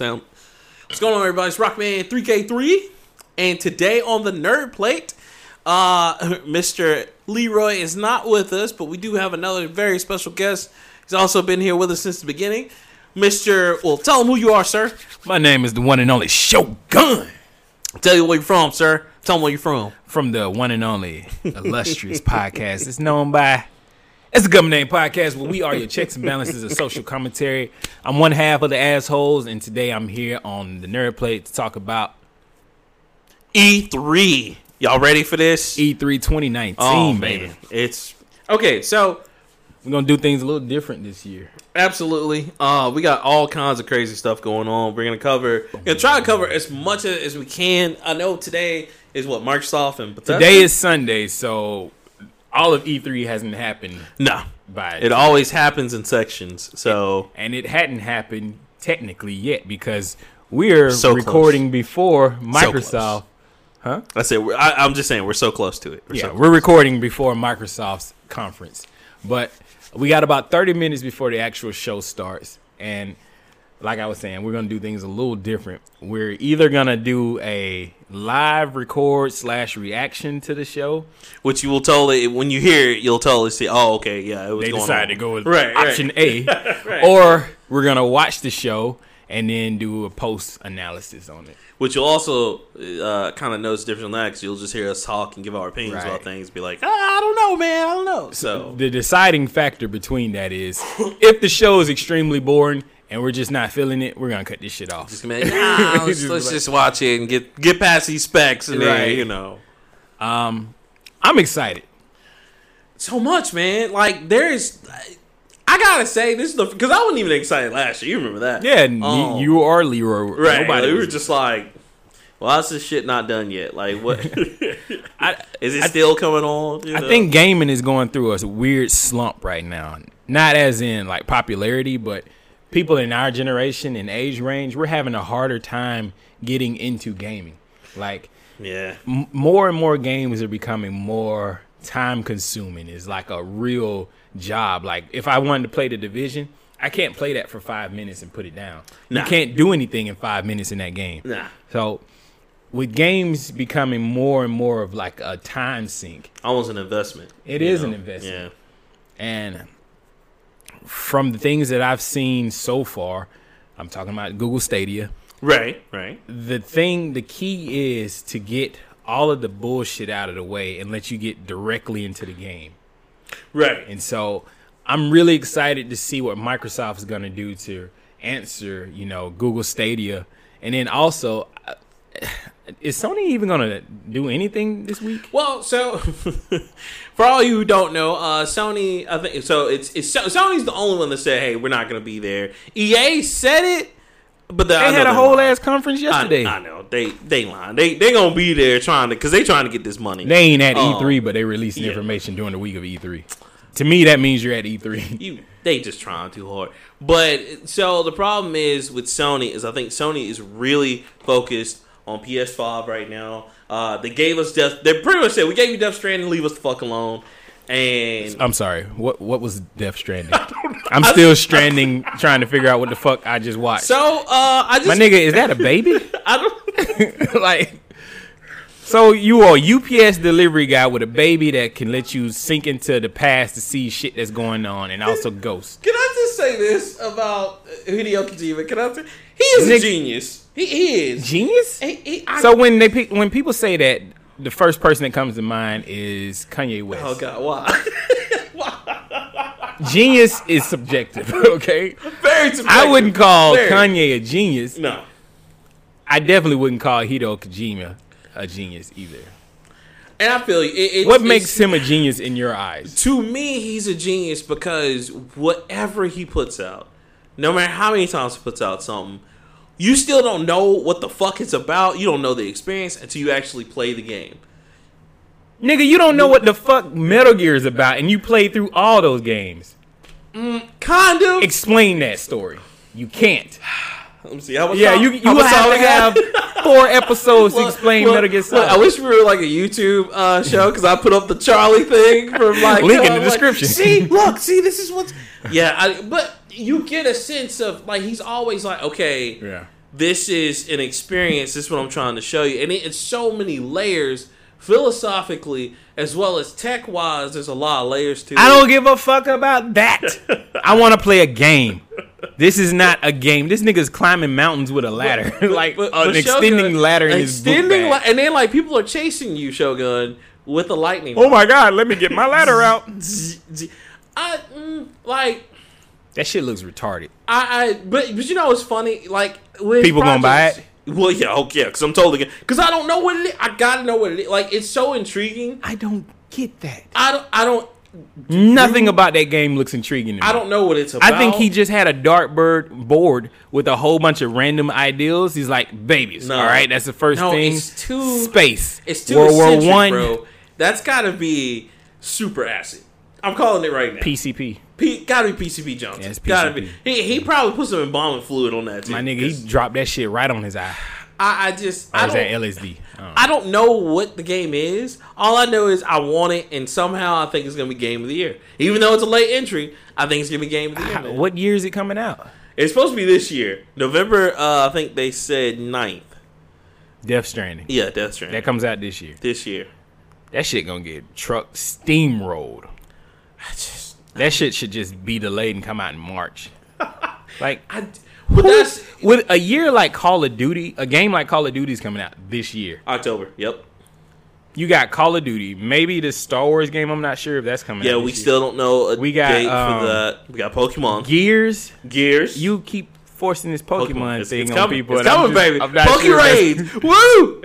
What's going on, everybody? It's Rockman 3K3. And today on the Nerd Plate, uh, Mr. Leroy is not with us, but we do have another very special guest. He's also been here with us since the beginning. Mr. Well, tell him who you are, sir. My name is the one and only Shogun Tell you where you're from, sir. Tell him where you're from. from the one and only illustrious podcast. It's known by it's a Gubmint Name podcast where we are your checks and balances of social commentary. I'm one half of the assholes, and today I'm here on the Nerd Plate to talk about E3. E Y'all ready for this? E3 2019, oh, baby. man. It's okay, so We're gonna do things a little different this year. Absolutely. Uh, we got all kinds of crazy stuff going on. We're gonna cover, we're gonna try to cover as much as we can. I know today is what Microsoft and Bethesda. Today is Sunday, so all of E3 hasn't happened no. by It always happens in sections. So and it hadn't happened technically yet because we're So close. recording before close. huh? I said I, I'm just saying we're so close to it. We're yeah, so we're recording before Microsoft's conference, but we got about 30 minutes before the actual show starts. And like I was saying, we're gonna do things a little different. We're either gonna do a live record slash reaction to the show. which you will totally when you hear it, you'll totally see. Oh, okay, yeah, it was They going decided on. to go with Right, right. option A, or we're gonna watch the show and then do a post analysis on it. Which you'll also uh, kind of notice different on that because you'll just hear us talk and give our opinions Right. about things. Be like, ah, I don't know, man, I don't know. So The deciding factor between that is if the show is extremely boring and we're just not feeling it, we're gonna cut this shit off. just like, nah, let's, Just let's like- just watch it and get get past these specs and then you know. Um, I'm excited. so much, man. Like there's, I gotta say this is the because I wasn't even excited last year. You remember that? Yeah, Oh. you, you are Leroy. right. Nobody like, we were just like, well, how's this shit not done yet? Like, what I, is it I- still coming on? you I think gaming is going through a weird slump right now. Not as in like popularity, but people in our generation and age range, we're having a harder time getting into gaming. Like yeah, m- more and more games are becoming more time consuming. It's like a real job. Like if I wanted to play the division, I can't play that for five minutes and put it down. Nah. You can't do anything in five minutes in that game. nah. So with games becoming more and more of like a time sink, Almost an investment. It is is an investment. Yeah. and from the things that I've seen so far, I'm talking about Google Stadia. Right. Right. The thing, the key is to get all of the bullshit out of the way and let you get directly into the game. Right. And so I'm really excited to see what Microsoft is going to do to answer, you know, Google Stadia. And then also, is Sony even going to do anything this week? Well, so for all you who don't know, uh, Sony, I think so. It's it's Sony's the only one that said, "Hey, we're not going to be there." EA said it, but the, They had a whole ass conference yesterday. I know they they lying. They they gonna be there trying to because they trying to get this money. They ain't at Oh. E3, but they releasing Yeah. information during the week of E3. To me, that means you're at E E3. you they just trying too hard. But so the problem is with Sony is I think Sony is really focused on PS5 right now. Uh, they gave us Death. They pretty much said we gave you Death Stranding, leave us the fuck alone. And I'm sorry. What what was Death Stranding? I'm still stranding, trying to figure out what the fuck I just watched. so uh, I just My nigga, is that a baby? I don't. like, so you are a UPS delivery guy with a baby that can let you sink into the past to see shit that's going on, and also ghosts. Can I just say this about uh, Hideo Kojima? Can I? Say, he is a genius. He, he is. Genius. He- he- I- So when they pick, when people say that, the first person that comes to mind is Kanye West. oh god, why? Genius is subjective. Okay. Very. Subjective. I wouldn't call Very. Kanye a genius. No. I definitely wouldn't call Hideo Kojima a genius either. And I feel you. It, it's- What makes him a genius in your eyes? to me, he's a genius because whatever he puts out, no matter how many times he puts out something, you still don't know what the fuck it's about. You don't know the experience until you actually play the game. Nigga, you don't know what the fuck Metal Gear is about, and you played through all those games. Mm, kind of. Explain that story. You can't. Let me see. How much Yeah, time- you you have to have four episodes to explain look, Metal Gear look, I wish we were like a YouTube uh, show because I put up the Charlie thing from like Link in uh, the like, description. see, look, see, this is what's yeah. I, but you get a sense of like he's always like, okay, Yeah. this is an experience. This is what I'm trying to show you, and it, it's so many layers philosophically as well as tech wise. There's a lot of layers to I it. don't give a fuck about that. I want to play a game. This is not a game. This nigga's climbing mountains with a ladder, like But- an but extending Shogun- ladder in his book bag. li- and then like people are chasing you, Shogun, with a lightning. oh my god, let me get my ladder out. Z- z- I mm, like That shit looks retarded. I, I but but you know what's funny? Like with People gonna buy projects- Well, yeah, okay, because I'm totally because I don't know what it is. I gotta know what it is. Like it's so intriguing. I don't get that. I don't. I don't. Nothing about that game looks intriguing to me. I don't know what it's about. I think he just had a dartboard board with a whole bunch of random ideals. He's like, babies. No. All right, that's the first No, thing. it's too- space. It's too World War One. bro. That's gotta be super acid. I'm calling it right now. PCP. P, gotta be PCP Johnson. Yeah, it's Gotta PCP. be. He, he probably put some embalming fluid on that too. My nigga, he dropped that shit right on his eye. I, I just. Or I is that LSD? I don't know. I don't know what the game is. All I know is I want it, and somehow I think it's gonna be game of the year. Even though it's a late entry, I think it's gonna be game of the year. How- what year is it coming out? It's supposed to be this year, November. Uh, I think they said 9th. Death Stranding. Yeah, Death Stranding. That comes out this year. this year. That shit gonna get truck steamrolled. That shit should just be delayed and come out in March. Like I, but that's with a year like Call of Duty, a game like Call of Duty is coming out this year. October. Yep. You got Call of Duty, maybe the Star Wars game. I'm not sure if that's coming. Yeah, out we year. still don't know a We got, date um, for that. We got Pokemon, Gears. Gears. You keep forcing this Pokemon, It's, thing it's on coming. people. It's coming, just- baby. I'm not Poke sure Raids. Woo!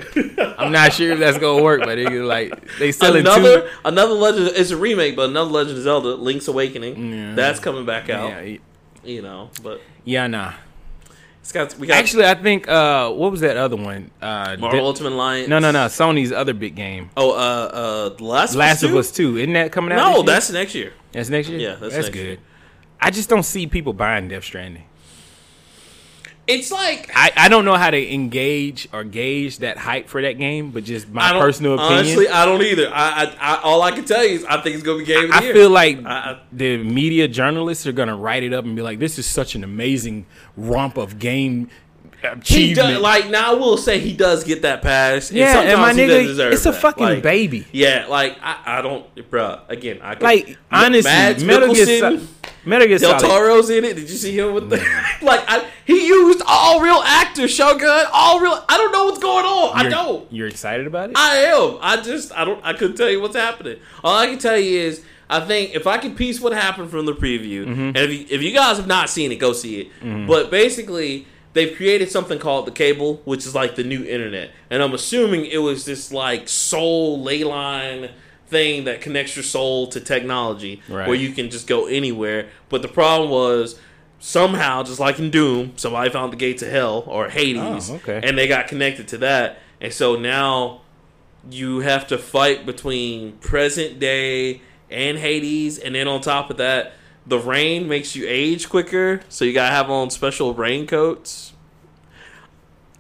I'm not sure if that's gonna work, but it, like they selling another two. another Legend. It's a remake, but another Legend of Zelda: Link's Awakening. Yeah. That's coming back out. Yeah, You know, but yeah, nah. it's got we got Actually, I think uh, what was that other one? Uh, Marvel Ultimate Alliance. no, no, no. Sony's other big game, Oh, uh, uh, Last, Last of Us Two. Isn't that coming out? No, that's next year. that's next year. Yeah, that's next good. year. I just don't see people buying Death Stranding. It's like I, I don't know how to engage or gauge that hype for that game, but just my personal opinion. Honestly, I don't either. I, I, I all I can tell you is I think it's gonna be game I year. feel like I- I- the media journalists are gonna write it up and be like, "This is such an amazing romp of game he does, like now. I will say he does get that pass. and yeah, and my he nigga, it's a that. fucking Like, baby. Yeah, like I, I don't, bro. Again, I could, Like honestly, Mads Metal Gear, Mikkelsen, Sol- Metal Gear Del Solid. Toro's in it. Did you see him with the like? I, he used all real actors, Shogun. All real. I don't know what's going on. I You're- don't. You're excited about it? I am. I just. I don't. I couldn't tell you what's happening. All I can tell you is. I think if I can piece what happened from the preview, Mm-hmm. and if you, if you guys have not seen it, go see it. But basically, they've created something called the cable, which is like the new internet. And I'm assuming it was this like soul ley line thing that connects your soul to technology, Right. where you can just go anywhere. But the problem was somehow, just like in Doom, somebody found the gate to hell or Hades, Oh, okay. and they got connected to that. And so now you have to fight between present day and Hades, and then on top of that, the rain makes you age quicker, so you gotta have on special raincoats.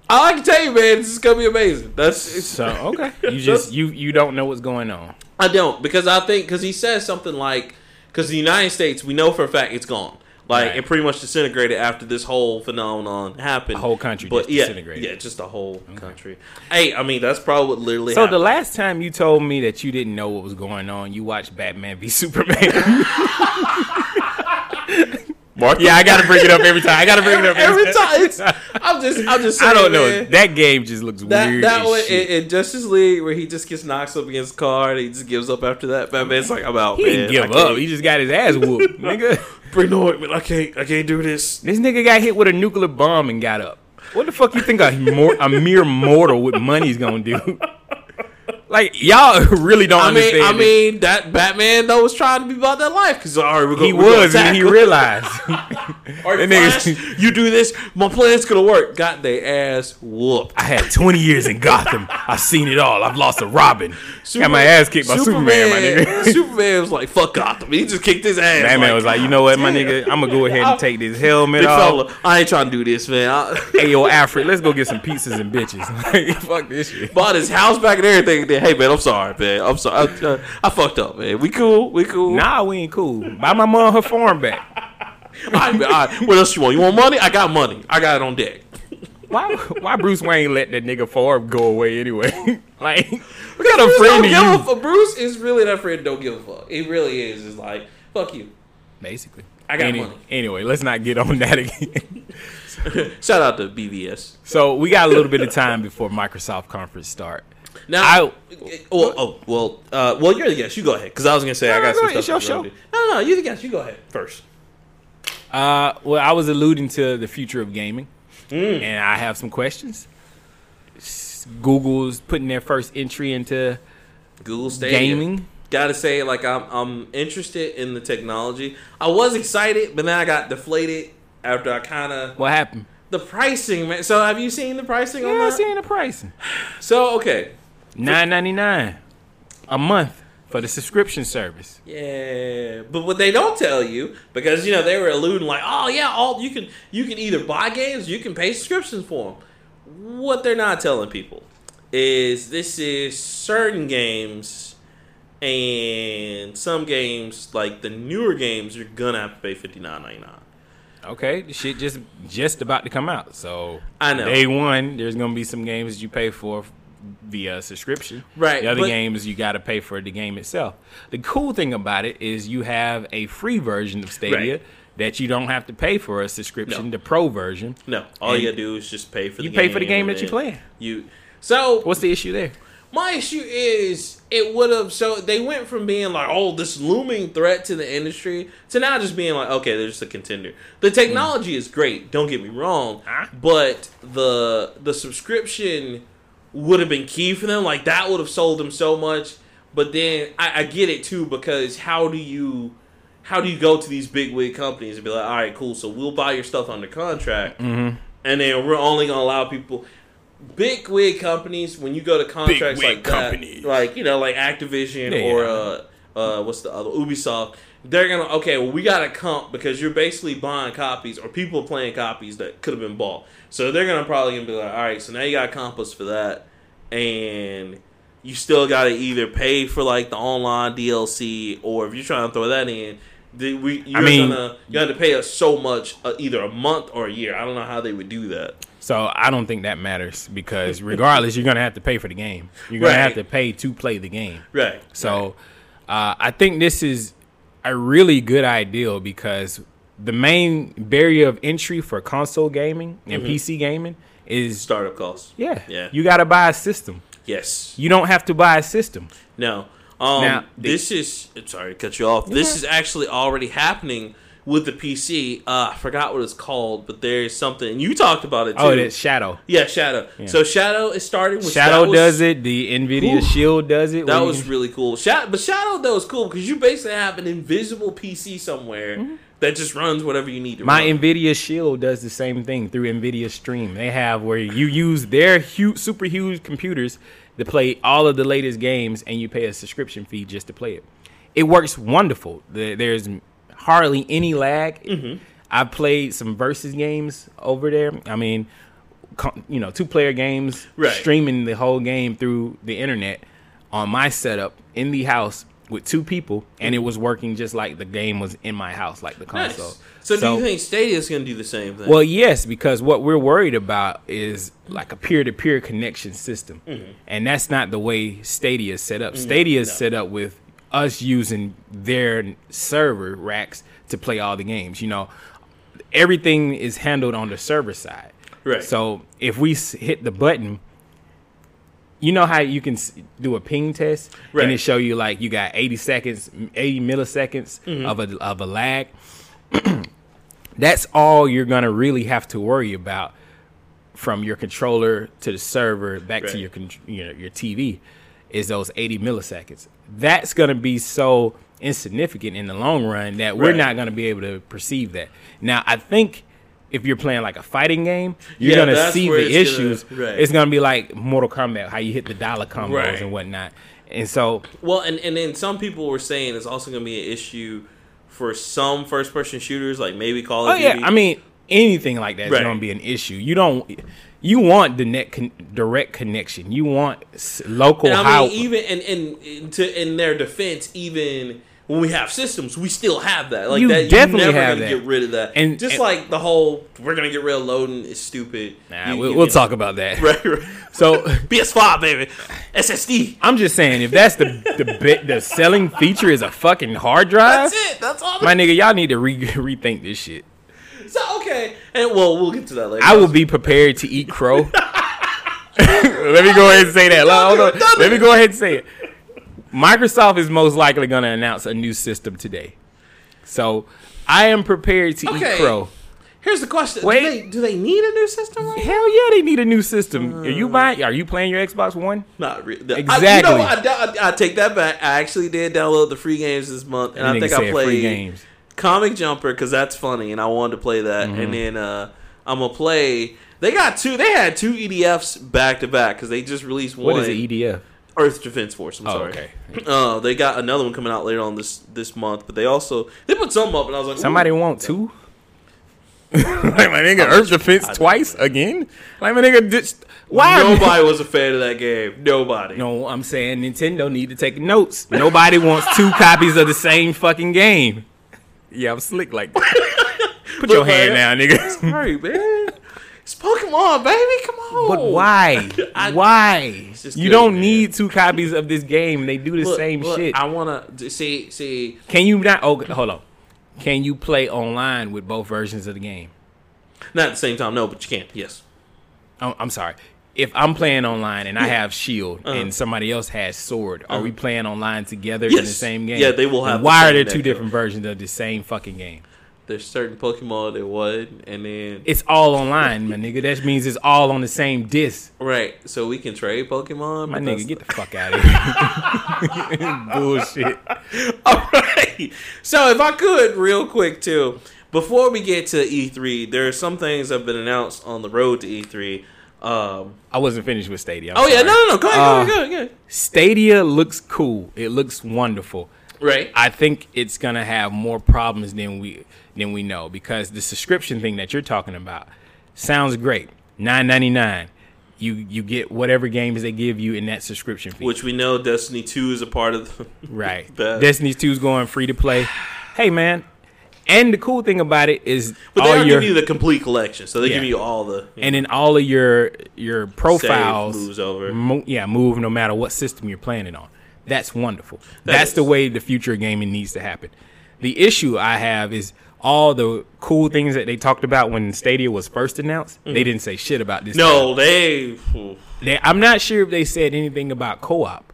All I can tell you, man, this is gonna be amazing. That's so okay, you just you you don't know what's going on. I don't because I think because he says something like because the United States we know for a fact it's gone. Like Right. it pretty much disintegrated after this whole phenomenon happened. The whole country but just yeah, disintegrated. yeah, just the whole country. Hey, I mean that's probably what literally. So the last time you told me that you didn't know what was going on, you watched Batman v Superman. Yeah, I gotta bring it up every time. I gotta bring it up every time. It's, I'm just, I'm just. Saying, I don't know. man. That game just looks That weird. that one in, Justice League where he just gets knocked up against the car and he just gives up after that. Batman's like, I'm out, he man. didn't give up. He just got his ass whooped, nigga. Bring ointment. I can't. I can't do this. This nigga got hit with a nuclear bomb and got up. What the fuck you think a, a mere mortal with money's gonna do? Like y'all really don't I mean, understand. I it. mean that Batman though was trying to be about that life because all right, we're going. he was, and he realized. All right, Flash, you do this, my plan's gonna work. Got their ass whooped. I had 20 years in Gotham. I've seen it all. I've lost a Robin. got my ass kicked by Superman, my nigga. Superman was like, "Fuck Gotham." He just kicked his ass. Batman was like, you know what, my nigga? I'm gonna go ahead and take this helmet "Big off. fella, I ain't trying to do this, man." I Hey, yo, Alfred, let's go get some pizzas and bitches. Like, fuck this shit. bought his house back and everything. Then, hey, man, I'm sorry, man. I'm sorry. I, uh, I fucked up, man. We cool. We cool. Nah, we ain't cool. Buy my mom her farm back. All right, all right, what else you want? You want money? I got money. I got it on deck. Why? Why Bruce Wayne let that nigga Favre go away anyway? like, what kind Bruce of friend don't are give a you? fuck. Bruce is really that friend. Don't give a fuck. He really is. It's like fuck you. Basically, I got Any- money. Anyway, let's not get on that again. Shout out to BBS. so we got a little bit of time before Microsoft conference start. Now, I- well, oh, well, uh, well, you're the guest. You go ahead, because I was gonna say I got no, some go ahead. stuff. It's your to do. No, no, you're the guest. You go ahead first. Uh, well, I was alluding to the future of gaming, Mm. and I have some questions. Google's putting their first entry into Google Stadia. gaming. Gotta say, like I'm, I'm interested in the technology. I was excited, but then I got deflated after I kind of What happened? the pricing, man. So have you seen the pricing Yeah, on I that? seen the pricing. So okay, Nine ninety nine a month for the subscription service. Yeah, but what they don't tell you because you know they were alluding like, oh yeah, all you can you can either buy games, you can pay subscriptions for them. What they're not telling people is this is certain games and some games like the newer games you're gonna have to pay fifty nine ninety nine. Okay, the shit just just about to come out. So I know. day one, there's gonna be some games that you pay for via subscription. Right, The other but- games you got to pay for the game itself. The cool thing about it is you have a free version of Stadia Right. that you don't have to pay for a subscription. No. The pro version. No, all And you gotta do is just pay for the game. you pay for the game that you play. You so What's the issue there? My issue is it would have so they went from being like, oh, this looming threat to the industry to now just being like, okay, they're just a contender. The technology is great, don't get me wrong, but the the subscription would have been key for them. Like that would have sold them so much. But then I, I get it too because how do you how do you go to these big wig companies and be like, all right, cool, so we'll buy your stuff under contract, and then we're only gonna allow people big wig companies when you go to contracts like that, companies. like you know, like Activision Yeah. or uh, uh, what's the other Ubisoft. They're gonna okay. Well, we got to comp because you're basically buying copies or people playing copies that could have been bought. So they're gonna probably gonna be like, all right, so now you got to comp for that, and you still got to either pay for like the online DLC or if you're trying to throw that in. We, you're mean- gonna you have to pay us so much uh, either a month or a year. I don't know how they would do that. So I don't think that matters because regardless, you're gonna have to pay for the game. You're gonna Right. have to pay to play the game. Right. So uh, I think this is a really good idea because the main barrier of entry for console gaming and PC gaming is startup costs. yeah, Yeah. you got to buy a system. Yes. You don't have to buy a system. No. Um, Now, the- this is sorry to cut you off. This is actually already happening with the PC. Uh, I forgot what it's called, but there's something. You talked about it too. Oh, it's Shadow. yeah, Shadow. So Shadow is starting with Shadow was- does it. The Nvidia. Shield does it. That where you was really cool. Shadow, but Shadow though is cool because you basically have an invisible PC somewhere that just runs whatever you need to. My run. Nvidia Shield does the same thing through Nvidia Stream. They have where you use their huge, super huge computers to play all of the latest games, and you pay a subscription fee just to play it. It works wonderful. There's hardly any lag. Mm-hmm. I've played some versus games over there. I mean, you know, two player games, Right. streaming the whole game through the internet on my setup in the house with two people, and it was working just like the game was in my house, like the Nice. console. So, do you think Stadia is going to do the same thing? Well, yes, because what we're worried about is like a peer-to-peer connection system, mm-hmm. and that's not the way Stadia is set up. Mm-hmm. Stadia is no. set up with us using their server racks to play all the games. You know, everything is handled on the server side. Right. So if we hit the button, you know how you can do a ping test Right. and it show you like you got 80 seconds, 80 milliseconds Mm-hmm. of a of a lag. That's all you're gonna really have to worry about from your controller to the server back Right. to your con- you know, your TV is those 80 milliseconds. That's gonna be so insignificant in the long run that we're Right. not gonna be able to perceive that. Now, I think if you're playing like a fighting game, you're Yeah, gonna see the it's gonna- issues. right. It's gonna be like Mortal Kombat, how you hit the dollar combos Right. and whatnot. And so, Well, and and then some people were saying it's also to be an issue for some first person shooters, like maybe Call of oh yeah, I mean anything like that is Right. gonna be an issue. You don't. You want the net con- direct connection. You want s- local And I mean, even and and to in their defense, even when we have systems, we still have that. Like You that, definitely you're never have gonna that. get rid of that. And- just and- like the whole we're gonna get rid of loading is stupid. Nah, You- we'll, you we'll talk about that. Right, right. So PS5, baby, SSD. I'm just saying, if that's the the bit, the selling feature is a fucking hard drive, That's it. That's all. my nigga, y'all need to re- rethink this shit. so okay, and well, we'll get to that later. I will be prepared to eat crow. Let me go ahead and say that. Hold on. Let me go ahead and say it. Microsoft is most likely going to announce a new system today. So I am prepared to Okay. eat crow. Here's the question: Wait. do, they, do they need a new system? Right? Hell yeah, they need a new system. Are you buying? Are you playing your Xbox One? Not really. Exactly. I, you know. I, I, I take that back. I actually did download the free games this month, and I think I played games. Comic Jumper because that's funny, and I wanted to play that. Mm-hmm. And then uh, I'm gonna play. They got two. They had two EDFs back to back because they just released one. What is it, EDF? Earth Defense Force. I'm Oh, sorry. okay. Uh, they got another one coming out later on this this month, but they also they put some up, and I was like, Somebody ooh. want two? like my nigga, Earth Defense twice again? Like my nigga, just, why? Nobody was a fan of that game. Nobody. No, I'm saying Nintendo need to take notes. Nobody wants two copies of the same fucking game. Yeah, I'm slick like that. Put your hand man. down, nigga. Sorry, man. It's Pokemon, baby. Come on. But why? I- why? just You good, don't man. need two copies of this game. They do the Look, same look, shit. I want to see see. Can you not? Oh, hold on. Can you play online with both versions of the game? Not at the same time, no, but you can. Yes. Oh, I'm sorry. If I'm playing online and I have Shield Uh-huh. and somebody else has Sword, are we playing online together in the same game? Yeah, they will have And the Why are there two different versions of the same fucking game? There's certain Pokemon that would, and then It's all online, my nigga. That means it's all on the same disc. right. So we can trade Pokemon. My nigga, get the fuck out of here. Bullshit. All right. So if I could, real quick too, before we get to E3, there are some things that have been announced on the road to E3. Um, I wasn't finished with Stadia. I'm oh yeah, no, no, no. Go ahead, Uh, go go ahead, go ahead. Stadia looks cool. It looks wonderful. Right. I think it's gonna have more problems than we than we know because the subscription thing that you're talking about sounds great. Nine ninety nine. You you get whatever games they give you in that subscription fee. Which we know Destiny 2 is a part of. The, right. Destiny 2 is going free to play. Hey man. And the cool thing about it is but they all your giving you the complete collection, so they Yeah. give you all the. you and know, then all of your your profiles moves over. mo- yeah, move no matter what system you're playing it on. That's wonderful. That's is. the way the future of gaming needs to happen. The issue I have is all the cool things that they talked about when Stadia was first announced. They didn't say shit about this. Mm. no, they. They, I'm not sure if they said anything about co-op,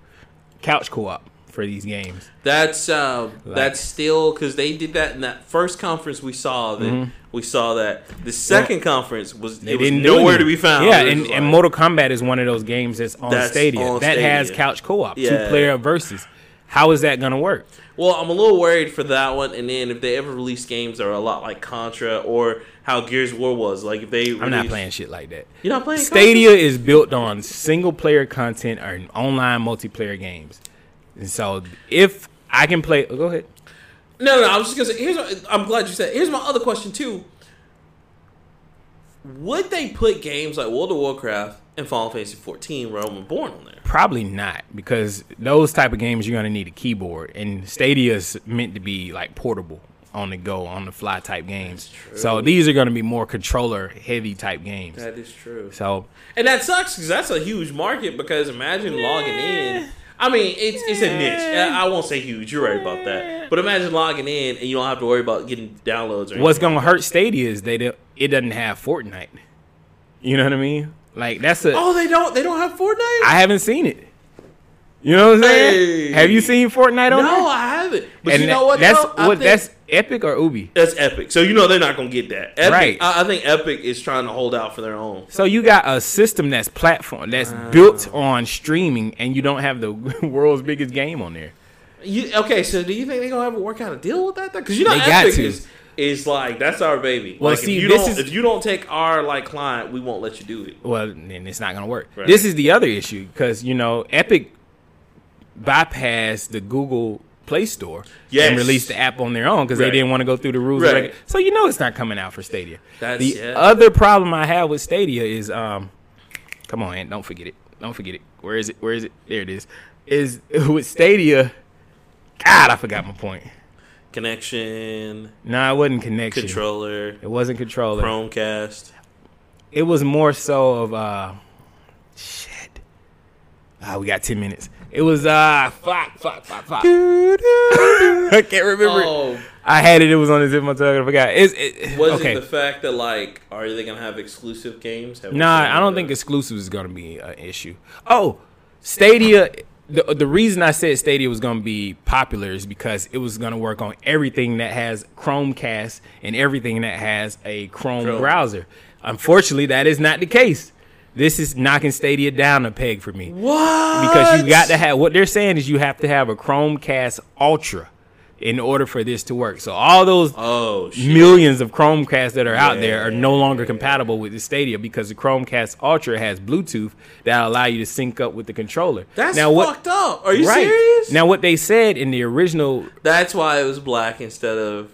couch co-op for these games. That's uh, that's still because they did that in that first conference we saw. That we saw that the second conference was Mm-hmm. They it was nowhere to be found. Yeah, and, just and Mortal Kombat is one of those games that's on That's Stadia on that has couch co-op, Yeah. two player versus. How is that gonna work? Well, I'm a little worried for that one. And then if they ever release games that are a lot like Contra or how Gears of War was, like if they I'm not playing shit like that. You're not playing Stadia is built on single player content or online multiplayer games. And so if I can play oh, go ahead. No, no, no. I was just gonna say. Here's. What, I'm glad you said. Here's my other question too. Would they put games like World of Warcraft and Final Fantasy 14 Realm Reborn on there? Probably not, because those type of games you're gonna need a keyboard. And Stadia is meant to be like portable on the go, on the fly type games. So these are gonna be more controller heavy type games. That is true. So And that sucks because that's a huge market. Because imagine logging in. I mean, it's it's a niche. I won't say huge. You're right about that. But imagine logging in and you don't have to worry about getting downloads or what's gonna hurt Stadia is they don't, it doesn't have Fortnite. You know what I mean? Like that's a Oh, they don't. They don't have Fortnite. I haven't seen it. You know what I'm saying? Hey. Have you seen Fortnite on no, there? I haven't. But and you know what? That's though? What think- that's Epic or Ubi. That's Epic. So you know they're not gonna get that. Epic, Right. I, I think Epic is trying to hold out for their own. So you got a system that's platform that's built on streaming, and you don't have the world's biggest game on there. You, okay, so do you think they're gonna ever work out a deal with that? Because you know They got Epic to. is is like that's our baby. Well, like see, if you this don't is- if you don't take our like client, we won't let you do it. Well, then it's not gonna work. Right. This is the other issue because you know Epic bypassed the Google Play Store Yes. and released the app on their own because Right. they didn't want to go through the rules. Right. So you know it's not coming out for Stadia. That's- the yeah. other problem I have with Stadia is, um, come on, Ant, don't forget it. Don't forget it. Where is it? Where is it? There it is. Is with Stadia, God, I forgot my point. Connection, No, it wasn't connection. controller, It wasn't controller. Chromecast. It was more so of uh, shit. Ah, we got ten minutes. It was uh, fuck, fuck, fuck, fuck. I can't remember. Oh, I had it. It was on the tip of my tongue. I forgot. It's it, was okay. it the fact that like, are they gonna have exclusive games? Have Nah, I don't think exclusive is going to be an issue. Oh, Stadia. The, the reason I said Stadia was going to be popular is because it was going to work on everything that has Chromecast and everything that has a Chrome, Chrome. browser. Unfortunately, that is not the case. This is knocking Stadia down a peg for me what because you got to have what they're saying is you have to have a Chromecast Ultra in order for this to work. So all those Oh millions of Chromecasts that are out there are no longer compatible with the Stadia because the Chromecast Ultra has Bluetooth that allow you to sync up with the controller. That's now what? fucked up. Are you right serious? now, what they said in the original, That's why it was black instead of.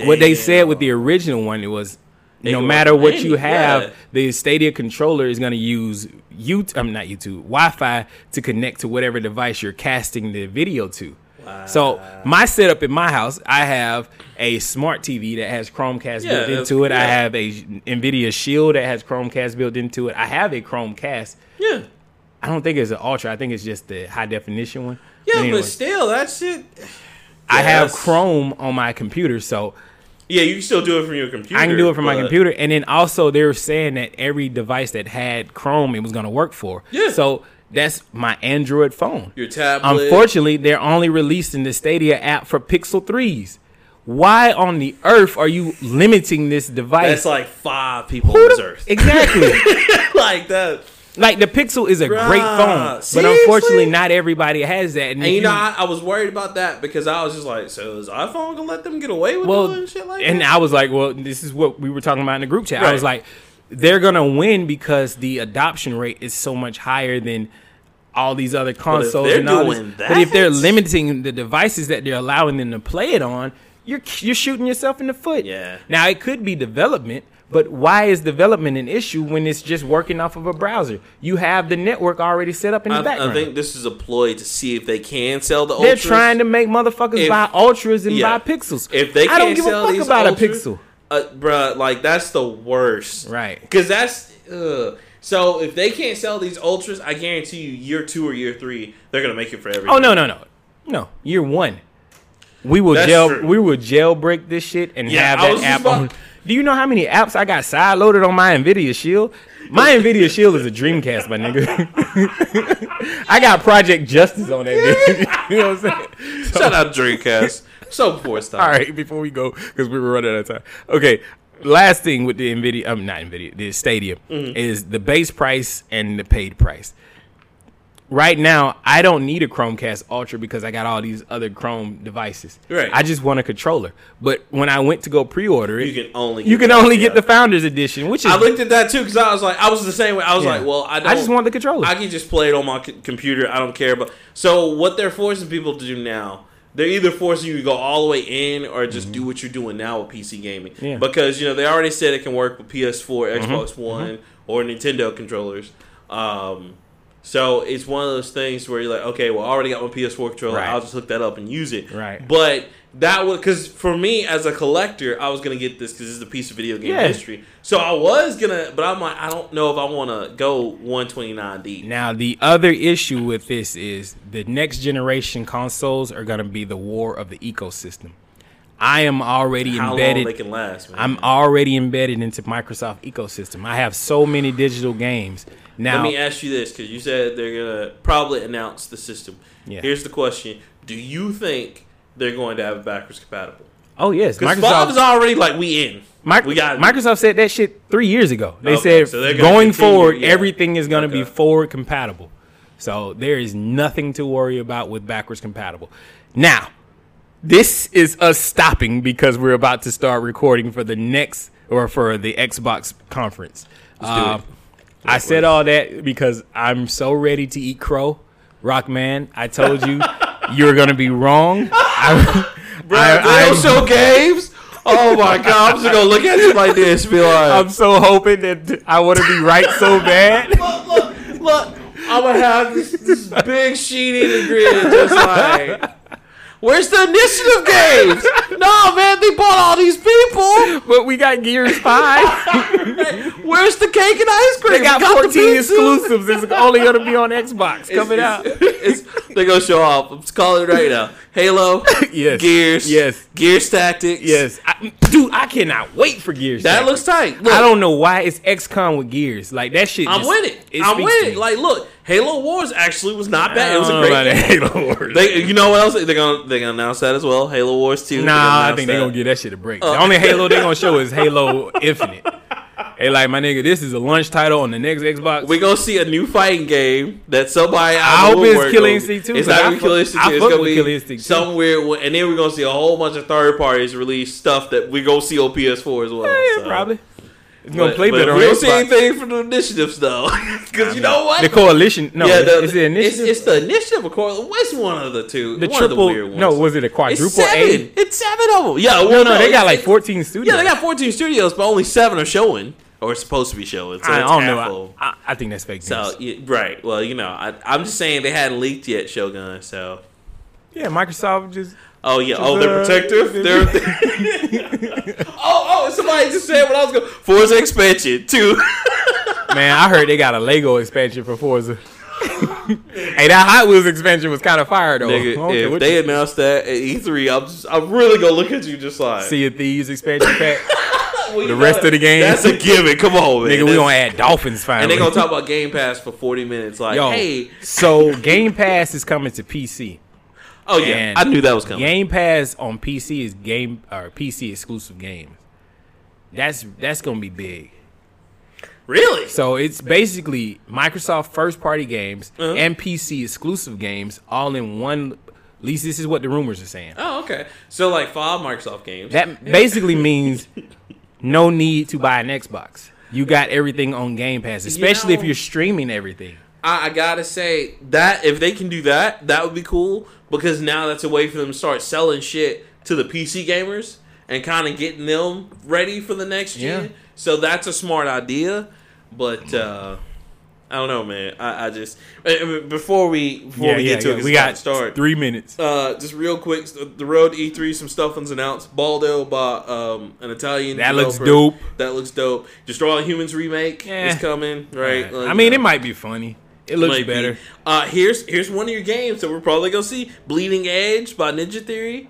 what they said with the original one, it was They no matter what on you have, yeah. the Stadia controller is going to use YouTube, I'm not YouTube, Wi-Fi to connect to whatever device you're casting the video to. So my setup in my house, I have a smart TV that has Chromecast Yeah, built into it. I have a Nvidia Shield that has Chromecast built into it. I have a Chromecast. Yeah, I don't think it's an Ultra. I think it's just the high definition one. yeah, anyway, but still, that shit. I have Chrome on my computer, so Yeah, you can still do it from your computer. I can do it from my computer. And then also they were saying that every device that had Chrome, it was going to work for. Yeah. So that's my Android phone. Your tablet. Unfortunately, they're only releasing the Stadia app for Pixel 3s. Why on the earth are you limiting this device? that's like five people Who on the- this earth. Exactly. like that. like the Pixel is a great Bruh, phone, but unfortunately, not everybody has that. And And, you know, I, I was worried about that because I was just like, so is iPhone gonna let them get away with well, doing shit like and that? I was like, well, this is what we were talking about in the group chat. I was like, they're gonna win because the adoption rate is so much higher than all these other consoles. they're and all this. But if they're limiting the devices that they're allowing them to play it on, you're you're shooting yourself in the foot. Yeah. Now it could be development. But why is development an issue when it's just working off of a browser? You have the network already set up in the I, background. I think this is a ploy to see if they can sell the. They're Ultras. trying to make motherfuckers If- buy ultras and yeah. buy pixels. If they I can't don't give sell a fuck about Ultras, a pixel. Uh, bruh, like that's the worst. Right. Because that's. Ugh. So if they can't sell these ultras, I guarantee you, year two or year three, they're gonna make it for everything. Oh no no no no! Year one, we will That's jail true. we will jailbreak this shit and Yeah, have I was that just app about- on. Do you know how many apps I got side loaded on my Nvidia Shield? My Nvidia Shield is a Dreamcast, my nigga. I got Project Justice on that. Bitch. you know what I'm saying? So- Shout out Dreamcast. so before it's time. all right, before we go, because we were running out of time. Okay, last thing with the Nvidia, um, not Nvidia, the Stadia Mm-hmm. is the base price and the paid price. Right now, I don't need a Chromecast Ultra because I got all these other Chrome devices. Right. I just want a controller. But when I went to go pre-order it, You can only. you get can that, only yeah. get the Founders Edition, which is I looked at that too because I was like, I was the same way. I was Yeah. like, well, I don't. I just want the controller. I can just play it on my c- computer. I don't care. But so what they're forcing people to do now, they're either forcing you to go all the way in or just do what you're doing now with PC gaming. Mm-hmm. Yeah. Mm-hmm. Because you know they already said it can work with PS4, Xbox One, or Nintendo controllers. Um, so it's one of those things where you're like, okay, well, I already got my PS4 controller. Right. I'll just hook that up and use it. Right. But that was because for me as a collector, I was gonna get this because it's a piece of video game Yeah. history. So I was gonna, but I'm like, I don't know if I want to go 129 D. Now the other issue with this is the next generation consoles are going to be the war of the ecosystem. I am already How long embedded. they can last? Man. I'm already embedded into Microsoft ecosystem. I have so many digital games now. Let me ask you this because you said they're gonna probably announce the system. Yeah. Here's the question: Do you think they're going to have it backwards compatible? oh yes, Because five is already like we in. We got Microsoft said that shit three years ago. They Okay, said so gonna continue, forward, yeah. everything is going to be forward compatible. So there is nothing to worry about with backwards compatible. Now, this is us stopping because we're about to start recording for the next or for the Xbox conference. Uh. I said all that because I'm so ready to eat crow. Rockman, I told you you're gonna be wrong. I, Bro, I- show games. Oh my god! I'm just gonna look at you like this, be like, I'm so hoping that I want to be right so bad. look, look, look. I'm gonna have this, this big sheet in the grid, just like Where's the initiative games? no, man, they bought all these people. But we got Gears Five. Where's the cake and ice cream? they got the 14 pizza. exclusives. It's only gonna be on Xbox coming It's- out. It's, they're gonna show off. I'm calling it right now. Halo, Yes. Gears, Yes. Gears Tactics. Yes, I, dude, I cannot wait for Gears. that Tactics. looks tight. Look, I don't know why it's XCOM with Gears. Like that shit. I'm just- with it. I'm with it. Like, look, Halo Wars actually was not bad. It was a great game. Halo Wars. They, you know what else? They're gonna they're gonna announce that as well. Halo Wars Two. Nah, I think they're gonna give that shit a break. Uh. the only Halo they're gonna show is Halo Infinite. Hey, like my nigga, this is a launch title on the next Xbox. We're gonna see a new fighting game that somebody. I hope it's gonna- Instinct 2, It's not gonna be fuck- Instinct I 2. It's gonna be Killer Instinct 2. somewhere, and then we're gonna see a whole bunch of third parties release stuff that we gonna see on PS4 as well. yeah, so. probably. It's gonna But, play better we don't see anything from the initiatives though, because you know what? The coalition, no, yeah, the, is it initiative? It's, it's the initiative. Of what's one of the two? the one triple, of the weird ones. no, was it a quadruple? it's seven. A? It's seven of them. Yeah, No, well, no, they got like 14 studios. Yeah, they got 14 studios, but only seven are showing or supposed to be showing. So I, I don't know. I, I, think that's fake news. So yeah, right, well, you know, I, I'm just saying they hadn't leaked yet, Shogun. So yeah, Microsoft just oh yeah, oh they're uh, protective. They're oh just said what I was going Forza expansion too. man. I heard they got a Lego expansion for Forza. hey, that Hot Wheels expansion was kind of fire though. Nigga, Okay, if they you- announced that at E3, I'm just, I'm really gonna look at you just like Sea of Thieves expansion pack. well, the know rest that- of the game? That's a given. Come on, man. Nigga, we That's- gonna add dolphins finally. and they're gonna talk about Game Pass for 40 minutes. Like, Yo, hey, so Game Pass is coming to PC. oh yeah, and I knew that was coming. Game Pass on PC is game or PC exclusive games. That's that's gonna be big. Really? So it's basically Microsoft first party games Uh-huh. and PC exclusive games all in one. At least this is what the rumors are saying. Oh, okay. So like five Microsoft games. That basically means no need to buy an Xbox. You got everything on Game Pass, especially know- if you're streaming everything. I, I gotta say that if they can do that, that would be cool because now that's a way for them to start selling shit to the PC gamers and kind of getting them ready for the next gen. Yeah. So that's a smart idea, but uh, I don't know, man. I, I just before we before we get to it, we got start. three minutes. Uh, just real quick, the road to E3, some stuff was announced. Baldo by um, an Italian. That looks dope. That looks dope. Destroy All Humans remake Yeah. is coming, right? Like, I mean, you it might be funny. It looks Might be. better. Uh, here's here's one of your games that we're probably gonna see: Bleeding Edge by Ninja Theory.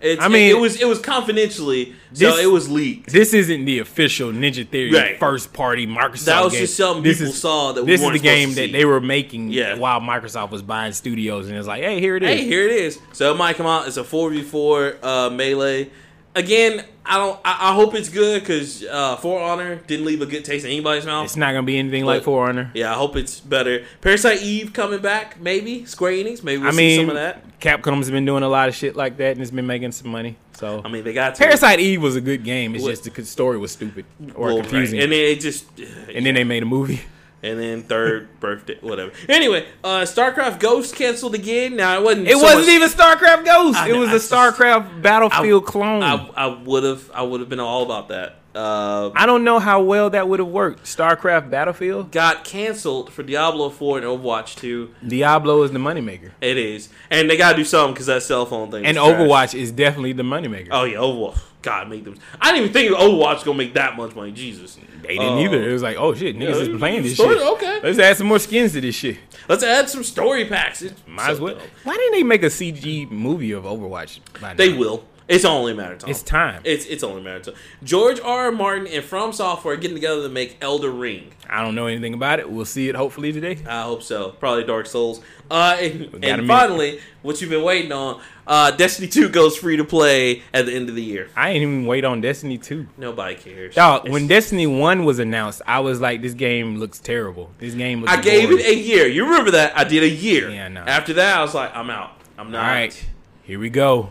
It's, I mean- it, was it was confidentially, so This- it was leaked. This isn't the official Ninja Theory Right. first party Microsoft. That was game. just something This people is- saw that we this is the game that they were making Yeah. while Microsoft was buying studios, and it's like, hey, here it is. Hey, here it is. So it might come out. It's a four v four uh, melee. Again, I don't. I, I hope it's good because uh, For Honor didn't leave a good taste in anybody's mouth. It's not gonna be anything like But- For Honor. Yeah, I hope it's better. Parasite Eve coming back, maybe Square Enix. Maybe we'll I see mean, some of that. Capcom's been doing a lot of shit like that, and it's been making some money. So I mean, they got to. Parasite Eve was a good game. It's What- just the story was stupid or Well, confusing, right. and then it just and then they made a movie. And then third birthday, whatever. Anyway, uh, StarCraft Ghost canceled again. Now it wasn't. It so wasn't much- even StarCraft Ghost. I it was I a StarCraft Battlefield clone. I, I would have. I would have been all about that. Uh, I don't know how well that would have worked. StarCraft Battlefield. got canceled for Diablo 4 and Overwatch 2. Diablo is the moneymaker, It is, and they gotta do something because that cell phone thing. and was trash. Overwatch is definitely the moneymaker. Oh yeah, Overwatch. God, make them. I didn't even think Overwatch was gonna make that much money. Jesus, They didn't Uh, either. It was like, oh shit, niggas yeah, is playing this story- shit. okay. Let's add some more skins to this shit. Let's add some story packs. It's Might so as well. dope. Why didn't they make a CG movie of Overwatch? by They will. It's only a matter of time. It's time. It's it's only a matter of time. George R. R. Martin and From Software getting together to make Elden Ring. I don't know anything about it. We'll see it hopefully today. I hope so. Probably Dark Souls. Uh, and, and finally, what you've been waiting on, uh, Destiny 2 goes free to play at the end of the year. I ain't even wait on Destiny 2. Nobody cares. Dog, It's- when Destiny 1 was announced, I was like, this game looks terrible. This game looks I gave boring. it a year. You remember that? I did a year. Yeah, know. After that, I was like, I'm out. I'm not. All right, here we go.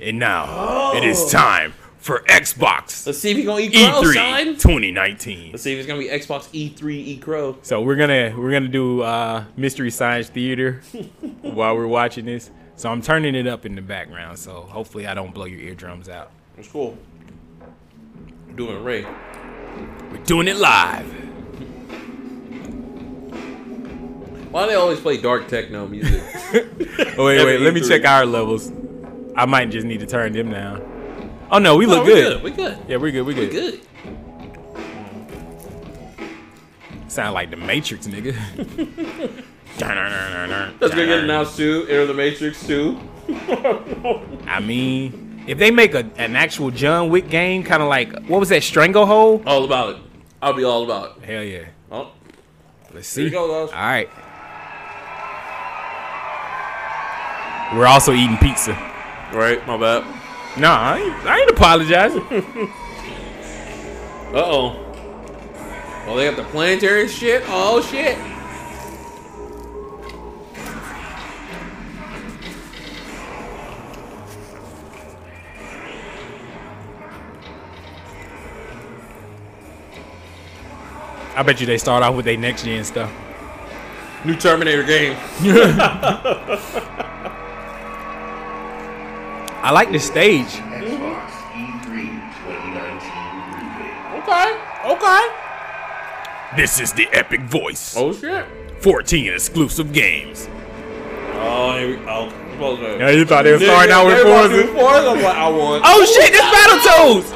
And now it is time for Xbox Let's see if he's gonna eat crow, E3 son. 2019. Let's see if it's gonna be Xbox E3 E Crow. So we're gonna we're gonna do uh, mystery science theater while we're watching this. So I'm turning it up in the background. So hopefully I don't blow your eardrums out. It's cool. I'm doing it Ray. We're doing it live. Why do they always play dark techno music? Oh wait, wait. Let me check our levels. I might just need to turn them down. Oh no, we look we good. We good. Yeah, we're good. We're We good. good. Sound like the Matrix, nigga. That's gonna get announced too. Enter the Matrix too. I mean, if they make a, an actual John Wick game, kind of like what was that Stranglehold? All about it. I'll be all about it. Hell yeah. Oh, Let's here see. you go, guys. right. We're also eating pizza. Right, my bad. Nah, I ain't, I ain't apologizing. Uh oh. Oh, they got the planetary shit. Oh shit. I bet you they start off with their next gen stuff. New Terminator game. I like the stage. Xbox E3 2019. Okay. Okay. This is the epic voice. Oh shit. 14 exclusive games. Oh, here we, oh. Close that. Yeah, you thought they were starting out with They about Forza? Forza. I'm like, I want. Oh shit, this Battletoads!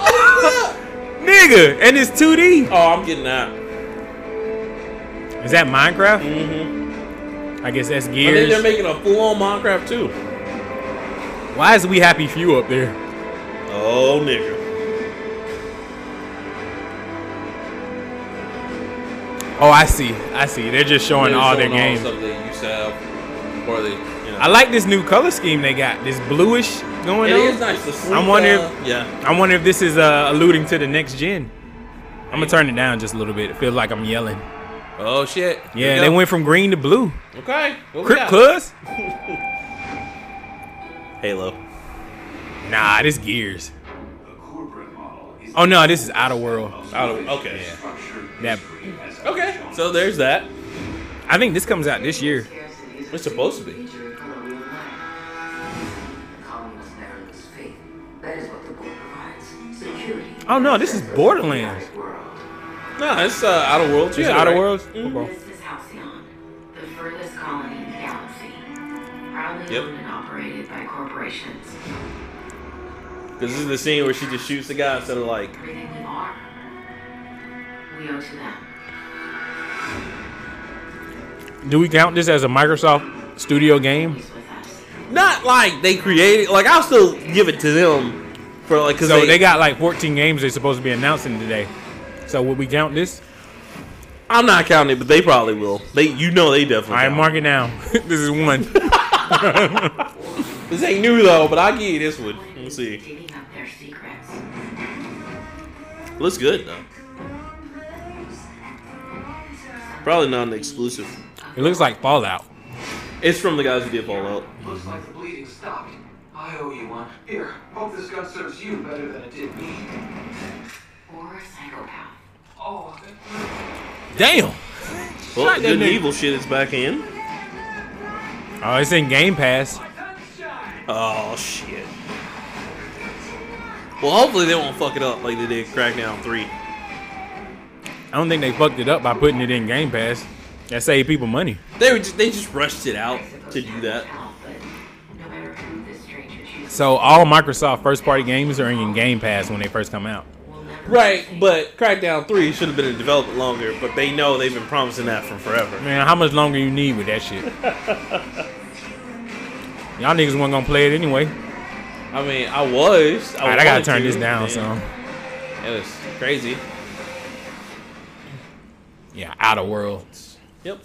Nigga, and it's 2D. Oh, I'm getting that. Is that Minecraft? Mm-hmm. I guess that's Gears. I think they're making a full-on Minecraft too. Why is We Happy Few up there? Oh, nigga. Oh, I see. I see. They're just showing They're all their games. stuff they used to have, or they, you know. I like this new color scheme they got. This bluish going It on. is nice. The I'm wondering- uh, yeah. I wonder if this is uh, alluding to the next gen. I'm gonna turn it down just a little bit. It feels like I'm yelling. Oh shit. Yeah, they went from green to blue. Okay. Crip? Cuz? Halo. Nah, this Gears. The corporate model is Oh no, this is Outer World. Out of, okay. structured That Okay. So there's that. I think this comes out this year. It's supposed to be. That is what the board provides. Security. Oh no, this is Borderlands. World. No, it's uh, Outer Worlds. It's Yeah, Outer right. Worlds. Mm-hmm. Okay. Proudly Yep. owned and operated by corporations. Because this is the scene where she just shoots the guy instead of like. Everything we are, we owe to them. Do we count this as a Microsoft Studio game? He's with us. Not like they created. Like I'll still give it to them for like because So they, they got like 14 games they're supposed to be announcing today. So would we count this? I'm not counting it, but they probably will. They, you know, they definitely. All right, count. mark it down. this is one. This ain't new though, but I'll give you this one. Let's see. Digging up their secrets. Looks good though. Probably not an exclusive. It looks like Fallout. It's from the guys who did Fallout. Looks like the bleeding stopped. I owe you one. Here, hope this gun serves you better than it did me. Or a psychopath. Oh, Damn. Well, Shot good and evil shit is back in. Oh, it's in Game Pass. Oh shit. Well, hopefully they won't fuck it up like they did Crackdown Three. I don't think they fucked it up by putting it in Game Pass. That saved people money. They were just, they just rushed it out to do that. Help, but no matter who this stranger chooses, So all Microsoft first party games are in Game Pass when they first come out. Right, but Crackdown 3 should have been in development longer, but they know they've been promising that for forever. Man, how much longer you need with that shit? Y'all niggas weren't gonna play it anyway. I mean, I was. I, All right, I gotta turn to, this down. and So It was crazy. yeah, Outer Worlds. Yep.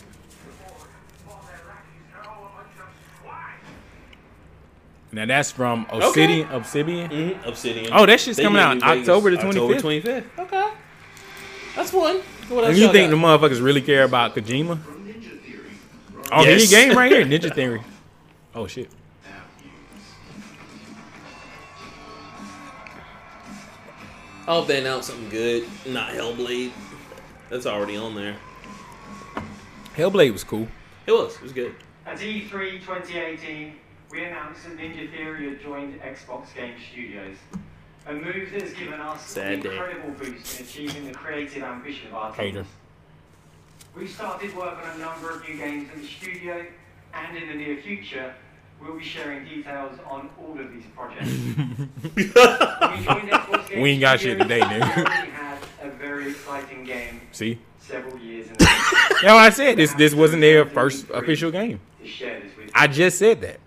Now that's from Obsidian. Obsidian. Mm-hmm. Obsidian. Oh, that shit's They coming out New October the October 25th. 25th. Okay. That's one. What else And you y'all think the motherfuckers really care about Kojima? Ninja Theory. Oh, Yes. mini game right here, Ninja Theory. Oh shit. I hope they announce something good, not Hellblade. That's already on there. Hellblade was cool. It was. It was good. At E3 2018, we announced that Ninja Theory had joined Xbox Game Studios. A move that has given us an incredible boost in achieving the creative ambition of our teams. We started work on a number of new games in the studio, and in the near future, we'll be sharing details on all of these projects. We joined Xbox Game We ain't got shit today, nigga. We had a very exciting game See, several years in advance. yeah, I said this. This wasn't their first official game. to share this with you. I just said that.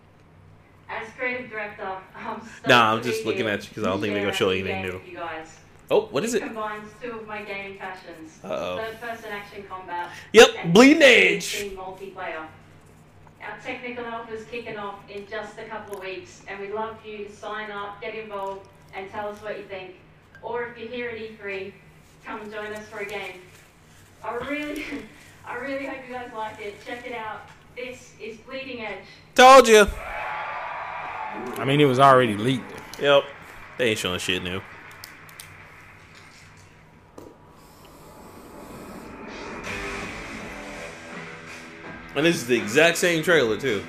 Creative director, I'm stoked Nah, I'm just looking at you because I don't think they're gonna show anything new. You guys. Oh, what is it? Combines two of my gaming passions: Uh-oh. third-person action combat. Yep, Bleeding Edge. multiplayer. Our technical help is kicking off in just a couple of weeks, and we'd love for you to sign up, get involved, and tell us what you think. Or if you're here at E3, come join us for a game. I really, I really hope you guys like it. Check it out. This is Bleeding Edge. Told you. I mean, it was already leaked. Yep. They ain't showing shit new. And this is the exact same trailer too.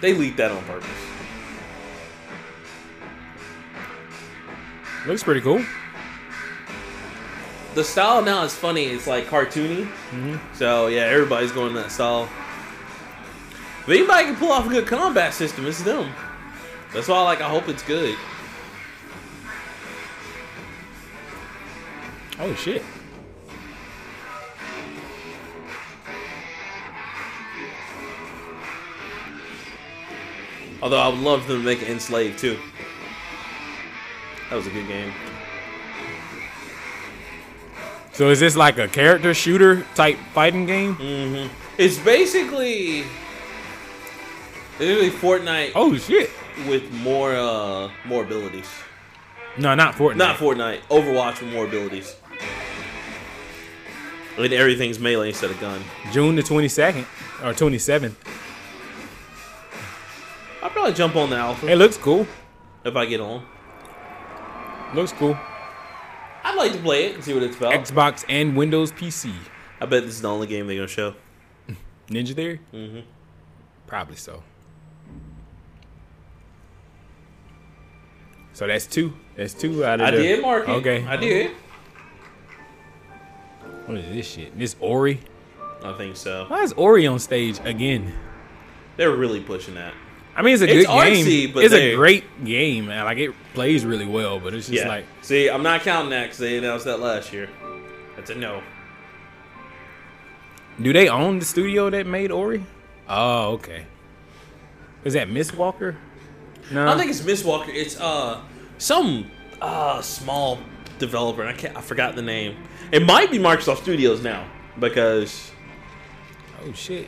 They leaked that on purpose. Looks pretty cool. The style now is funny. It's like cartoony. Mm-hmm. So yeah, everybody's going that style. If anybody can pull off a good combat system, it's them. That's why like I hope it's good. Oh shit. Although I would love them to make it Enslaved too. That was a good game. So is this like a character shooter type fighting game? Mm-hmm. It's basically it's really Fortnite Oh shit. With more uh more abilities. No, not Fortnite. Not Fortnite, Overwatch with more abilities. And everything's melee instead of gun. June the twenty second or twenty seventh. I'll probably jump on the alpha It looks cool. if I get on. Looks cool. I'd like to play it and see what it's about. Xbox and Windows PC. I bet this is the only game they're gonna show. Ninja Theory? Mm-hmm. Probably so. So that's two. That's two out of I the. did mark it. Okay. I did. What is this shit? This Ori? I think so. Why is Ori on stage again? They're really pushing that. I mean, it's a It's good game. but it's they- a great game, man. Like it plays really well, but it's just yeah. like See, I'm not counting that because they announced that last year. That's a no. Do they own the studio that made Ori? Oh, okay. Is that Miss Walker? No. I don't think it's Miss Walker. It's uh some uh small developer. and I can't. I forgot the name. It might be Microsoft Studios now because oh shit.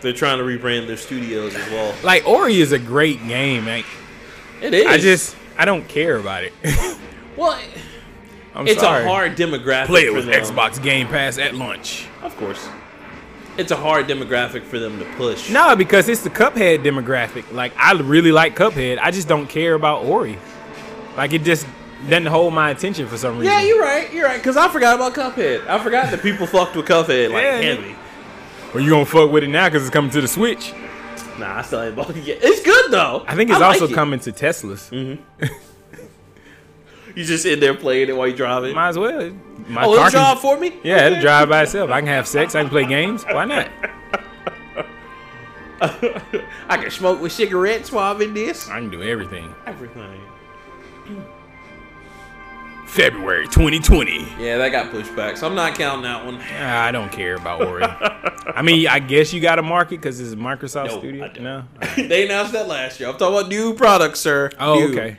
they're trying to rebrand their studios as well. Like Ori is a great game, man. It is. I just I don't care about it. well, I'm it's sorry. a hard demographic. play it with them. Xbox Game Pass at lunch. Of course, it's a hard demographic for them to push. No, because it's the Cuphead demographic. Like I really like Cuphead. I just don't care about Ori. Like it just doesn't hold my attention for some reason. Yeah, you're right. You're right. Because I forgot about Cuphead. I forgot that people fucked with Cuphead like Yeah, heavy. Well, you gonna fuck with it now because it's coming to the Switch. Nah, I still ain't bought it yet. It's good though. I think it's like also it. coming to Teslas. Mm-hmm. You just in there playing it while you driving. Might as well. My oh, car it'll drive for me. Yeah, it'll drive by itself. I can have sex. I can play games. Why not? I can smoke with cigarettes while I'm in this. I can do everything. Everything. February 2020. Yeah, that got pushed back, so I'm not counting that one. I don't care about Ori. I mean, I guess you got to market because it's Microsoft No, Studio. No. they announced that last year. I'm talking about new products, sir. Oh, New. okay.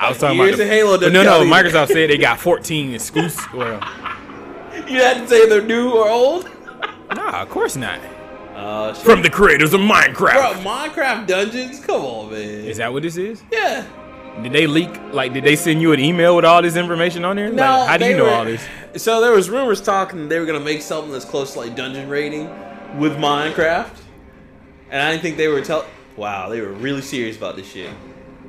I was talking years about the, Halo no, no. Microsoft said they got 14 exclusive. Well, You had to say they're new or old. nah, of course not. Uh. From the creators of Minecraft. Bro, Minecraft Dungeons. Come on, man. Is that what this is? yeah. Did they leak? Like, did they send you an email with all this information on there? No, like, how do you know were- all this? So there was rumors talking they were gonna make something that's close to like dungeon raiding with Minecraft, and I didn't think they were tell. Wow, they were really serious about this shit.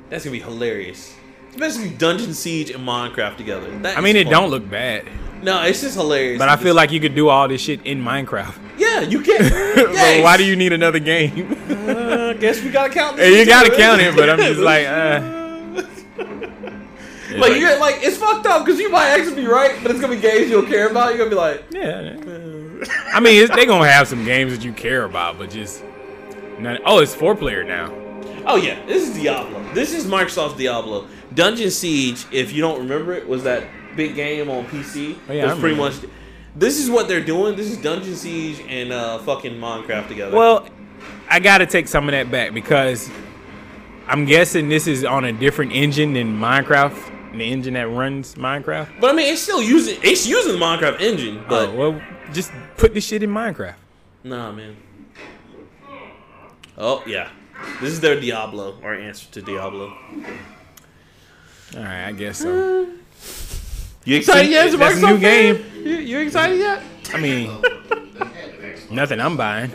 That's gonna be hilarious. Basically Dungeon Siege and Minecraft together. That I mean, it fun. don't look bad, No, it's just hilarious. but I feel like you could do all this shit in Minecraft. yeah, you can. But Yes. why do you need another game? Uh, guess we gotta count. This you gotta count it, but I'm just like, uh. like, you're like it's fucked up because you might actually be right, but it's gonna be games you'll care about. You're gonna be like, Yeah. I mean, it's, they gonna have some games that you care about, but just none. Oh, it's four player now. Oh yeah, this is Diablo. This is Microsoft's Diablo. Dungeon Siege, if you don't remember it, was that big game on PC. Oh, yeah, it was pretty much. This is what they're doing. This is Dungeon Siege and uh, fucking Minecraft together. Well, I got to take some of that back because I'm guessing this is on a different engine than Minecraft, the engine that runs Minecraft. but I mean, it's still using it's using the Minecraft engine. But oh, well, just put this shit in Minecraft. nah, man. Oh yeah, this is their Diablo or answer to Diablo. All right, I guess so. Hmm. You excited yet? as a That's a new game. fan? You, you excited yet? I mean, The head of Xbox. nothing I'm buying.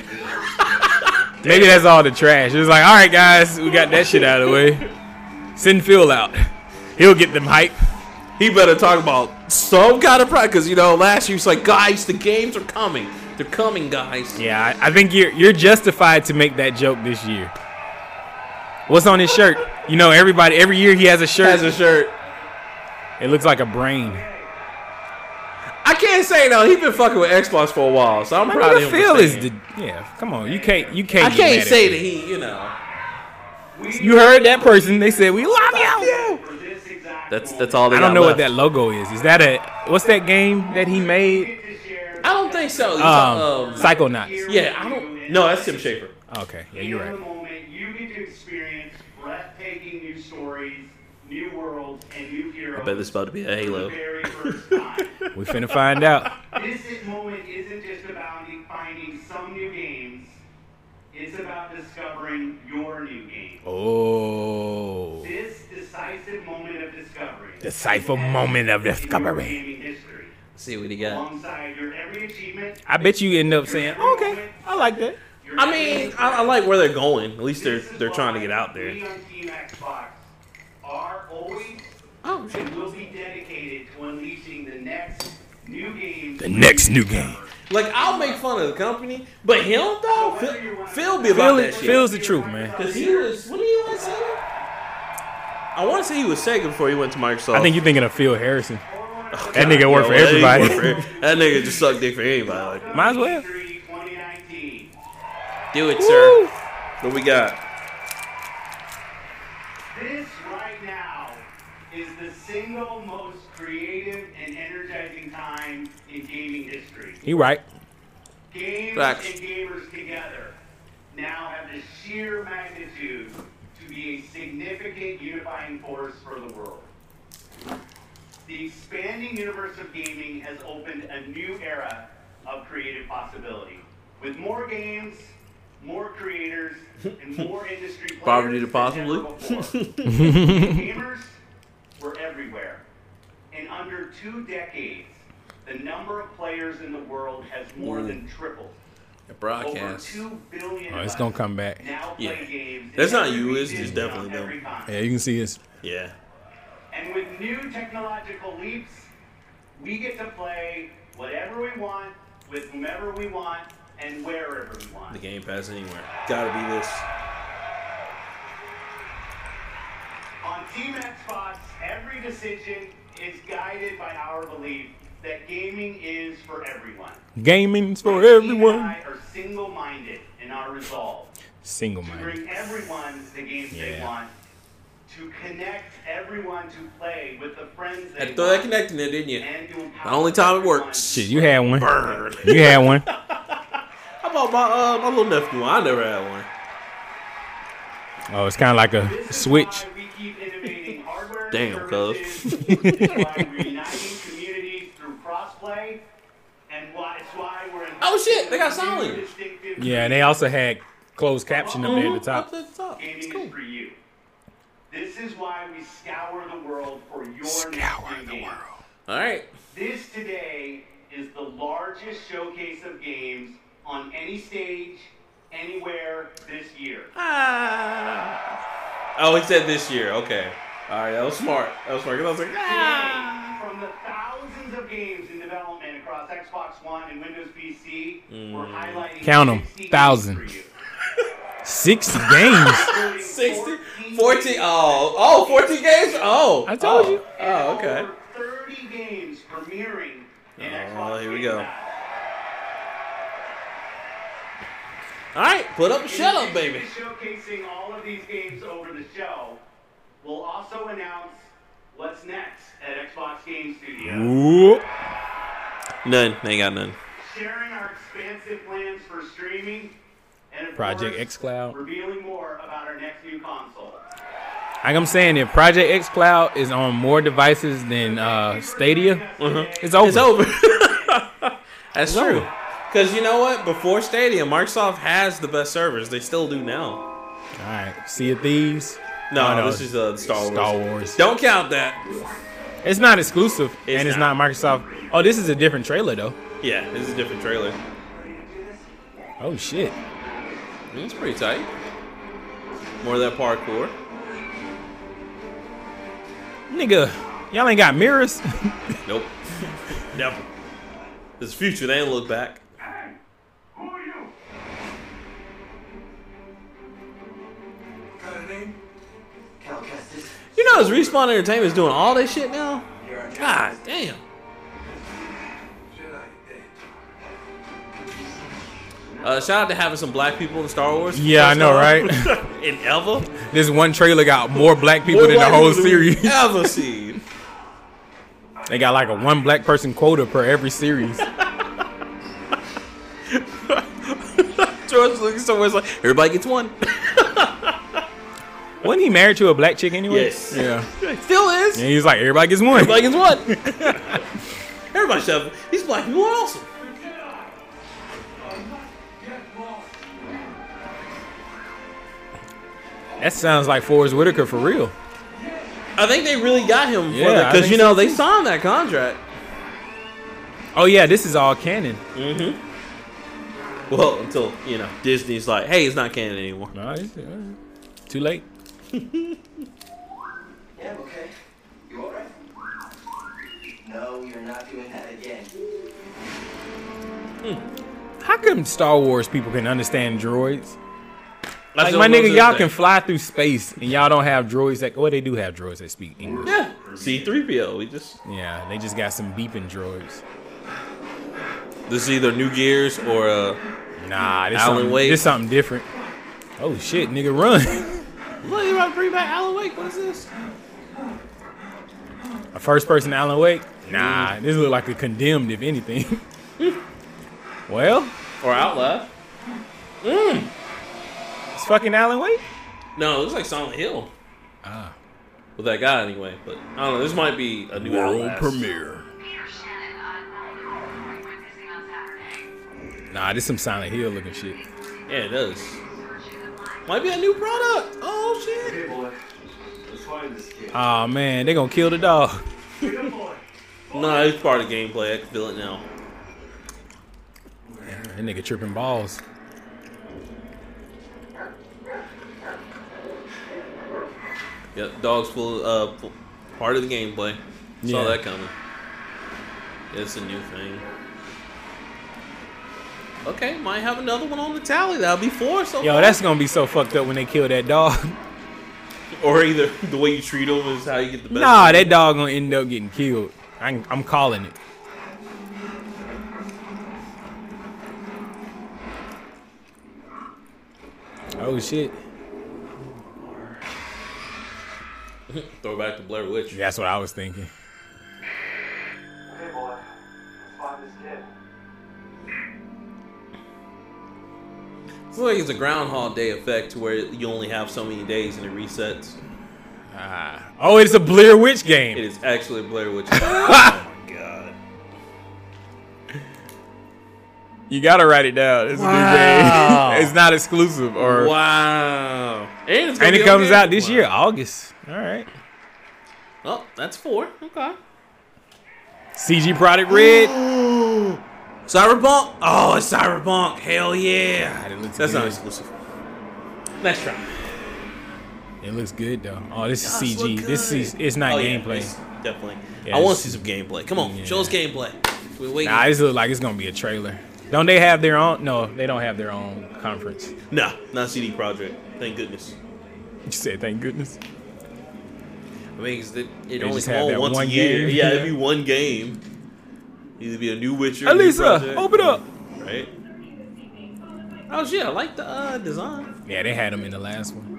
Maybe that's all the trash. It was like, all right, guys, we got that shit out of the way. Send Phil out. He'll get them hype. He better talk about some kind of pride because you know last year he's like, guys, the games are coming. They're coming, guys. Yeah, I, I think you're you're justified to make that joke this year. What's on his shirt? You know, everybody every year he has a shirt. Has a shirt. it looks like a brain. I can't say though. He's been fucking with Xbox for a while, so I'm My proud of nigga him. Phil for is the yeah. Come on, you can't you can't. I get can't mad say that he, you know. You heard that person? They said we love you. For this exact That's that's all they I don't got know left. what that logo is. Is that a what's that game that he made? I don't think so. It's, Um, um, Psychonauts. yeah, I don't. No, that's Tim Schafer. Okay, yeah, you're right. Moment, you get to experience breathtaking new stories, new worlds, and new heroes. I bet this is about to be a Halo. very first time. We finna find out. this moment isn't just about finding some new games. It's about discovering your new game. Oh, This decisive moment of discovery. Decisive moment of discovery. See what he got. Alongside your every achievement. I bet you end up saying, okay, I like that. Your I mean, I, I like where they're going. At least they're they're trying to get out there. We on Team Xbox are always Oh and will be dedicated to unleashing the next new game. The next new game. Like I'll make fun of the company, but him though, Phil, Phil be about Phil, that shit. Phil's the truth, man. Cause he was what do you want to say? I want to say he was Sega before he went to Microsoft. I think you're thinking of Phil Harrison. God, That nigga work yeah, for well, that nigga everybody. work for- that nigga just suck dick for anybody. Like, Might as well. 2019. do it, sir. What we got? This right now is the single most creative and energizing time in gaming history. He right. Games Facts. and gamers together now have the sheer magnitude to be a significant unifying force for the world. The expanding universe of gaming has opened a new era of creative possibility. With more games, more creators, and more industry players Poverty to possibly. ever. Gamers were everywhere. In under two decades, the number of players in the world has more than tripled. The Over broadcast. two billion Oh, of it's gonna come back. Yeah. play games. in That's not you, it's region just definitely them. Yeah, you can see his. Yeah. And with new technological leaps, we get to play whatever we want, with whomever we want, and wherever we want. The Game Pass anywhere. Gotta be this. On Team Xbox, every decision is guided by our belief that gaming is for everyone. Gaming's for My team and everyone. I are single-minded in our resolve Single-minded. to minded. bring everyone the games they want, to connect everyone to play with the friends they Had to throw that connecting in there, didn't you? and to empower The only time it everyone works. Shit, you had one. Burn. You had one. How about my uh, my little nephew? I never had one. Oh, it's kind of like a This switch. why we keep innovating hardware and Damn, cuz. services. It's why we're uniting communities through crossplay, and why it's why we're Oh, shit, they got investing in sound. new distinctive Yeah, and they also had closed caption up there at the top. Up at the top. It's cool. is for you. This is why we scour the world for your Scour the game. world. All right. This today is the largest showcase of games on any stage, anywhere this year. Ah. Oh, he said this year. Okay. All right, that was smart. That was smart. 'cause I was like, ah. From the thousands of games in development across Xbox One and Windows PC, we're highlighting Count 'em. 60 games Thousand. for 60 games. 60, 14 14. Oh, oh, 14 games. Oh, I told oh. you. Oh, okay. over 30 games premiering in Oh, Xbox here we Game go. Pass. All right, put up a shut up, In baby. addition Showcasing all of these games over the show. We'll also announce what's next at Xbox Game Studio. Whoop. None. They ain't got none. Sharing our expansive plans for streaming and of Project course, xCloud. Revealing more about our next new console. Like I'm saying, if Project xCloud is on more devices than uh, Stadia, it's over. It's over. That's true. Because you know what? Before Stadia, Microsoft has the best servers. They still do now. All right, Sea of Thieves. No, Oh, no. this is uh, Star Wars. Star Wars. Don't count that. It's not exclusive, It's and it's not. not. Microsoft. Oh, this is a different trailer though. Yeah, this is a different trailer. Oh shit. It's pretty tight. More of that parkour. Nigga, y'all ain't got mirrors. Nope. Never. This future. They ain't look back. You know, as Respawn Entertainment is doing all this shit now. God damn. Uh, shout out to having some black people in Star Wars. Yeah, I know, right? in ever. this one trailer got more black people More than the whole people than we've series. Ever seen. They got like a one black person quota per every series. George looking somewhere like everybody gets one. Wasn't he married to a black chick anyway? Yes. Yeah. Still is. And he's like, everybody gets one. Everybody gets one. everybody should have. These black people are awesome. That sounds like Forest Whitaker for real. I think they really got him for Yeah, that because you know so, they too. signed that contract. Oh yeah, this is all canon. Mhm. Well, until you know Disney's like, hey, it's not canon anymore. No, it's, uh, too late. Yeah, okay. You alright? No, you're not doing that again. How come Star Wars people can understand droids? That's Like my nigga, y'all that- can fly through space and y'all don't have droids that. Well, they do have droids that speak English. Yeah, C three PO. We just Yeah, they just got some beeping droids. this is either New Gears or uh. Nah, this Alan something, Wake. this something different. Oh shit, nigga, run! Look, you about to bring back Alan Wake? What is this? a first person Alan Wake? Nah, this look like a condemned, if anything. well, Or Outlast? it's fucking Alan Wake. No, it looks like Silent Hill. Ah. With that guy anyway, but I don't know. This might be a new Outlast. premiere. Peter Shannon, we went visiting on Saturday. Nah, this some Silent Hill looking shit. Yeah, it does. Might be a new product. Oh shit. Hey, boy. Let's find this kid. Oh man, they gonna kill the dog. Good boy. It's part of the gameplay. I can feel it now. That nigga tripping balls. Yep, dogs full. Uh, full, part of the gameplay. Saw Yeah. that coming. It's a new thing. Okay, might have another one on the tally. That'll be four. So Yo, far. that's gonna be so fucked up when they kill that dog. or either the way you treat them is how you get the best. nah, that dog gonna end up getting killed. I'm, I'm calling it. Oh shit. Throw back to Blair Witch. That's what I was thinking. Hey, boy. Let's find this kid. It's like it's a Groundhog Day effect to where you only have so many days and it resets. Ah. Oh, it's a Blair Witch game. It is actually a Blair Witch. oh my god. You gotta write it down. It's a Wow. new game. it's not exclusive or Wow. And, it's and it comes okay. out this Wow. year, August. All right. Oh, that's four. Okay. CD Projekt Red. Cyberpunk? Oh, it's Cyberpunk. Hell yeah. God, it looks That's good. not exclusive. Let's try. It looks good though. Oh, this is CG. This is it's not Oh, yeah, gameplay. it's definitely. Yeah, I want to see some gameplay. Come on, Yeah. show us gameplay. We wait. Nah, this looks like it's gonna be a trailer. Don't they have their own? No, they don't have their own conference. nah, not CD Projekt. Thank goodness. You said thank goodness. I mean, it, it only just come have that once one a year. game. Yeah, it'd be one game. Either be a new Witcher. new Elisa, project, open up. Right. Oh shit, I like the uh, design. Yeah, they had them in the last one.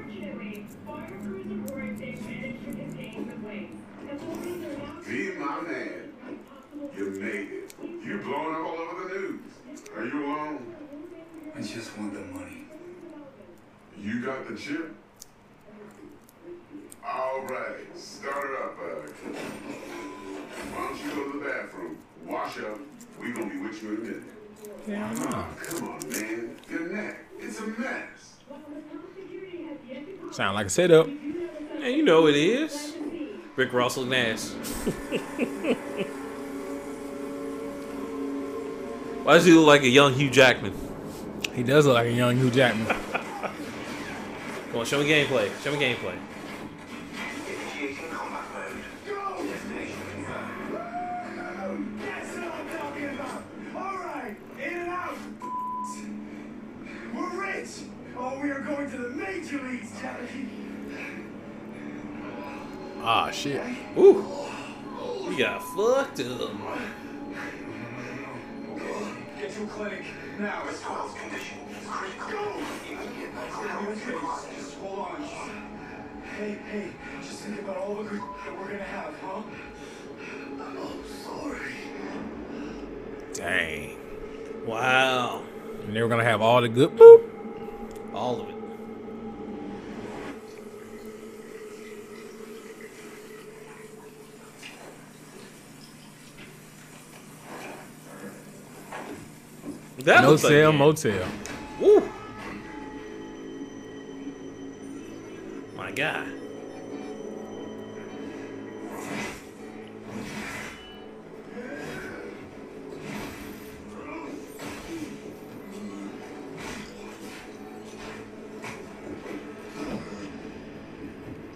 Be my man. You made it. You blowing up all over the news. Are you alone? I just want the money. You got the chip? All right, start it up, Bug. Why don't you go to the bathroom, wash up. We gonna be with you in a minute. Yeah, I. Oh, come on, man. Your neck, it's a mess. Sound like a setup. Yeah, you know it is. Rick Russell Nash. Why does he look like a young Hugh Jackman? He does look like a young Hugh Jackman. Come on, show me gameplay. Show me gameplay. Ah, shit. Ooh. We got fucked up. Get to a clinic now. Risk health condition is critical. Immediate medical help is required. Just hold on. Hey, hey, just think about all the good that we're gonna have, huh? Oh, sorry. Dang. Wow. And they were gonna have all the good boop. All of it. That No looks like sale, motel. Woo. My God.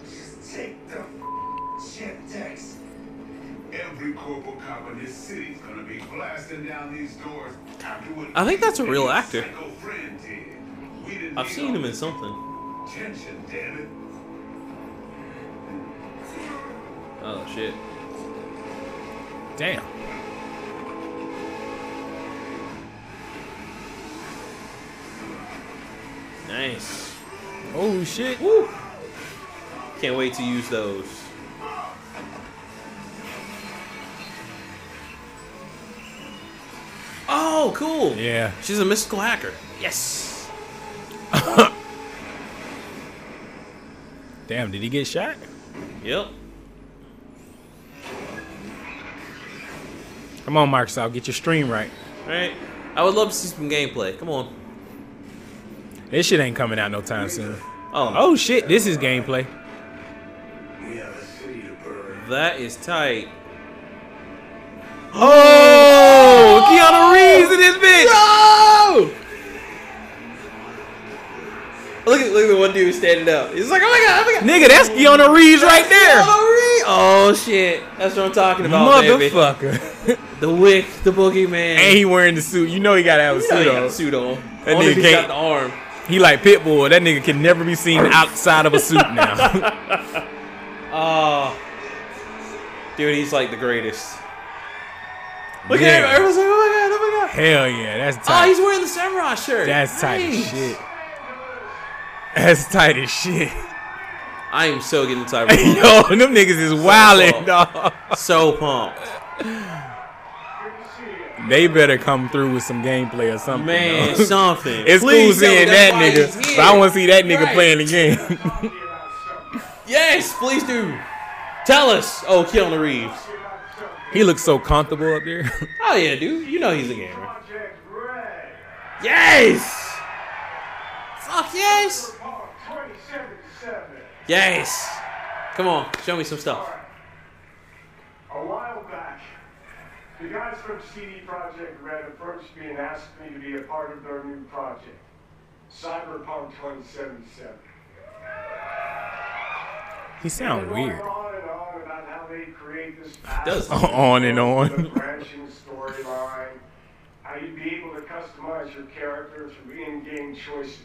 Just take the chip text. Every corporal cop in this city's I think that's a real actor. psycho friend did. We didn't I've seen him in something. Tension, damn it. Oh shit. Damn. Nice. Oh shit. Woo. Can't wait to use those. Oh, cool. Yeah. She's a mystical hacker. Yes. Damn, did he get shot? Yep. Come on, Microsoft, get your stream right. Right. I would love to see some gameplay. Come on. This shit ain't coming out no time soon. Oh. Oh shit, this is gameplay. We have a city to burn. that is tight. Oh, Keanu Reeves in this bitch. No! Look at look at the one dude standing up. He's like, oh my god, oh my god. Nigga, that's Keanu Reeves right there. Keanu Reeves. Oh shit, that's what I'm talking about, baby. Motherfucker. The wick, the boogeyman. and he wearing the suit. You know he gotta have a You know he suit got a on. suit on. That Only if nigga he's got can't- the arm. He like Pitbull. That nigga can never be seen outside of a suit now. Oh, dude, he's like the greatest. Look Yeah. at him. Everyone's like, oh my god, oh my god. Hell yeah, that's oh, tight. Oh, he's wearing the samurai shirt. that's tight as shit. That's tight as shit. I am so getting tired. Yo, them niggas is wildin', dog. so pumped. They better come through with some gameplay or something. Man, dog. something. It's Please cool seeing that nigga, but I want to see that nigga Right. playing the game. Yes, please do. Tell us. Oh, Keanu Reeves. He looks so comfortable up there. Oh yeah, dude. You know he's a gamer. Projekt Red. Yes. Fuck yes. Mark 2077. Yes. Come on, show me some stuff. A while back, the guys from CD Projekt Red approached me and asked me to be a part of their new project, Cyberpunk 2077. he sounds weird. On and on about how they create this Does. massive On and on. branching storyline, how you'd be able to customize your character through in-game choices.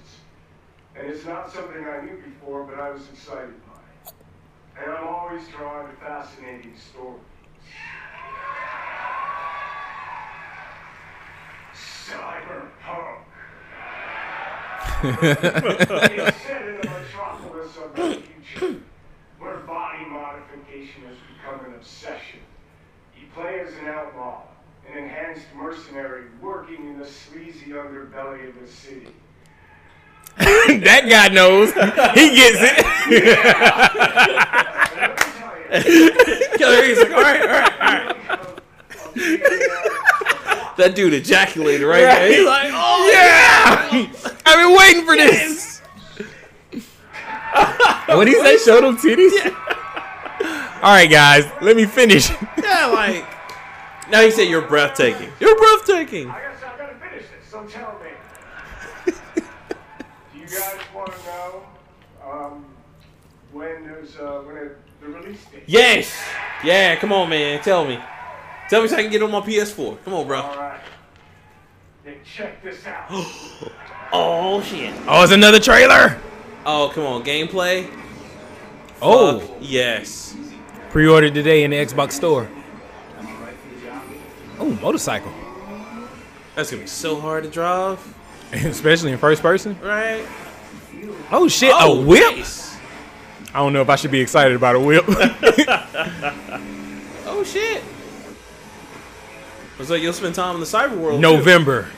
And it's not something I knew before, but I was excited by. And I'm always drawn to fascinating stories. Cyberpunk. It's set in the metropolis of the future, where body modification has become an obsession. You play as an outlaw, an enhanced mercenary working in the sleazy underbelly of the city. that guy knows. He gets it. Killer He's like, all right, all right, all right. That dude ejaculated right there. He's like, oh yeah. I've been waiting for this. what he say? Show them titties. All right, guys. Let me finish. yeah, like. Now he said you're breathtaking. You're breathtaking. I guess I gotta finish this, so tell me. Do you guys want to know um, when there's uh, when it, the release date? Yes. Yeah, come on, man. Tell me. Tell me so I can get on my PS4. Come on, bro. All right. Then check this out. Oh shit. Oh, it's another trailer. Oh, come on. Gameplay. Oh, Fuck yes. Pre-ordered today in the Xbox store. Oh, motorcycle. That's gonna be so hard to drive. Especially in first person. Right? Oh shit, Oh, a whip. nice. I don't know if I should be excited about a whip. Oh shit. Looks like you'll spend time in the cyber world. too. November.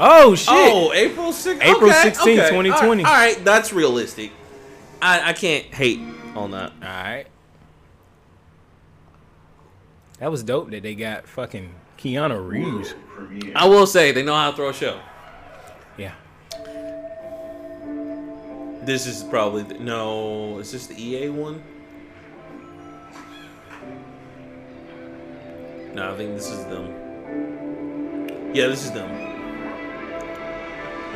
Oh shit. Oh, April 6th. April okay, 16th, okay. 2020. All right, all right, that's realistic. I, I can't hate on that. All right. That was dope that they got fucking Keanu Reeves. I will say they know how to throw a show. Yeah. This is probably the, no. Is this the EA one? No, I think this is them. Yeah, this is them.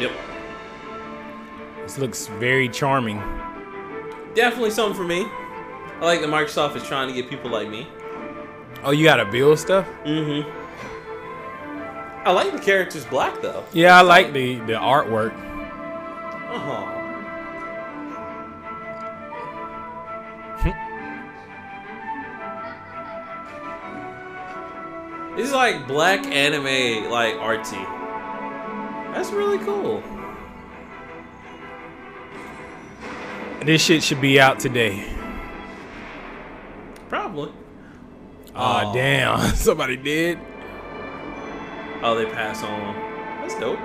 Yep, This looks very charming. definitely something for me. I like that Microsoft is trying to get people like me. Oh, you gotta build stuff? Mm-hmm. I like the characters black though. Yeah, I like the the artwork. Uh-huh. this is like black anime, like artsy. That's really cool. This shit should be out today. Probably. Aw, Aw. damn. Somebody did. Oh, they pass on. That's dope.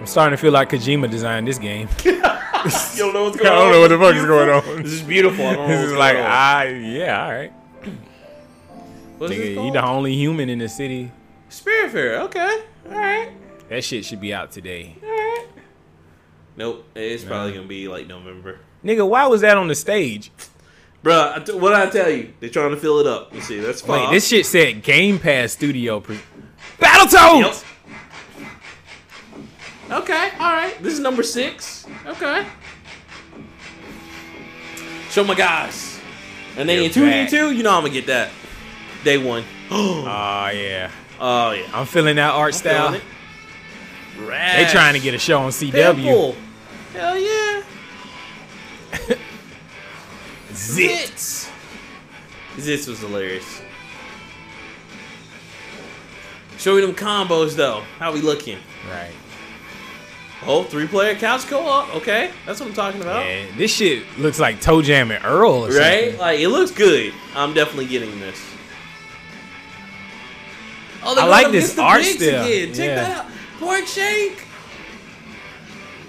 I'm starting to feel like Kojima designed this game. You don't know what's going on. I don't know what the fuck is going on. This is beautiful. I don't know This is like, I ah, yeah, all right. What's Nigga, you the only human in the city. Spirit Fair, Okay. All right. That shit should be out today. All right. Nope. It's probably gonna be like November. Nigga, why was that on the stage? Bruh, t- what I tell you? They're trying to fill it up. You see, that's fine. Wait, this shit said Game Pass Studio. Pre- Battletoads! Okay, all right. This is number six. Okay. Show my guys. And then You're in two back. two, you know I'm gonna get that. Day one. oh yeah, Oh, yeah. I'm feeling that art style. Feeling it. They trying to get a show on CW. Pimple. Hell yeah. Zit. Zits. Zits was hilarious. Show me them combos though. How we looking? Right. Oh, three player couch co-op. Okay, that's what I'm talking about. Yeah, this shit looks like ToeJam and Earl or Right? something. Like it looks good. I'm definitely getting this. Oh, they're I like this against the art pigs style. Again. Check Yeah. that out. Pork shake.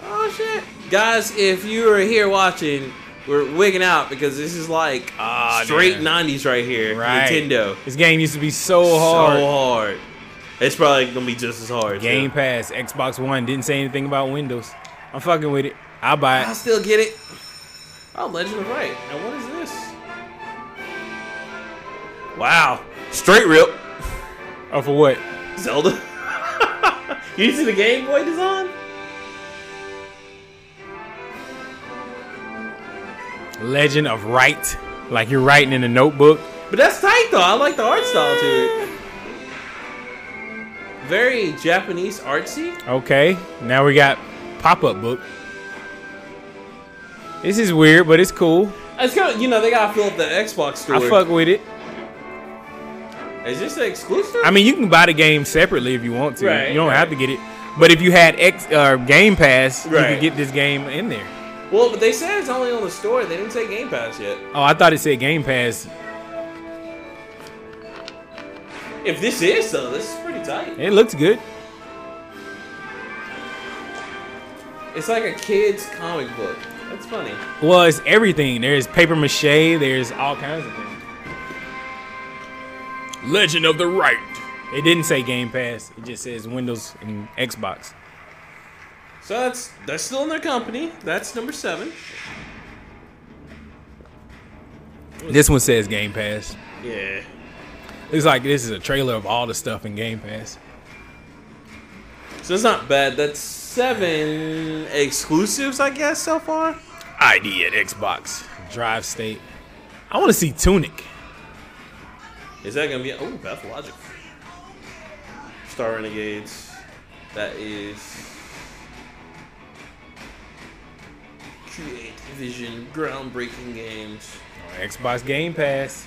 Oh shit, guys! If you are here watching, we're wigging out because this is like Ah, straight damn. '90s right here. Right. Nintendo. This game used to be so hard. So hard. It's probably gonna be just as hard. too. Game Pass, Xbox One didn't say anything about Windows. I'm fucking with it. I'll buy it. I still get it. Oh, Legend of Right. Now what is this? Wow, straight rip. Oh, for what? Zelda. you see the Game Boy design? Legend of Right. Like you're writing in a notebook. But that's tight though. I like the art style to it. Very Japanese artsy. Okay. Now we got pop-up book. This is weird, but it's cool. It's kind of you know they gotta fill up the Xbox store. I fuck with it. Is this an exclusive? I mean, you can buy the game separately if you want to. Right, you don't right. have to get it. But if you had X uh, Game Pass, you could get this game in there. Well, but they said it's only on the store. They didn't say Game Pass yet. Oh, I thought it said Game Pass. If this is though, this is pretty tight. It looks good. It's like a kid's comic book. That's funny. Well, it's everything. There's paper mache. There's all kinds of things. Legend of the Right. It didn't say Game Pass. It just says Windows and Xbox. So that's that's still in their company. That's number seven. This one says Game Pass. Yeah. It's like this is a trailer of all the stuff in Game Pass. So it's not bad. That's seven exclusives, I guess, so far. ID at Xbox. Drive State. I want to see Tunic. Is that gonna be? Oh, Pathologic. Star Renegades. That is. Create Vision, groundbreaking games. Xbox Game Pass.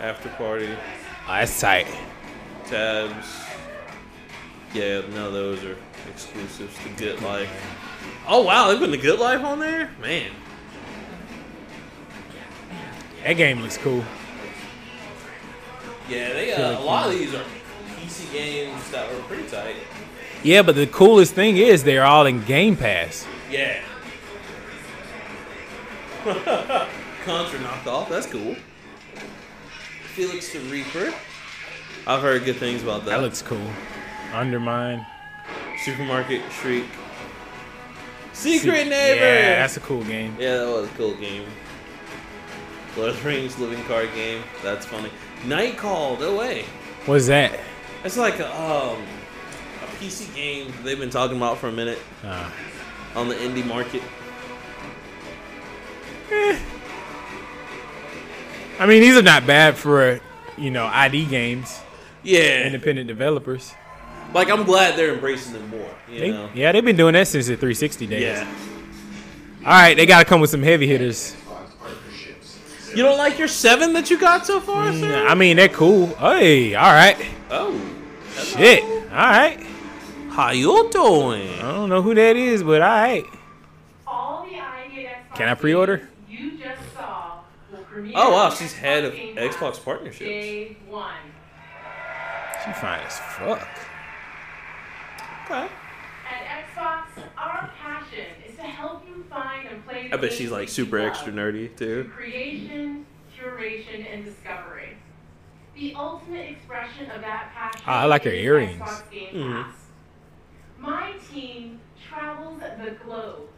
After Party, Oh, that's tight. tabs. Yeah, no, those are exclusives to Good Life. Oh wow, they putting the Good Life on there, man. That game looks cool. Yeah, they uh, a lot of these are PC games that were pretty tight. Yeah, but the coolest thing is they're all in Game Pass. Yeah. Contra knockoff. That's cool. Felix the Reaper. I've heard good things about that. That looks cool. Undermine. Supermarket Shriek. Secret Neighbor. Yeah, that's a cool game. Yeah, that was a cool game. Lord of the Rings living card game. That's funny. Night Call. No way. What's that? It's like a um a PC game they've been talking about for a minute Uh, on the indie market. I mean, these are not bad for you know ID games, Yeah. independent developers. Like I'm glad they're embracing them more. You They, know. yeah, they've been doing that since the 360 days. Yeah. All right, they got to come with some heavy hitters. You don't like your seven that you got so far, mm, sir? I mean, they're cool. Hey, all right. Oh. Shit. All right. How you doing? I don't know who that is, but all right. All the ID Can I pre-order? Games You just saw will premiere Oh wow, she's head of Xbox partnerships. Day one. She fine as fuck. Okay. At Xbox, our passion is to help you find and play. the I bet she's like super extra nerdy too. creation, curation, and discovery. The ultimate expression of that passion. Ah, I like her earrings. Xbox Game Mhm. My team travels the globe,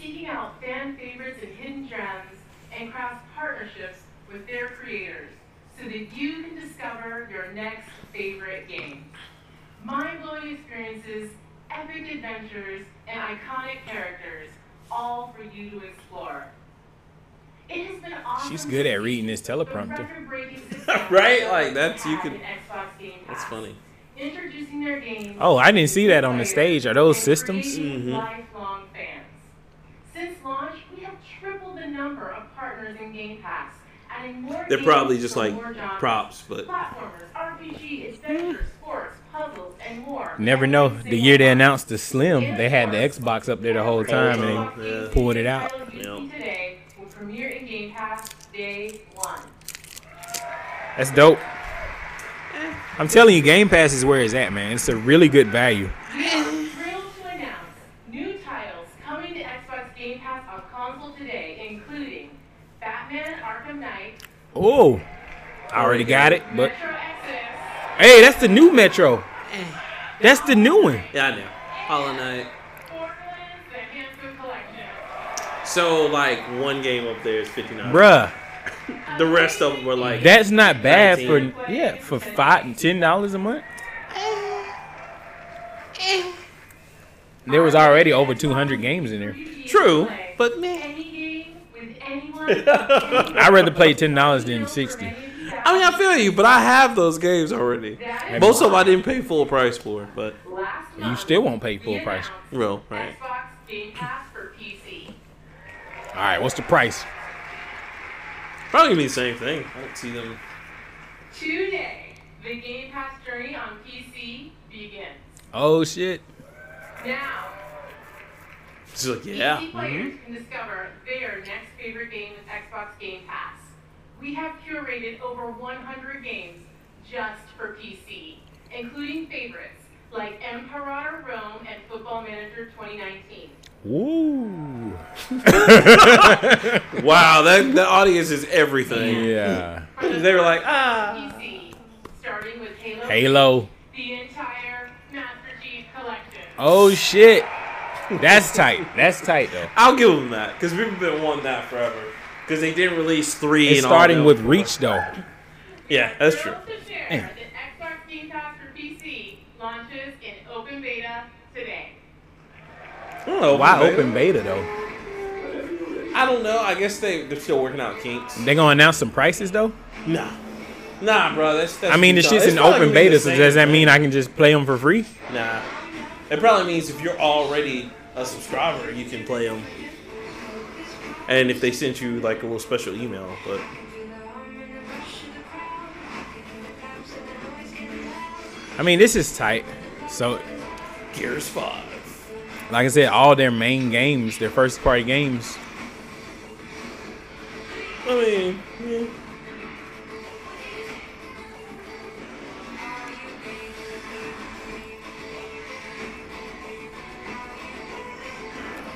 seeking out fan favorites and hidden gems, and crafts partnerships with their creators, so that you can discover your next favorite game. Mind-blowing experiences, epic adventures, and iconic characters, all for you to explore. It has been awesome She's good at reading this teleprompter. Right? Like, that's- you can could- Xbox Game That's funny. Introducing their games Oh, I didn't see that on the stage. Are players those and systems? creating mm-hmm Mhm. Lifelong fans. Since launch, we have tripled the number of partners in Game Pass, adding more. They're probably just like more props, but Platformers, RPG, adventure, sports, puzzles, and more. Never know. The year they announced the Slim, they had the Xbox up there the whole time, and Yeah. pulled it out. Titles Today will premiere in Game Pass day one. That's dope. Eh. I'm telling you, Game Pass is where it's at, man. It's a really good value. We are thrilled to announce new titles coming to Xbox Game Pass on console today, including Batman Arkham Knight, Oh, I already got it, but hey, that's the new Metro. Eh. That's the new one. yeah, I know. Hollow Knight. Borderlands, the Handsome Collection. So like one game up there is fifty nine. Bruh, The rest of them were like that's not bad for yeah for five and ten dollars a month. Eh. Eh. There was already over 200 games in there. true, but man, Any game with anyone. I'd rather play ten dollars than sixty. I mean I feel you, but I have those games already. Most of them I didn't pay full price for, but Last You still won't pay full price. announced real right. Xbox Game Pass for PC. All right, what's the price? Probably gonna be the same thing. I don't see them. Today, The Game Pass journey on PC begins. Oh shit. Now, She's like, yeah. PC players mhm. can discover their next favorite game with Xbox Game Pass. We have curated over 100 games just for PC, including favorites like Imperator Rome and Football Manager 2019. Woo. Wow, that the audience is everything. Yeah. They were like, ah. PC, starting with Halo. Halo. The entire Master Chief collection. Oh shit. That's tight. That's tight though. I'll give them that because we've been wanting that forever. Because they didn't release three. It's and starting them. with Reach though. Yeah, that's true. Share Damn. that Xbox Game Pass for PC launches in open beta today. I don't know. Why man. open beta though? I don't know. I guess they they're still working out kinks. They gonna announce some prices though? Nah, nah, bro. That's, that's I mean, the shit's in open gonna be the beta, so does that mean I can just play them for free? Nah. It probably means if you're already a subscriber, you can play them. And if they sent you like a little special email, but I mean, this is tight. So, Gears Five. like I said, all their main games, their first party games, I mean, yeah.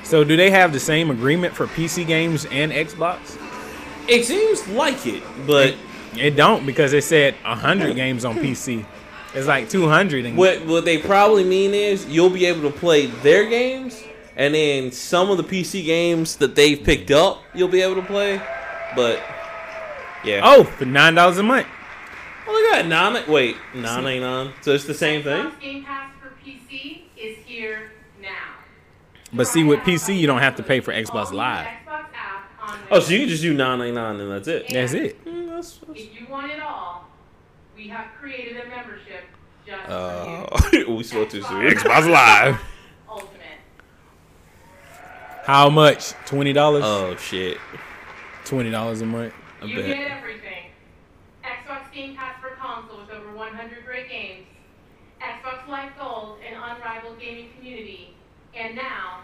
So do they have the same agreement for PC games and Xbox? it seems like it, but It don't because they said 100 games on PC. It's like 200 and what what they probably mean is you'll be able to play their games, and then some of the PC games that they've picked up, you'll be able to play. But yeah. Oh, for $9 a month. Oh, look at that. Nine, wait, nine ninety nine. So it's the same thing. Game Pass for PC is here now. But see with PC you don't have to pay for Xbox Live. Xbox app on Oh, so you can just do nine ninety nine and that's it. That's it. Mm, that's- that's- If you want it all, we have created a membership just Uh, for you. we spoke too soon. Xbox Live. Ultimate. How much? $20? Oh shit! $20 a month. I you bet. get everything. Xbox Game Pass for console with over 100 great games. Xbox Live Gold, an unrivaled gaming community. And now,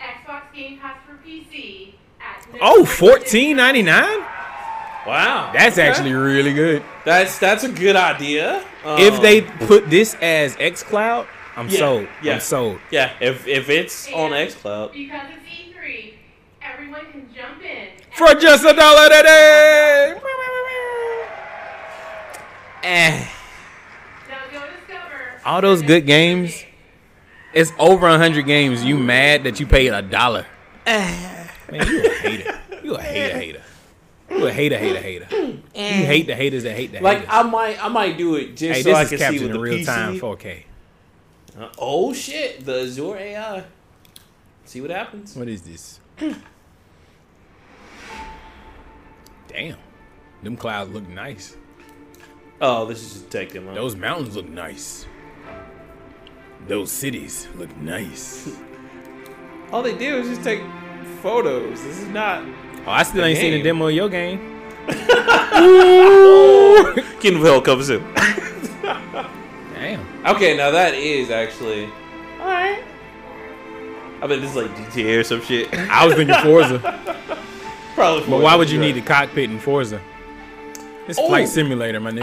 Xbox Game Pass for PC at no Oh, fourteen ninety nine. Wow, That's Okay. actually really good. that's that's a good idea. if Um, they put this as xCloud, I'm Yeah, sold. yeah. I'm sold. yeah, if if it's on And xCloud, Because it's E3, everyone can jump in. For just a dollar a day. Eh. Now go discover All those good next games. Game. It's over a hundred games. You mad that you paid a dollar? Man, you a hater. You a hater, hater. You a hater, hater, hater. You hate the haters that hate the like haters. I might I might do it just hey, so this I is can see captured with in the real PC. time 4K. Uh, oh shit, the Azure AI. See what happens. What is this? Damn, them clouds look nice. Oh, this is just tech demo. Those mountains look nice. Those cities look nice. All they do is just take photos. This is not. Oh, I still The ain't seen a demo of your game. Kingdom of Hell comes soon. Damn. okay, now that is actually. Alright. I bet this is like GTA or some shit. I was thinking Forza, Probably. but why would you need the cockpit in Forza? It's Oh. flight simulator, my nigga.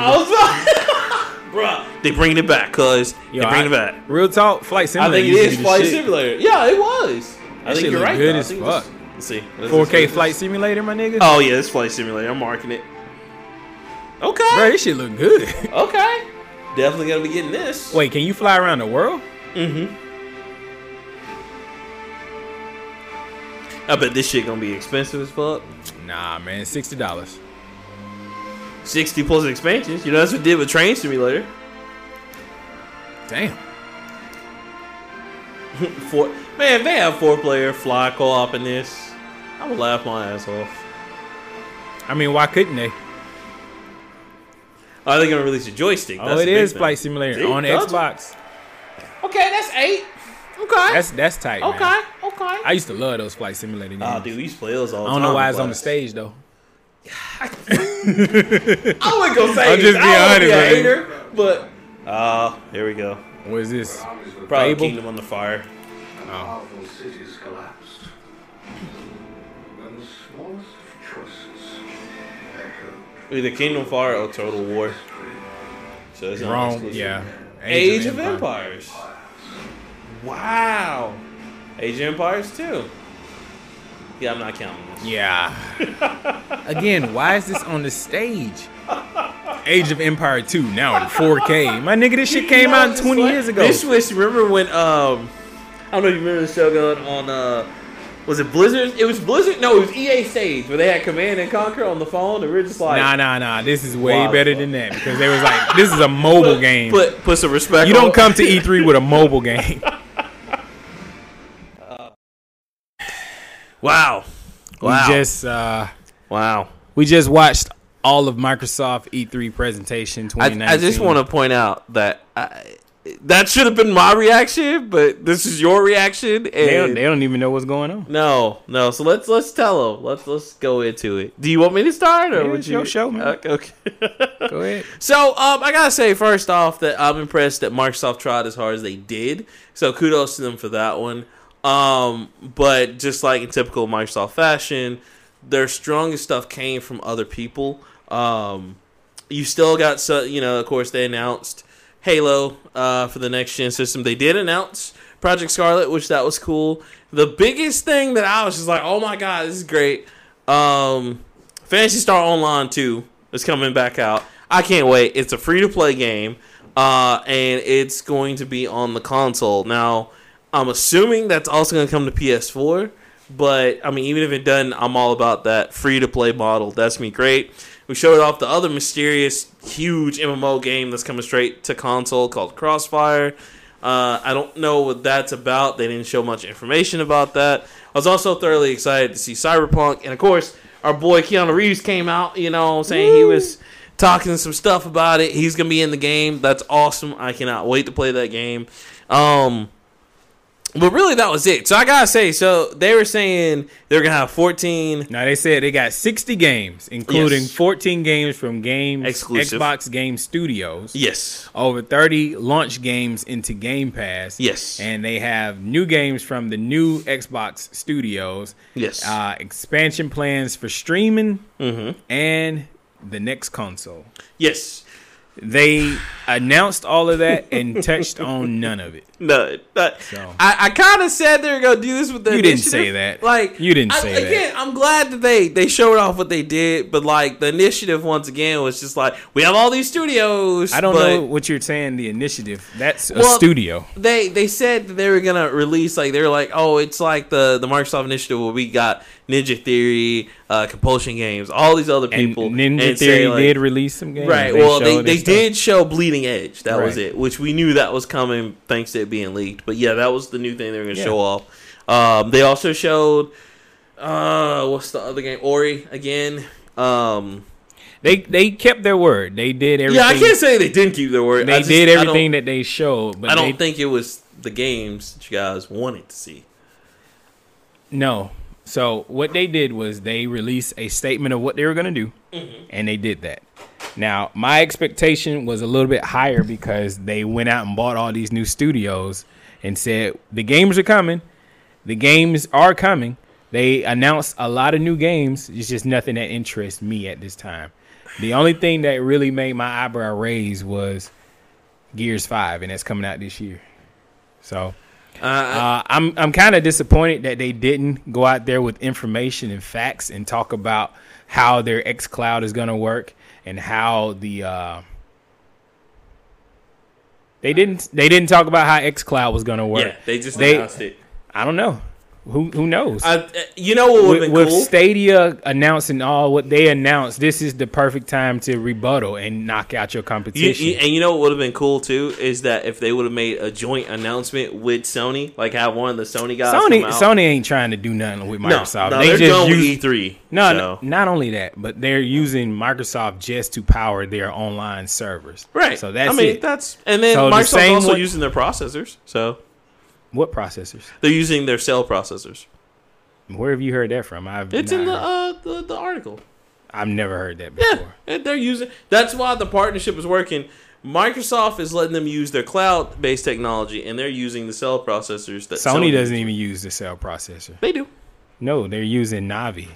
Bruh, they bringing it back, cuz. They bringing I- it back. Real talk, flight simulator. I think it is Flight. Simulator. Yeah, it was. I That think you're right. good though. As fuck. Let's see. Let's 4K see. flight simulator, my nigga. Oh yeah, it's Flight Simulator. I'm marking it. Okay. Bro, this shit look good. Okay. Definitely gotta be getting this. Wait, can you fly around the world? Mm-hmm. I bet this shit gonna be expensive as fuck. Nah, man, sixty dollars. 60 plus expansions. You know, that's what they did with Train Simulator. Damn. Four, man, if they have four player fly co op in this, I would laugh my ass off. I mean, why couldn't they? Oh, Are they gonna release a joystick? Oh, That's it the big is thing. flight simulator See? on Told you. Xbox. Okay, that's eight. Okay. That's that's tight. man. okay. Okay. I used to love those flight simulator ah, games. Oh, dude, we used to play those all I don't time. know why in it's on the stage though. I wouldn't go say. I'm just being I honest, be a man. hater. but uh, here we go. What is this? Probably Fable? Kingdom on the Fire. Powerful cities collapsed. And the smallest choices. Either Kingdom Fire or Total War. So it's not Wrong. exclusive. Yeah. Age, of, Empires. Wow. Age of Empires too. Yeah, I'm not counting this. Yeah. Again, why is this on the stage? Age of Empire 2 now in 4K. My nigga, this shit came out 20 years ago. This was remember when um I don't know if you remember the show going on uh was it Blizzard? It was Blizzard. No, it was EA Stage where they had Command and Conquer on the phone. And we are just like, Nah, nah, nah. This is way Wow. better than that because they was like, this is a mobile put, game. Put put some respect. you on- don't come to E3 with a mobile game. Wow. Wow. We just uh, wow. we just watched all of Microsoft E3 presentation I, 2019. I just want to point out that I, that should have been my reaction, but this is your reaction. And They don't, they don't even know what's going on. No, no. So let's let's tell them. Let's let's go into it. Do you want me to start or Yeah, would you? show, me? Okay. okay. Go ahead. so um, I gotta say first off that I'm impressed that Microsoft tried as hard as they did. So kudos to them for that one. Um, but just like in typical Microsoft fashion, their strongest stuff came from other people. Um, you still got so you know. Of course, they announced Halo uh, for the next gen system. They did announce Project Scarlett, which that was cool. The biggest thing that I was just like, oh my god, this is great. Um, Phantasy Star Online 2 is coming back out. I can't wait. It's a free to play game, uh, and it's going to be on the console. Now, I'm assuming that's also going to come to PS4, but I mean, even if it doesn't, I'm all about that free to play model. That's be great. We showed off the other mysterious, huge MMO game that's coming straight to console called Crossfire. Uh, I don't know what that's about. They didn't show much information about that. I was also thoroughly excited to see Cyberpunk, and of course, our boy Keanu Reeves came out. You know, saying he was talking some stuff about it. He's gonna be in the game. That's awesome. I cannot wait to play that game. Um, but really, that was it. So I gotta say, so they were saying they're gonna have 14 Now they said they got 60 games, including Yes. 14 games from Games Exclusive. Xbox Game Studios. Yes. Over 30 launch games into Game Pass. Yes. And they have new games from the new Xbox Studios. Yes. Uh, expansion plans for streaming Mm-hmm. and the next console. Yes. They announced all of that and touched on none of it. No, that, uh, So. I, I kind of said they were gonna do this with the You didn't say that. Like You didn't I- say that. I'm glad that they they showed off what they did, but like the initiative once again was just like we have all these studios. I don't but know what you're saying. The initiative that's a studio. They they said that they were gonna release like they were like oh it's like the the Microsoft initiative where we got Ninja Theory, uh, Compulsion Games, all these other And people. Ninja and Theory like- did release some games. Right. well, they, they stuff. did show Bleeding Edge. That was it, which we knew that was coming thanks to it being leaked. But yeah, that was the new thing they were going to Yeah. show off. Um, they also showed uh, what's the other game? Ori again. Um, They they kept their word. They did everything. yeah, I can't say they didn't keep their word. They just- did everything that they showed, but I don't they, think it was the games that you guys wanted to see. no. So what they did was they released a statement of what they were going to do, Mm-hmm. and they did that. Now my expectation was a little bit higher because they went out and bought all these new studios and said the games are coming. The games are coming. They announced a lot of new games. It's just nothing that interests me at this time. The only thing that really made my eyebrow raise was Gears Five, and that's coming out this year. So Uh, uh, I'm I'm kind of disappointed that they didn't go out there with information and facts and talk about how their xCloud is going to work and how the uh, they didn't they didn't talk about how xCloud was going to work. yeah, they just they- announced it. I don't know. Who who knows? Uh, you know what would with, been with cool? Stadia announcing all what they announced, this is the perfect time to rebuttal and knock out your You, competition. you- and you know what would have been cool too is that if they would have made a joint announcement with Sony, like have one of the Sony guys Sony. Sony ain't trying to do nothing with Microsoft. no, they they're just going use, with E3. No, so. no, not only that, but they're using Microsoft just to power their online servers. right. So that's I mean, it. that's and then So Microsoft's same also using their processors, so what processors? they're using their cell processors. Where have you heard that from? I've It's in the uh the, the article. I've never heard that Yeah, before. and they're using. That's why the partnership is working Microsoft is letting them use their cloud-based technology, and they're using the cell processors that Sony, Sony doesn't even use the cell processor. They do. No, they're using Navi.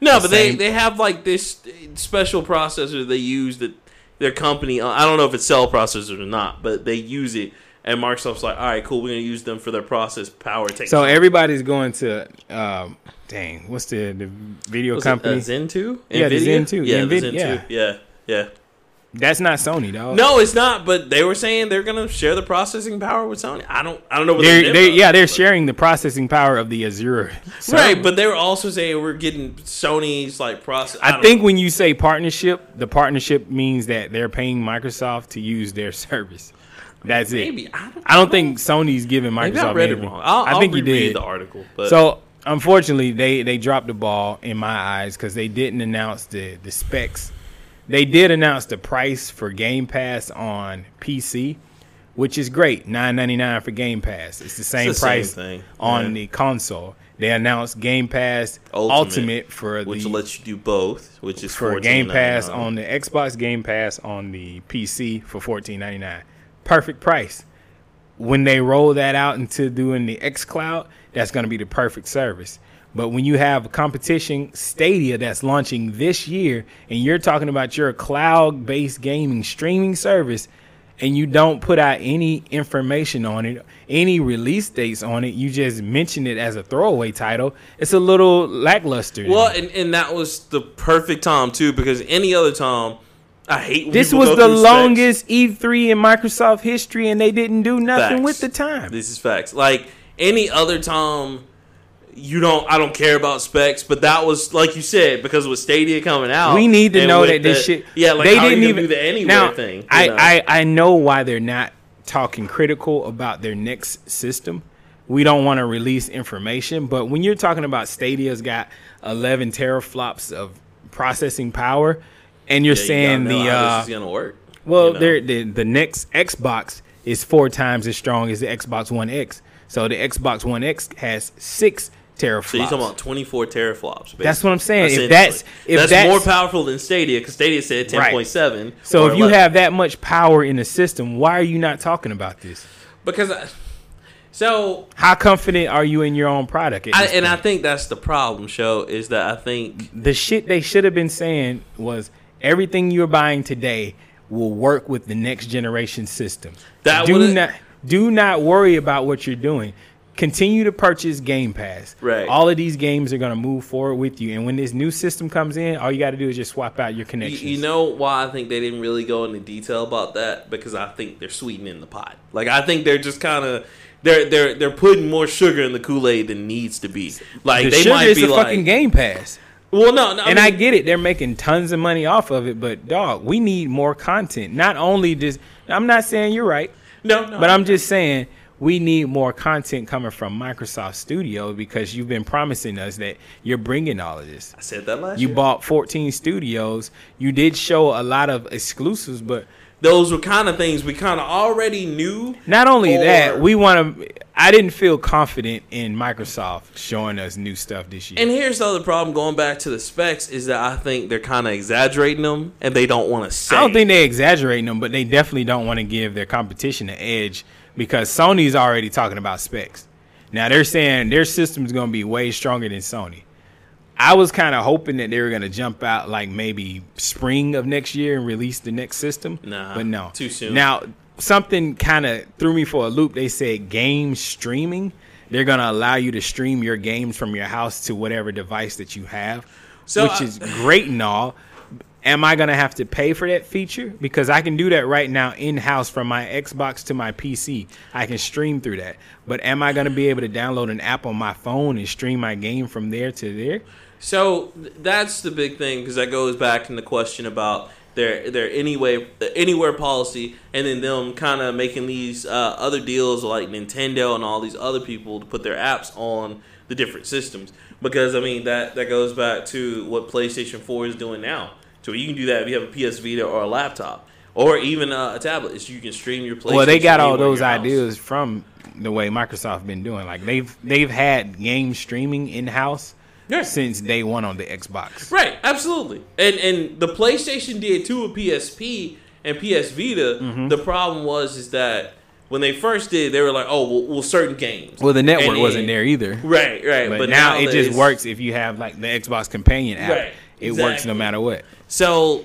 No, The but they, same- they have like this special processor they use that their company. I don't know if it's cell processors or not, but they use it. And Microsoft's like, all right, cool. We're gonna use them for their process power technology. So everybody's going to, um, dang, what's the the video Was it, company? uh, Zen two. Yeah, the Zen 2, Yeah, the Nvidia- Zen yeah. two. Yeah, yeah. That's not Sony, though. No, it's not. But they were saying they're gonna share the processing power with Sony. I don't. I don't know what they're, they yeah, they're sharing the processing power of the Azure. server. Right, but they were also saying we're getting Sony's like process. I, don't think when you say partnership, the partnership means that they're paying Microsoft to use their service. That's Maybe. it. I don't I don't think Sony's giving Microsoft. Maybe I read it anything. wrong. I'll, I I'll think you did. the article. But So unfortunately, they they dropped the ball in my eyes because they didn't announce the the specs. They did announce the price for Game Pass on PC, which is great, nine ninety nine for Game Pass. It's the same the same price thing, on yeah. the console. They announced Game Pass Ultimate, Ultimate, for which lets you do both, which is for Game Pass $14.99. on the Xbox Game Pass on the PC for fourteen ninety nine. Perfect price. When they roll that out into doing the xCloud, that's going to be the perfect service. But when you have a competition Stadia that's launching this year, and you're talking about your cloud based gaming streaming service, and you don't put out any information on it, any release dates on it, you just mention it as a throwaway title, it's a little lackluster. Well, and, and that was the perfect time too, because any other time, I hate. When This was the through specs. longest E3 in Microsoft history, and they didn't do nothing Facts. with the time. This is facts. Like any other time, you don't. I don't care about specs, but that was like you said because with Stadia coming out, we need to know that this the- shit. Yeah, like they didn't even do the anywhere now, thing. I, know? I I know why they're not talking critical about their next system. We don't want to release information, but when you're talking about Stadia's got 11 teraflops of processing power, and you're Yeah, saying gotta the uh, this is gonna work. Well, you know? the the next Xbox is four times as strong as the Xbox One X. So the Xbox One X has six teraflops. So you're talking about 24 teraflops. Basically. That's what I'm saying. If that's- if that's, that's- more powerful than Stadia, because Stadia said 10.7. So if you 11. have that much power in the system, why are you not talking about this? because I, so How confident are you in your own product? I, and I think that's the problem. Show is that I think the shit they should have been saying was everything you're buying today will work with the next generation system. That do would've- not do not worry about what you're doing. Continue to purchase Game Pass. Right. All of these games are going to move forward with you, and when this new system comes in, all you got to do is just swap out your you, connections. you know why I think they didn't really go into detail about that because I think they're sweetening the pot. Like I think they're just kind of. They're they're they're putting more sugar in the Kool Aid than needs to be. Like the they sugar might is be the like, fucking Game Pass. Well, no, no and I mean- get it; they're making tons of money off of it. But dog, we need more content. Not only just I'm not saying you're right, no, no, but I'm just saying we need more content coming from Microsoft Studio because you've been promising us that you're bringing all of this. I said that last You year. bought 14 studios. You did show a lot of exclusives, but Those were kind of things we kind of already knew. not only Or- that, we want to. I didn't feel confident in Microsoft showing us new stuff this year. And here's the other problem going back to the specs is that I think they're kind of exaggerating them and they don't want to say. I don't think they're exaggerating them, but they definitely don't want to give their competition an edge because Sony's already talking about specs. Now they're saying their system's going to be way stronger than Sony. I was kind of hoping that they were going to jump out like maybe spring of next year and release the next system. Nah, but no, too soon. Now something kind of threw me for a loop. They said game streaming. They're going to allow you to stream your games from your house to whatever device that you have, So which I- is great and all. Am I going to have to pay for that feature? Because I can do that right now in house from my Xbox to my PC. I can stream through that. But am I going to be able to download an app on my phone and stream my game from there to there? So that's the big thing because that goes back in the question about their their anyway anywhere policy, and then them kind of making these uh, other deals like Nintendo and all these other people to put their apps on the different systems. Because I mean that that goes back to what PlayStation Four is doing now. So you can do that if you have a PS Vita or a laptop. Or even uh, a tablet, is you can stream your PlayStation. well, they got all those ideas from the way Microsoft been doing. Like they've they've had game streaming in house Yeah. since day one on the Xbox. Right, absolutely. And and the PlayStation did too with PSP, and PS Vita, Mm-hmm. the problem was is that when they first did, they were like, "Oh, well, well certain games." Well, the network And wasn't there either. Right, right. But, But, now, it just works if you have like the Xbox Companion app. Right, It works no matter what. So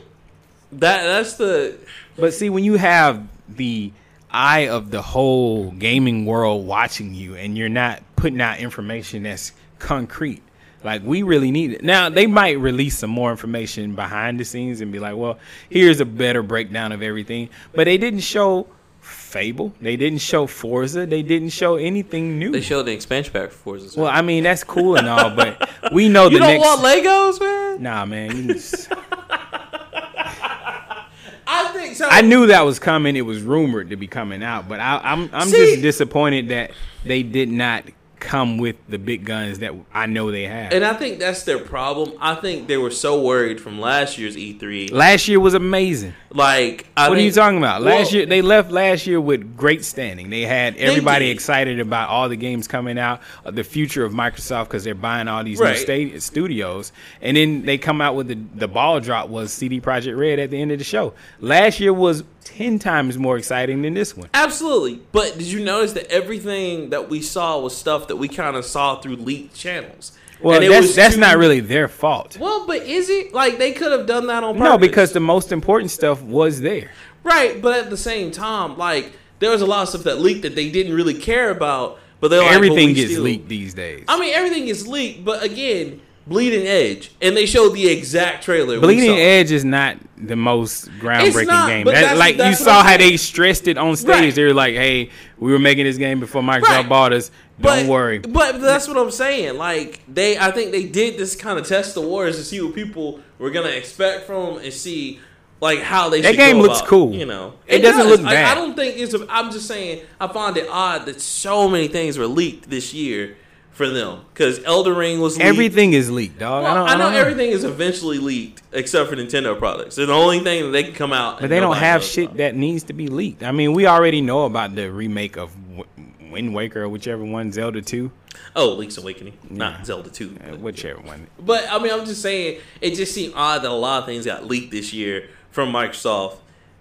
that that's the But see, when you have the eye of the whole gaming world watching you, and you're not putting out information that's concrete, like we really need it. Now they might release some more information behind the scenes and be like, "Well, here's a better breakdown of everything," but they didn't show Fable. They didn't show Forza. They didn't show anything new. they showed the expansion pack for Forza. well, I mean that's cool and all, but we know you the don't next. want Legos, man. nah, man. you just- I think so. I knew that was coming. It was rumored to be coming out, but I, I'm I'm See- just disappointed that they did not come with the big guns that I know they have. and I think that's their problem. I think they were so worried from last year's E3. last year was amazing. Like, I what are you talking about? Last well, year they left last year with great standing. They had everybody did. excited about all the games coming out, uh, the future of Microsoft because they're buying all these Right. new sta- studios, and then they come out with the the ball drop was CD Projekt Red at the end of the show. Last year was ten times more exciting than this one. Absolutely. But did you notice that everything that we saw was stuff that we kind of saw through leaked channels? Well, that's that's too- not really their fault. Well, but is it like they could have done that on purpose? No, because the most important stuff was there. right. But at the same time, like there was a lot of stuff that leaked that they didn't really care about. But they're like, Everything well, we gets still- leaked these days. I mean, everything gets leaked. But again, Bleeding Edge, and they showed the exact trailer. Bleeding. Edge is not the most groundbreaking not, game. but That- that's- like you that's what saw how they stressed it on stage. Right. They were like, "Hey, we were making this game before Microsoft Right. bought us. Don't But- worry." But that's what I'm saying. Like they, I think they did this kind of test the waters to see what people were gonna expect from them and see like how they. That should game looks about, cool. You know, It doesn't does. look I- bad. I, don't think it's. A, I'm just saying. I find it odd that so many things were leaked this year for them because Elden Ring was leaked. Everything is leaked, dog. Well, I, don't, I, know, don't everything is eventually leaked except for Nintendo products. They're the only thing that they can come out. but they don't have shit about. that needs to be leaked. I mean, we already know about the remake of Wind Waker or whichever one, Zelda Two. Oh, Link's Awakening, not Zelda Two. but- whichever one. But I mean, I'm just saying, it just seemed odd that a lot of things got leaked this year from Microsoft,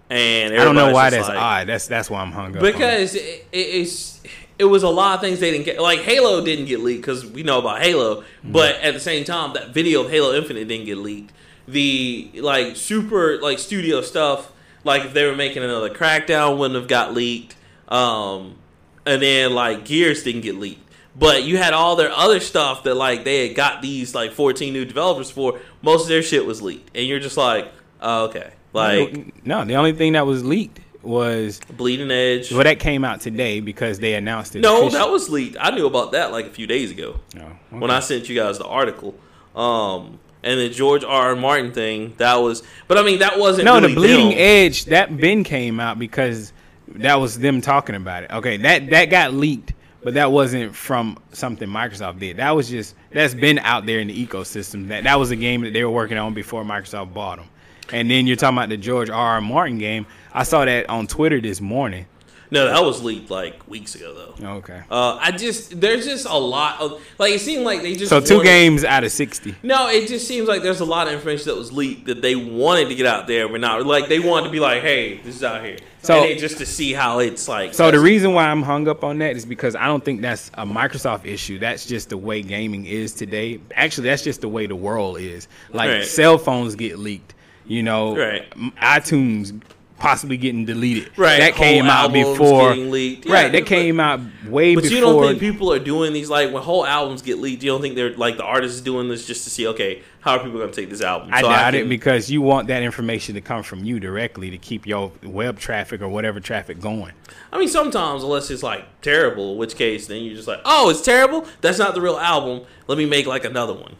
and I don't know why that's like- odd. That's that's why I'm hung up. Because it, it, it's it was a lot of things they didn't get. Like Halo didn't get leaked because we know about Halo, Mm-hmm. but at the same time, that video of Halo Infinite didn't get leaked. The like super like studio stuff, like if they were making another Crackdown, wouldn't have got leaked. Um, and then like Gears didn't get leaked. But you had all their other stuff that like they had got these like 14 new developers for. Most of their shit was leaked, and you're just like, oh, okay, like no, the only thing that was leaked was Bleeding Edge. well that came out today because they announced it. No, officially. that was leaked. I knew about that like a few days ago No, when I sent you guys the article. Um, and the George R. R. Martin thing that was, but I mean that wasn't No, really the bleeding them. edge that bin came out because that was them talking about it. Okay, that that got leaked, but that wasn't from something Microsoft did. That was just that's been out there in the ecosystem. That that was a game that they were working on before Microsoft bought them. And then you're talking about the George R. R. Martin game. I saw that on Twitter this morning. No, that was leaked like weeks ago though. Okay, Uh, I just there's just a lot of like it seemed like they just so two wanted- games out of sixty. No, it just seems like there's a lot of information that was leaked that they wanted to get out there, but not like they wanted to be like, hey, this is out here. So- and then just to see how it's like. So the reason why I'm hung up on that is because I don't think that's a Microsoft issue. That's just the way gaming is today. Actually, that's just the way the world is. Like Right. cell phones get leaked, you know, Right. iTunes possibly getting deleted. Right, That came out before. Yeah, right, that came out way But before. But you don't think people are doing these like when whole albums get leaked? You don't think they're like the artist is doing this just to see okay how are people going to take this album? I So doubt it can- because you want that information to come from you directly to keep your web traffic or whatever traffic going. I mean sometimes unless it's like terrible, in which case then you're just like oh it's terrible. That's not the real album. Let me make like another one,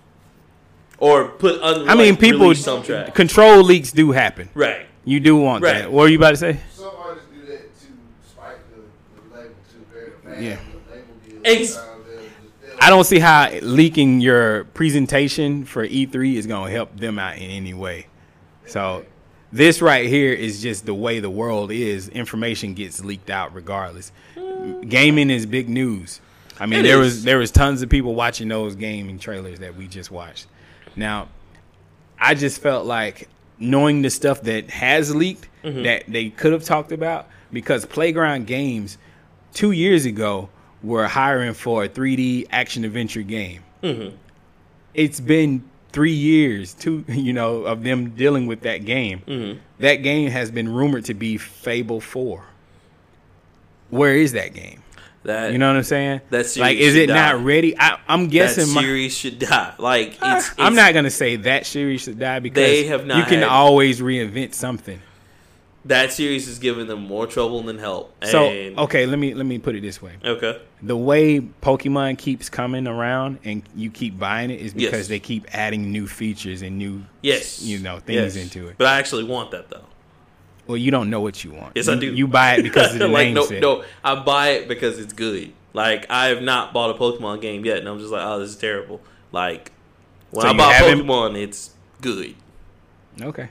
or put. Un- I mean, like, people release some track. control leaks do happen. Right. You do want Right. that. What are you about to say? Some artists do that to spike the, the label to very fast. Yeah. The label deals. Ex- Sometimes they'll just- they'll- I don't see how leaking your presentation for E3 is going to help them out in any way. So this right here is just the way the world is. Information gets leaked out regardless. Gaming is big news. I mean, It there is. was there was tons of people watching those gaming trailers that we just watched. Now, I just felt like knowing the stuff that has leaked Mm-hmm. that they could have talked about because Playground Games two years ago were hiring for a 3D action adventure game. Mm-hmm. It's been three years, two you know, of them dealing with that game. Mm-hmm. That game has been rumored to be Fable Four. Where is that game? That You know what I'm saying? that series like, is it not ready? I, I'm that guessing. my- series should die. Like ah, it's, I'm not gonna say that series should die because They have not you can always reinvent something. that series is giving them more trouble than help. So And- okay, let me let me put it this way: okay, the way Pokemon keeps coming around and you keep buying it is because Yes. they keep adding new features and new yes, you know things Yes. into it. But I actually want that though. Well, you don't know what you want. Yes, you, I do. You buy it because of the like name no, set. no, I buy it because it's good. Like I have not bought a Pokemon game yet, and I'm just like, oh, this is terrible. Like when So I buy Pokemon, it's good. Okay.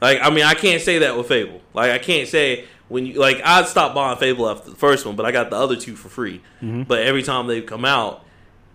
Like I mean, I can't say that with Fable. Like I can't say when you like I stopped buying Fable after the first one, but I got the other two for free. Mm-hmm. But every time they've come out,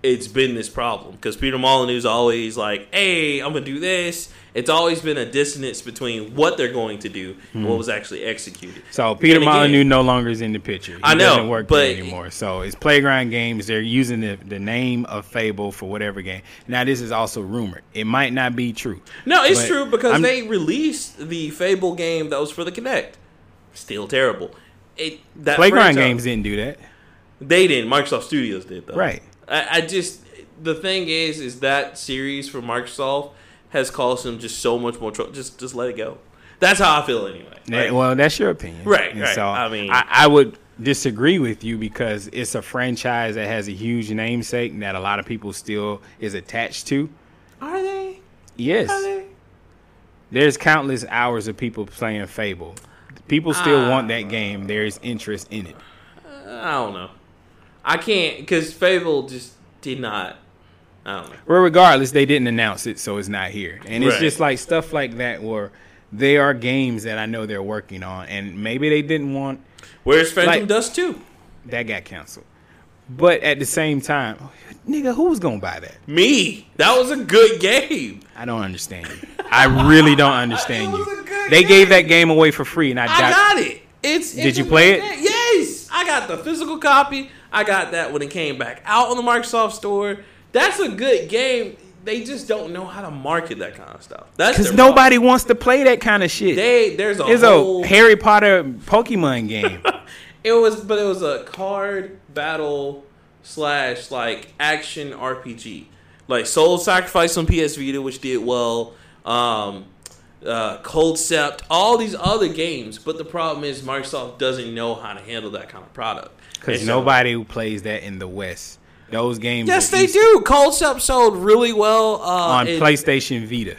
it's been this problem because Peter Molyneux's always like, "Hey, I'm gonna do this." It's always been a dissonance between what they're going to do and what hmm. was actually executed. So Peter And again- Molyneux no longer is in the picture. He I know, doesn't work but- anymore. So it's Playground Games. They're using the, the name of Fable for whatever game. Now this is also rumored. It might not be true. No, it's true because I'm- they released the Fable game that was for the Kinect. Still terrible. It that Playground franchise- Games didn't do that. They didn't. Microsoft Studios did though. Right. I, I just the thing is, is that series for Microsoft has caused them just so much more trouble. Just just let it go. That's how I feel anyway. Like, well, that's your opinion, Right, And right. So I mean- I, I would disagree with you because it's a franchise that has a huge namesake that a lot of people still is attached to. are they? Yes, Are they? there's countless hours of people playing Fable. People still Ah. want that game. There's interest in it. I don't know. I can't because Fable just did not. I don't know. Well, regardless, they didn't announce it, so it's not here. And it's Right. just like stuff like that where they are games that I know they're working on, and maybe they didn't want Where's Phantom Like- Dust two? that got canceled. But at the same time, nigga, who's gonna buy that? Me. That was a good game. I don't understand you. I really don't understand It was a you. good They game. gave that game away for free, and I, I got it. It's. Did it's you play good it? game. Yes, I got the physical copy. I got that when it came back out on the Microsoft Store. That's a good game. They just don't know how to market that kind of stuff. That's because nobody wants to play that kind of shit. They there's a It's whole. a Harry Potter Pokemon game. It was, but it was a card battle slash like action RPG, like Soul Sacrifice on PS Vita, which did well. Um, uh, Culdcept, all these other games, but the problem is Microsoft doesn't know how to handle that kind of product. Because nobody who plays that in the West, those games. Yes, they East- do. Cold sold really well uh, on in- PlayStation Vita.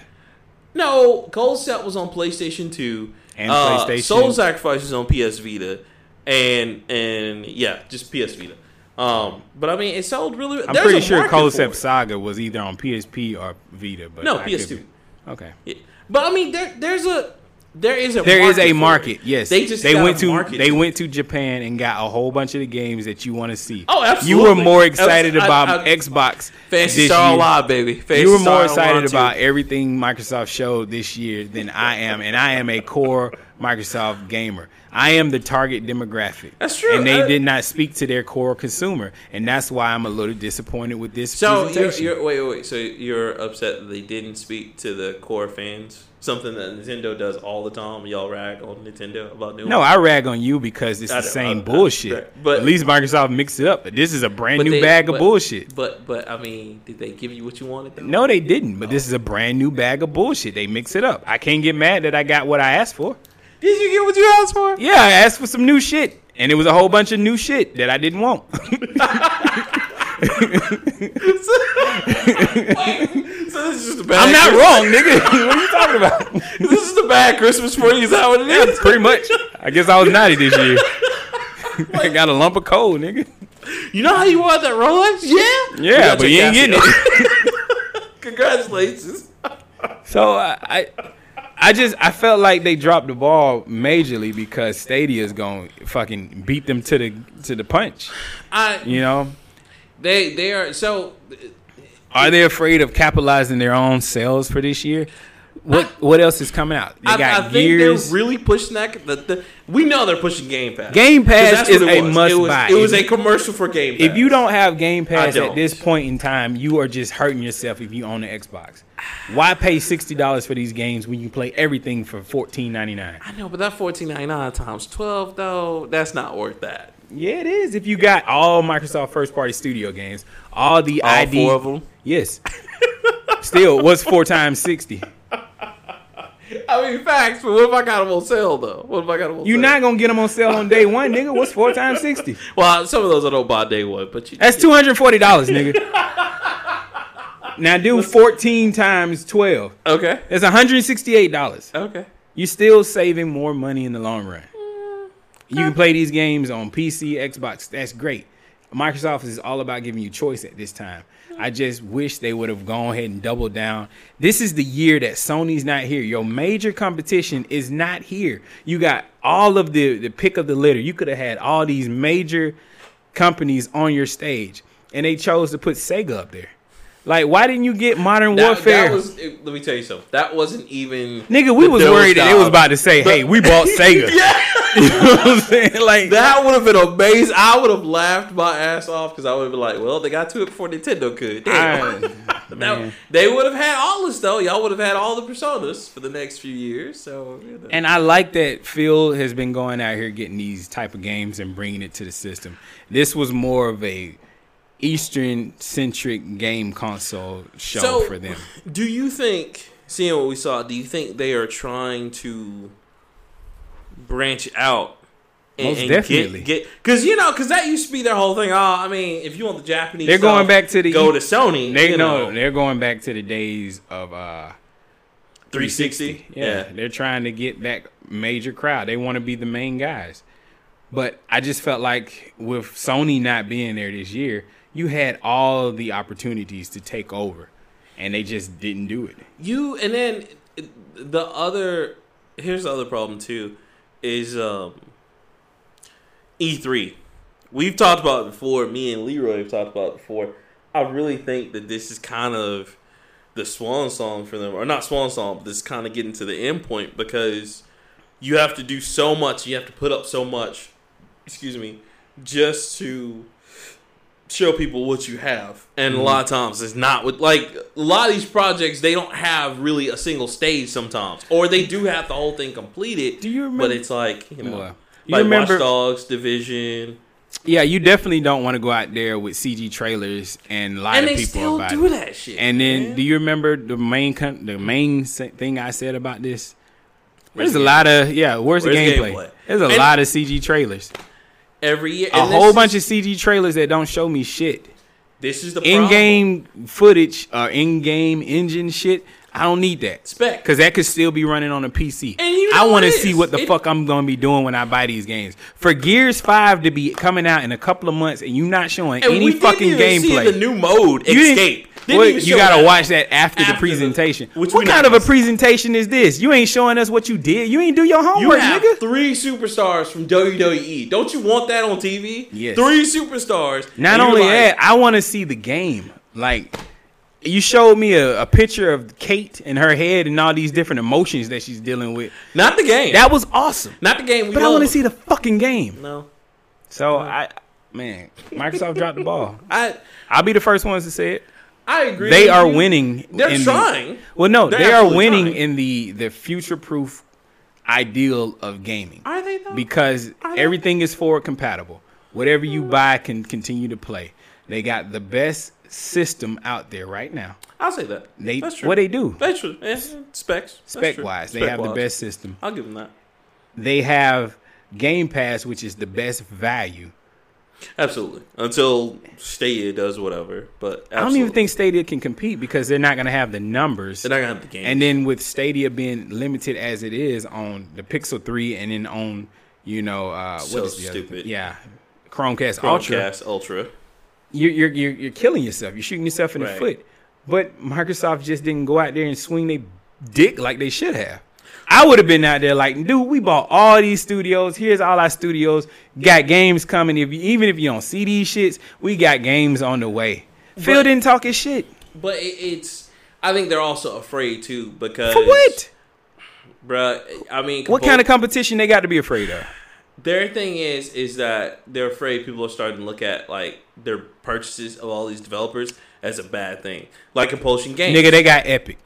No, Cold was on PlayStation Two And Uh, PlayStation. Soul Sacrifice is on PS Vita, and and yeah, just PS Vita. Um, but I mean, it sold really. I'm pretty sure for Saga was either on PSP or Vita. But No, I PS2. be- Okay. Yeah. But I mean, there, there's a there is a There is a market. Yes, they just they went to market they went to Japan and got a whole bunch of the games that you want to see. Oh, absolutely! You were more excited was- about I- I- Xbox. This Star year. Live, baby. Phantasy you were Star more excited about 2. everything Microsoft showed this year than I am, and I am a core Microsoft gamer. I am the target demographic. That's true. And they Uh, did not speak to their core consumer, and that's why I'm a little disappointed with this So you're, you're wait, wait, wait. So you're upset that they didn't speak to the core fans? Something that Nintendo does all the time. Y'all rag on Nintendo about new. no, I rag on you because it's I the same I- I- bullshit. But- At least Microsoft mixed it up. This is a brand new they- bag of but- bullshit. But but I mean, did they give you what you wanted? Though? No, they didn't. But this is a brand new bag of bullshit. They mix it up. I can't get mad that I got what I asked for. Did you get what you asked for? Yeah, I asked for some new shit, and it was a whole bunch of new shit that I didn't want. So this is just a bad. I'm not Christmas- wrong, nigga. what are you talking about? This is the bad Christmas for you. Is that what it Yeah, is? pretty much. I guess I was naughty this year. I got a lump of coal, nigga. You know how you want that Rolex? Yeah. Yeah, but you ain't getting it. Congratulations. So I, I, I just I felt like they dropped the ball majorly because Stadia's to fucking beat them to the to the punch. I You know, they they are so are they afraid of capitalizing their own sales for this year? what what else is coming out? They I, got I think Gears. they're really pushing that. The, the, we know they're pushing Game Pass. Game Pass is a must it was, buy. It was If a commercial for Game Pass. if you don't have Game Pass at this point in time, you are just hurting yourself if you own an Xbox. Why pay sixty dollars for these games when you play everything for fourteen ninety nine? I know, but that fourteen ninety nine times twelve though, that's not worth that. Yeah, it is. If you got all Microsoft first party studio games, all the All ID, four of them. yes. Still, what's four times sixty? I mean, facts. But what if I got them on sale though? What if I got them on You're sale? not gonna get them on sale on day one, nigga. What's four times sixty? Well, some of those I don't buy day one, but you, That's two hundred forty dollars, nigga. now do fourteen times twelve. okay. That's one hundred sixty eight dollars. Okay. You're still saving more money in the long run. You can play these games on PC, Xbox. That's great. Microsoft is all about giving you choice at this time. I just wish they would have gone ahead and doubled down. This is the year that Sony's not here. Your major competition is not here. You got all of the the pick of the litter. You could have had all these major companies on your stage, and they chose to put Sega up there. Like, why didn't you get Modern That, Warfare? that was. it- let me tell you something. That wasn't even. Nigga, we was worried that it was about to say, "Hey, we bought Sega." Yeah. you know what I'm saying? Like That would have been amazing. I would have laughed my ass off because I would have been like, "Well, they got to it before Nintendo could." Damn. I- man. they would have had all this though. Y'all would have had all the personas for the next few years. So, you know. And I like that Phil has been going out here getting these type of games and bringing it to the system. This was more of a Eastern centric game console show So, for them. do you think, seeing what we saw, do you think they are trying to branch out? Most definitely. get because you know because that used to be their whole thing. Oh, I mean, if you want the Japanese, They're going back to the go to Sony. They know know, they're going back to the days of uh 360. Yeah, they're trying to get that major crowd. They want to be the main guys. But I just felt like with Sony not being there this year, you had all the opportunities to take over, and they just didn't do it. You and then the other here's the other problem too is um E3. We've talked about before. Me and Leroy have talked about before. I really think that this is kind of the swan song for them, or not swan song, but this is kind of getting to the end point because you have to do so much. You have to put up so much. Excuse me, just to show people what you have. And a mm-hmm. lot of times it's not with like a lot of these projects they don't have really a single stage sometimes. Or they do have the whole thing completed. Do you But it's like, you know Well, you like remember- Watch Dogs, Division. Yeah, you definitely don't want to go out there with CG trailers and lie And to people still about do it. that shit. And then, man. do you remember the main con- the main thing I said about this? Where's There's a the lot of yeah. Where's, Where's the the gameplay? gameplay? There's a And- lot of CG trailers. Every year A and whole is- bunch of CG trailers that don't show me shit. This is the. In-game footage or in-game engine shit. I don't need that. Spec. Cause that could still be running on a PC. And you I want to see what the It- fuck I'm gonna be doing when I buy these games. For Gears Five to be coming out in a couple of months and you not showing any fucking gameplay. See the new mode, You Escape. Well, you gotta that. watch that after, the After the- presentation. which what kind of a presentation is this? You ain't showing us what you did. You ain't do your You homework, have nigga. three superstars from WWE. Don't you want that on TV? Yes. Three superstars. Not only like, that, I want to see the game. Like, you showed me a, a picture of Kate and her head and all these different emotions that she's dealing with. Not the game. That was awesome. not the game. We But I want to see the fucking game. No, So I, man, Microsoft dropped the ball. I I'll be the first ones to say it. I agree. They are winning. They're in the- trying. well, no, They're they are winning trying. in the the future proof ideal of gaming. Are they though? because they? everything is forward compatible. Whatever you buy can continue to play. They got the best system out there right now. I'll say that. They That's true. what they do That's true. Yeah, specs. Spec wise, they have the best system. I'll give them that. They have Game Pass, which is the best value. Absolutely. Until Stadia does whatever, but I don't even think Stadia can compete because they're not going to have the numbers. they're not gonna have the game. And then with Stadia being limited as it is on the Pixel 3 and then on, you know, uh, So what is the other stupid. thing? Yeah. Chromecast, Ultra. Chromecast Ultra. you're, you're you're you're killing yourself. You're shooting yourself in the Right. foot. But Microsoft just didn't go out there and swing their dick like they should have. I would have been out there like, dude, we bought all these studios. Here's all our studios. Got games coming. If you, even if you don't see these shits, we got games on the way. Phil didn't talk his shit. But it, it's. I think they're also afraid too because For what? bruh. I mean, What kind of competition they got to be afraid of? their thing is is that they're afraid people are starting to look at like their purchases of all these developers as a bad thing, like Compulsion Games. Nigga, they got Epic.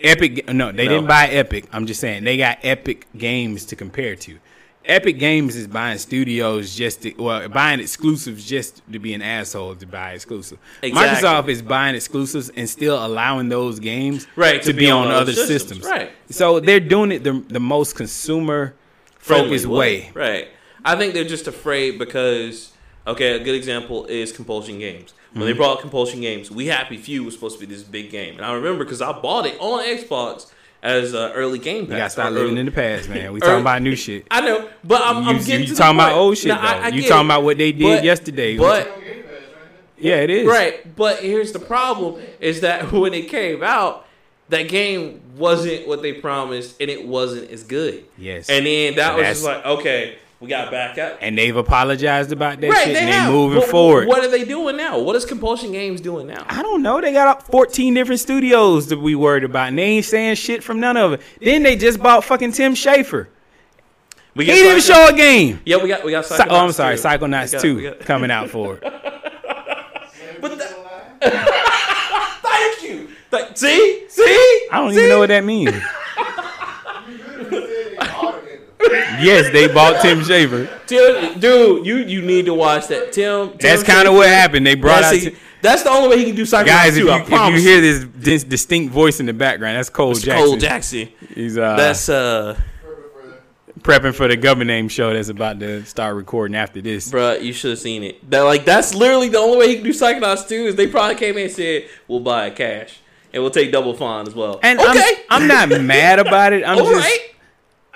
Epic, no, they No. didn't buy Epic. I'm just saying they got Epic Games to compare to. Epic Games is buying studios just to, well, buying exclusives just to be an asshole to buy exclusive. Exactly. Microsoft is buying exclusives and still allowing those games Right, to, be, on, other systems. Right. So they're doing it the, the most consumer focused way. Right. I think they're just afraid because okay, a good example is Compulsion Games. When they brought Compulsion Games, We Happy Few was supposed to be this big game, and I remember because I bought it on Xbox as uh, early Game Pass. You gotta stop living early- in the past, man. We early- talking about new shit. I know, but I'm, You, I'm getting you to the talking about old shit No, I- I you talking it. about what they did But- yesterday. But yeah, it is. Right, but here's the problem: is that when it came out, that game wasn't what they promised, and it wasn't as good. Yes. and then that So was just like, okay, we got back up. And they've apologized about that right, shit they and they have. moving But forward. What are they doing now? What is Compulsion Games doing now? I don't know. They got up 14 different studios to be worried about, and they ain't saying shit from none of it. Then they just bought fucking Tim Schafer. We He didn't even show a game. Yeah, we got we got. Psy- oh, I'm sorry, too. Psychonauts got- 2 got- coming out for it. But that- Thank you. Th- see, see. I don't even know what that means. yes, they bought Tim Schafer. Tim, dude, you you need to watch that. Tim. Tim That's kind of what happened. They brought out That's, that's the only way he can do Psychonauts guys. If 2, you, if you hear this, dis- distinct voice in the background, that's Cole It's Jackson. Cole Jackson. He's uh, That's uh, prepping for the Gubmint Name show that's about to start recording after this. bruh, you should have seen it. That like that's literally the only way he can do Psychonauts 2 is they probably came in and said we'll buy it cash and we'll take double fine as well. And okay, I'm, I'm not mad about it. I'm all just right.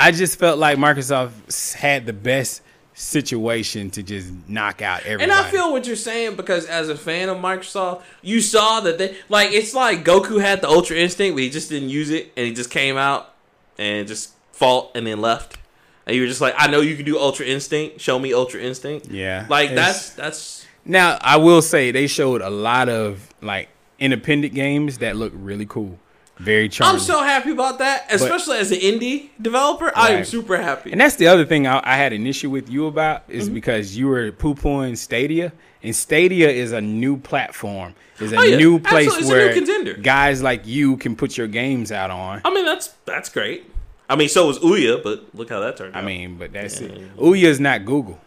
I just felt like Microsoft had the best situation to just knock out everybody. And I feel what you're saying because as a fan of Microsoft, you saw that they like it's like Goku had the Ultra Instinct, but he just didn't use it, and he just came out and just fought and then left. And you were just like, I know you can do Ultra Instinct. Show me Ultra Instinct. Yeah. like that's that's now I will say they showed a lot of like independent games that look really cool, very charming. I'm so happy about that, especially as an indie developer. I am super happy. and that's the other thing I, I had an issue with you about is Mm-hmm. because you were poo pooing Stadia, and Stadia is a new platform, is a Oh, yeah. new place Absolutely. New where contender. guys like you can put your games out on. I mean, that's that's great. I mean, so was Ouya, but look how that turned out. I mean, but that's it. Ouya is not Google.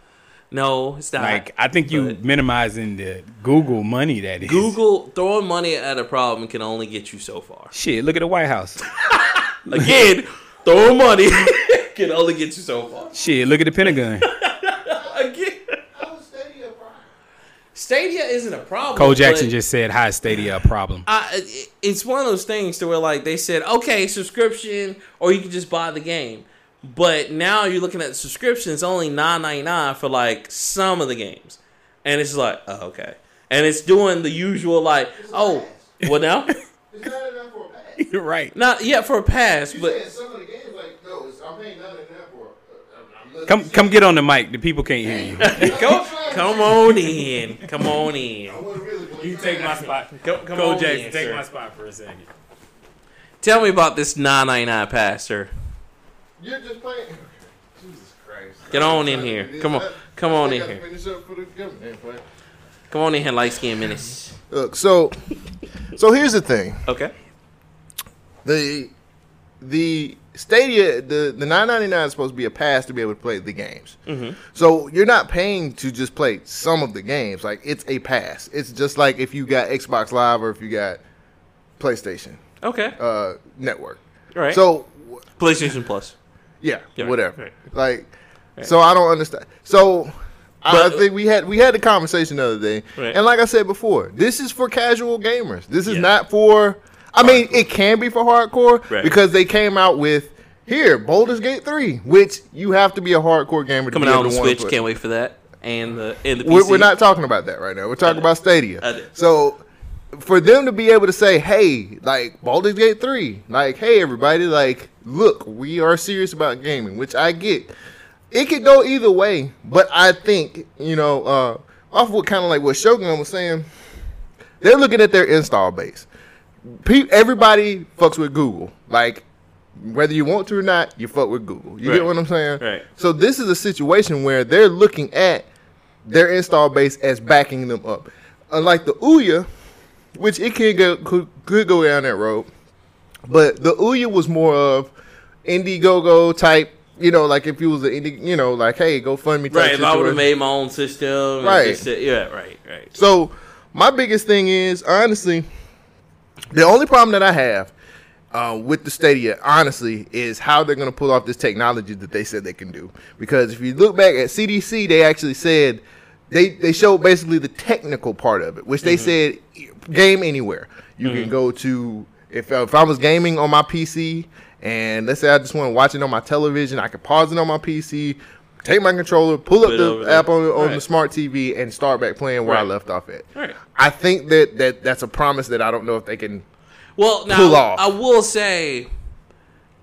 No, it's not. Like I think you minimizing the Google money that is. Google throwing money at a problem can only get you so far. Shit, look at the White House. Again, throwing money can only get you so far. Shit, look at the Pentagon. Again, Stadia a problem? Stadia isn't a problem. Cole Jackson just said, "Hi, Stadia, a problem." I, it's one of those things to where like they said, okay, subscription, or you can just buy the game. But now you're looking at the subscription; it's only nine ninety nine for like some of the games, and it's like, oh, okay, and it's doing the usual like, oh, what now? It's not enough for a pass. You're right. Not yet for a pass, You but saying some of the games like no, I'm paying nothing enough for. Uh, Come, come get on the mic. The people can't hear you. come, come on in, come on in. I wouldn't really believe that. spot. Come, come on in, sir. spot for a second. Tell me about this nine ninety nine pass, sir. You're just playing. Jesus Christ. Get on in here. trying to do Come on. this. Come on in here. Finish up for the government. but- Come on in here, light skin minutes. Look, so, so here's the thing. Okay. the the Stadia the the nine ninety nine is supposed to be a pass to be able to play the games. Mm-hmm. So you're not paying to just play some of the games. Like it's a pass. It's just like if you got Xbox Live or if you got PlayStation Okay. uh, Network. All right. So PlayStation Plus. Yeah, Yeah, whatever. right. Like, so I don't understand. So. but, I think we had we had the conversation the other day, Right. and like I said before, this is for casual gamers. This is Yeah. not for. I mean, it can be for hardcore Right. because they came out with here Baldur's Gate three, which you have to be a hardcore gamer to Coming out on Switch. Can't wait for that. And the and the PC. We're, we're not talking about that right now. We're talking about Stadia. So for them to be able to say, "Hey, like Baldur's Gate 3, like, hey everybody, like, look, we are serious about gaming," which I get. It could go either way, but I think you know, uh, off what kind of like what Shogun was saying, they're looking at their install base. pe- everybody fucks with Google. Like whether you want to or not, you fuck with Google. You Right. get what I'm saying? Right. So this is a situation where they're looking at their install base as backing them up. Unlike the Ouya, which it can go could, could go down that road, but the Ouya was more of Indiegogo type. You know, like if you was an indie, you know, like hey, go fund me. Right. If I would have made my own system. Right. just yeah. Right. Right. So my biggest thing is honestly, the only problem that I have uh, with the Stadia, honestly, is how they're going to pull off this technology that they said they can do. Because if you look back at GDC, they actually said they they showed basically the technical part of it, which they said game anywhere. You can mm-hmm. go to if if I was gaming on my PC and let's say I just want to watch it on my television, I could pause it on my PC. Take my controller, pull up Put the app on, on the smart TV, and start back playing where I left off at. Right. I think that, that that's a promise that I don't know if they can. Well, now pull off. I will say,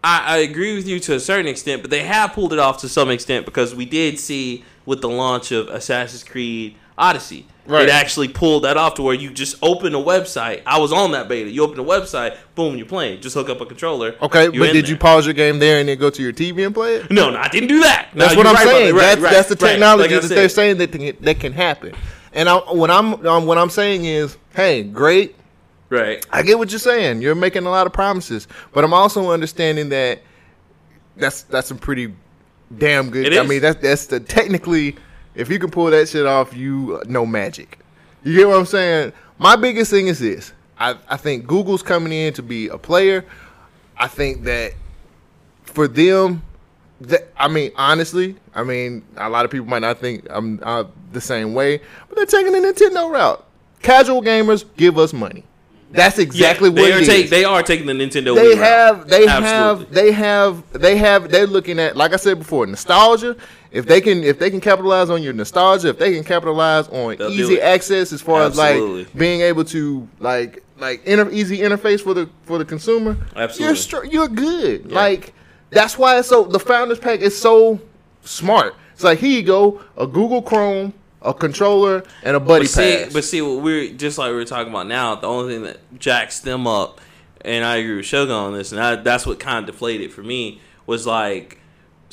I, I agree with you to a certain extent, but they have pulled it off to some extent because we did see with the launch of Assassin's Creed Odyssey, Right. it actually pulled that off to where you just open a website. I was on that beta. You open a website, boom, you're playing. Just hook up a controller. Okay, but did you pause your game there and then go to your TV and play it? No, no, I didn't do that. No, That's what I'm right saying. Right, that's that's the technology Like that they're saying that can, that can happen. And I, what I'm um, what I'm saying is, hey, great. Right. I get what you're saying. You're making a lot of promises, but I'm also understanding that that's that's some pretty damn good. I mean, that's that's the technically, if you can pull that shit off, you know magic. You get what I'm saying? My biggest thing is this. I, I think Google's coming in to be a player. I think that for them, that I mean, honestly, I mean, a lot of people might not think I'm uh, the same way, but they're taking the Nintendo route. Casual gamers give us money. That's exactly Yeah, what they are take- They are taking the Nintendo. they Wii route. have, they have, they have, they have. They're looking at, like I said before, nostalgia. If they can, if they can capitalize on your nostalgia, if they can capitalize on They'll easy access as far Absolutely. as like being able to like like inter- easy interface for the for the consumer, Absolutely. you're str- you're good. Like that's why it's so the founders pack is so smart. It's like here you go, a Google Chrome, a controller, and a buddy but see, pass. but see, what we're just like we are talking about now. The only thing that jacks them up, and I agree with Shogun on this, and I, that's what kind of deflated for me was like.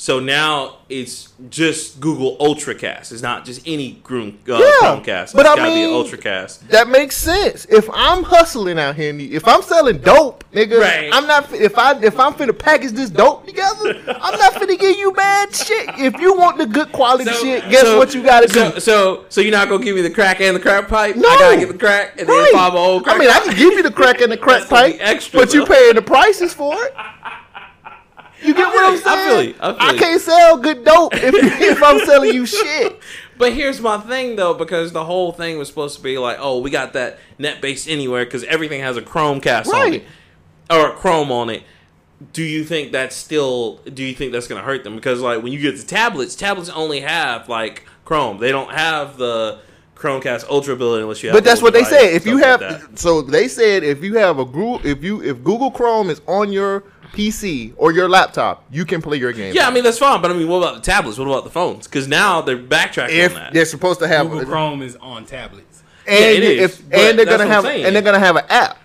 So now it's just Google Ultracast. It's not just any Chrome, uh, Yeah, Chromecast. but it's I gotta be an mean- Ultracast. That makes sense. If I'm hustling out here, and if I'm selling dope, nigga, Right. I'm not. If I if I'm finna package this dope together, I'm not finna give you bad shit. If you want the good quality shit, guess so- what you gotta so, do? So, so you're not gonna give me the crack and the crack pipe? No. I gotta get the crack and then Right. buy my old crack. I mean, I can give you the crack and the crack That's gonna be pipe, extra, but you paying the prices for it. You get what I'm saying? I feel you. I feel you. can't sell good dope if, if I'm selling you shit. But here's my thing though, because the whole thing was supposed to be like, oh, we got that net based anywhere because everything has a Chromecast on it or a Chrome on it. Do you think that's still? Do you think that's going to hurt them? Because like when you get the tablets, tablets only have like Chrome. They don't have the Chromecast Ultra ability unless you have. But that's what they said. If you have, like so they said if you have a Google, if you if Google Chrome is on your PC or your laptop, you can play your game. yeah, I mean that's fine. But I mean, what about the tablets? What about the phones? Because now they're backtracking if on that. they're supposed to have, Google Chrome is on tablets. and Yeah, it is, if and they're gonna have and they're gonna have an app.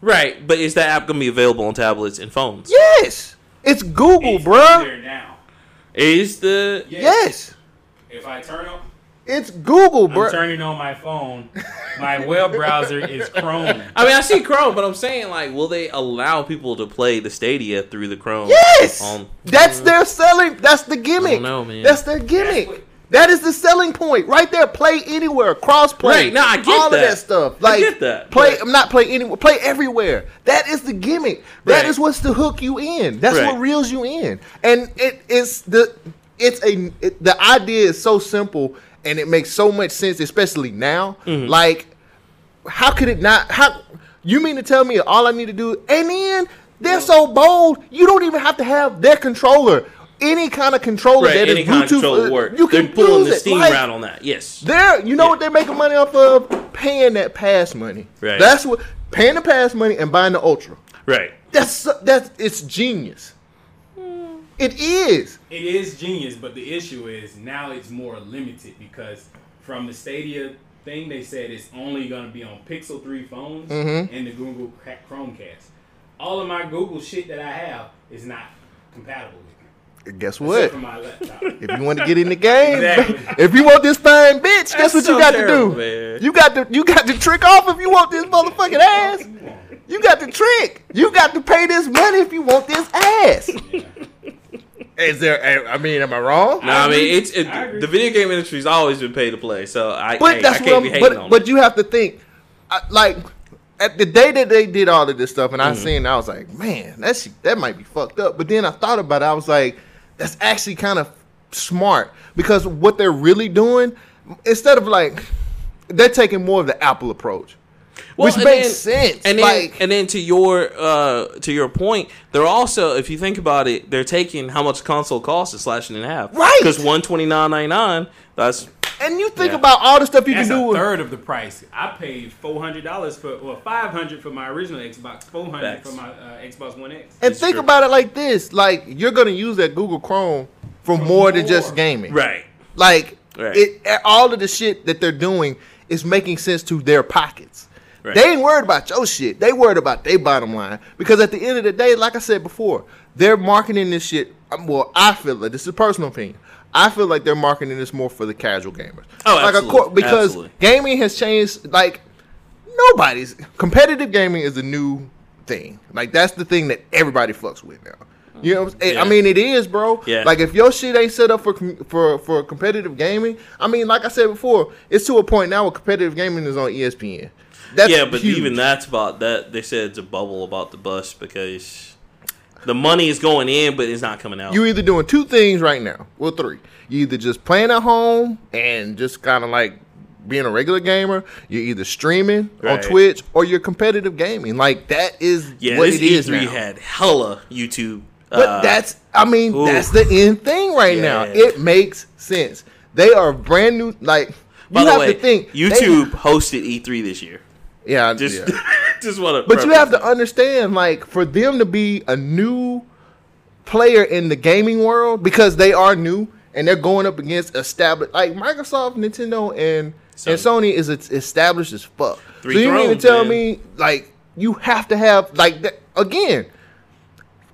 Right, but is that app going to be available on tablets and phones? Yes, it's Google, It's bruh. there now. Is the Yes, If I turn on, it's Google, I'm turning on my phone. My web browser is Chrome. I mean, I see Chrome, but I'm saying like, will they allow people to play the Stadia through the Chrome? Yes, On, that's their selling. That's the gimmick. know, man. That's their gimmick. That's what- that is the selling point right there. Play anywhere, cross play. Right, no, I get all that. of that stuff. I Like get that, Play, but- I'm not play anywhere. Play everywhere. That is the gimmick. That is Right. what's to hook you in. That's Right. what reels you in. And it is the it's a it, the idea is so simple and it makes so much sense, especially now. Mm-hmm. Like how could it not? How you mean to tell me all I need to do? And then they're so bold, you don't even have to have their controller. Any kind of controller right, that is any of Bluetooth, controller work. you can They're pulling the. Steam Like, route on that. Yes. They're, you know what they're making money off of? Paying that pass money. Right. That's what paying the pass money and buying the ultra. Right. That's that's it's genius. It is. It is genius, but the issue is now it's more limited because from the Stadia thing they said it's only gonna be on Pixel Three phones Mhm. and the Google Cra- Chromecast. All of my Google shit that I have is not compatible with. Guess what? my. If you want to get in the game, Exactly. if you want this fine bitch, guess That's what so you got terrible, to do? man. You got to you got to trick off if you want this motherfucking ass. You got to trick. You got to pay this money if you want this ass. Is there? I mean, am I wrong? No, I, mean it's it, I the video game industry's always been pay to play, so I, But hey, that's I can't what I'm. hating But, on but it. you have to think, I, like, at the day that they did all of this stuff, and I Mm-hmm. seen, I was like, man, that's that might be fucked up. But then I thought about it, I was like, that's actually kind of smart because what they're really doing, instead of like, they're taking more of the Apple approach, which and makes sense. And then, like, and then to your uh, to your point, they're also, if you think about it, they're taking how much console costs and slashing it in half. Right. Because one twenty nine ninety nine. That's and you think Yeah. about all the stuff you That's can do. a with- third of the price. I paid four hundred dollars for, or five hundred for my original Xbox, four hundred for my uh, Xbox One X. and It's think true. about it like this: like you're gonna use that Google Chrome for more than just gaming. right. Like Right. it, all of the shit that they're doing is making sense to their pockets. Right. They ain't worried about your shit. They worried about their bottom line because at the end of the day, like I said before, they're marketing this shit. um, Well, I feel like this is a personal opinion. I feel like they're marketing this more for the casual gamers. Oh, like absolutely. because Absolutely. gaming has changed. Like nobody's competitive gaming is a new thing. Like that's the thing that everybody fucks with now. You know, what I'm saying? I mean, it is, bro. Yeah. Like if your shit ain't set up for for for competitive gaming, I mean, like I said before, it's to a point now where competitive gaming is on ESPN. That's yeah, but huge. even that's about that. They said it's a bubble about the bus because the money is going in, but it's not coming out. You're either doing two things right now. Well, three. You either just playing at home and just kind of like being a regular gamer. You're either streaming on Twitch or you're competitive gaming. Like that is yeah, what it is E3 now. had hella YouTube. But uh, that's, I mean, ooh. that's the end thing right now. It makes sense. They are brand new. Like by you have way, to think they- YouTube hosted E3 this year. Yeah, Just, yeah. just want to. But you have to understand, like, for them to be a new player in the gaming world because they are new and they're going up against established, like Microsoft, Nintendo, and and Sony is established as fuck. Three so you mean to tell man. me, like, you have to have like that again?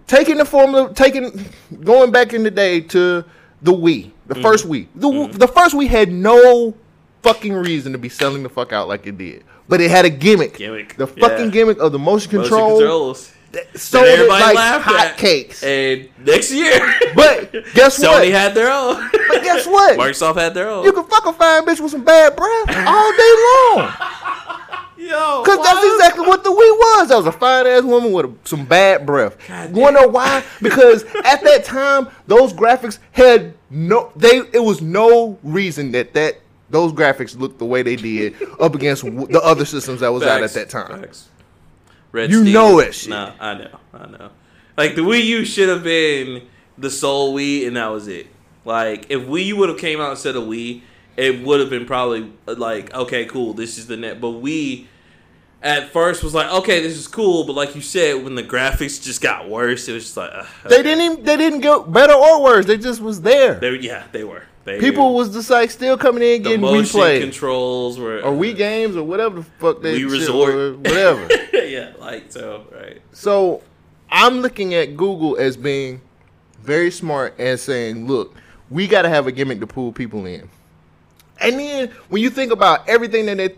Taking the formula, taking going back in the day to the Wii, the Mm-hmm. first Wii, the the first Wii had no fucking reason to be selling the fuck out like it did, but it had a gimmick. Gimmick, The yeah. fucking gimmick of the motion Motion control. controls. Sold that it everybody like laughed at. hotcakes. And next year, But guess Sony what? had their own. but guess what? Microsoft had their own. You can fuck a fine bitch with some bad breath all day long. Yo, Because that's exactly what the Wii was. That was a fine ass woman with a, some bad breath. God You wanna know why? Because at that time, those graphics had no. They it was no reason that that those graphics looked the way they did up against the other systems that was out at that time. facts. Red You Steel. know it. shit. Nah, I know, I know. Like the Wii U should have been the sole Wii, and that was it. Like if Wii U would have came out instead of Wii, it would have been probably uh, like, okay, cool, this is the net. But Wii at first was like, okay, this is cool, but like you said, when the graphics just got worse, it was just like, uh, They didn't even they didn't get better or worse. They just was there. they, yeah, they were. They, People was just like still coming in the getting motion replay controls were or Wii uh, games or whatever the fuck they Resort. was, whatever. yeah, like so, right. So I'm looking at Google as being very smart and saying, look, we got to have a gimmick to pull people in. And then when you think about everything that they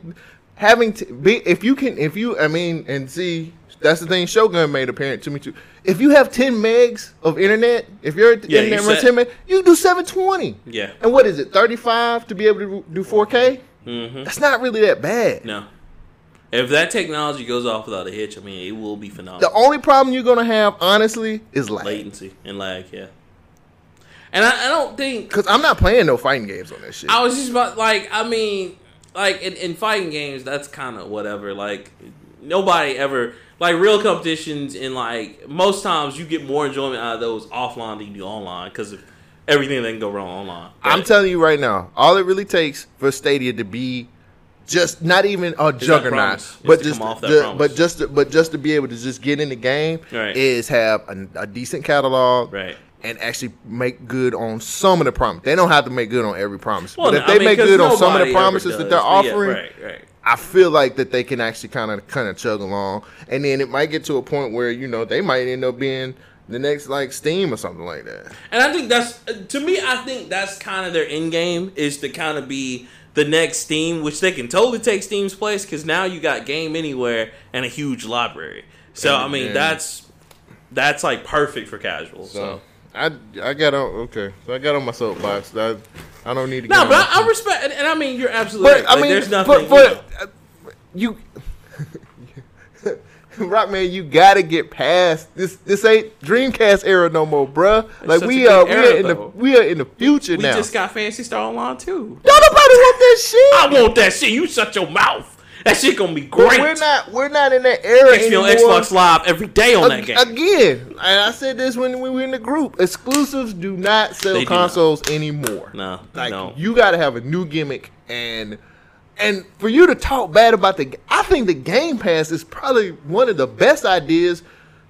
having to be, if you can, if you, I mean, and see, that's the thing Shogun made apparent to me too. If you have 10 megs of internet, if your Yeah, internet you runs 10 meg, you do 720. Yeah. And what is it, 35 to be able to do 4K? Mm-hmm. That's not really that bad. No. If that technology goes off without a hitch, I mean, it will be phenomenal. The only problem you're going to have, honestly, is lag. Latency and lag, yeah. And I, I don't think Because I'm not playing no fighting games on that shit. I was just about like I mean, like in, in fighting games, that's kind of whatever. Like nobody ever like real competitions, and like most times you get more enjoyment out of those offline than you do online because of everything that can go wrong online. I'm telling you right now, all it really takes for Stadia to be just not even a juggernaut. Just but just the- but just to, but just to be able to just get in the game Right. is have a, a decent catalog, Right. and actually make good on some of the promises. They don't have to make good on every promise, Well, but if I they mean, make good on some of the promises that they're but yeah, offering, right, right. I feel like that they can actually kind of kind of chug along, and then it might get to a point where you know they might end up being the next like Steam or something like that. And I think that's uh, to me. I think that's kind of their end game is to kind of be the next Steam, which they can totally take Steam's place because now you got Game Anywhere and a huge library. So I mean, that's that's like perfect for casual. So. So I I got on okay, so I got on my soapbox. I I don't need to. No, but I, I respect, and, and I mean, you're absolutely But right. I Like, mean, there's nothing. but, you uh, know. but you, Rockman, you gotta get past this. This ain't Dreamcast era no more, bruh. Like we uh, are, good we are era, in the we are in the future we now. We just got Phantasy Star Online 2. Don't nobody want that shit. I want that shit. You shut your mouth. That shit gonna be But great. we're not. We're not in that era Catch me on anymore. Xbox Live every day on that game. Again, and I said this when we were in the group. Exclusives do not sell do consoles anymore. No, Like no. you got to have a new gimmick and and for you to talk bad about the I think the Game Pass is probably one of the best ideas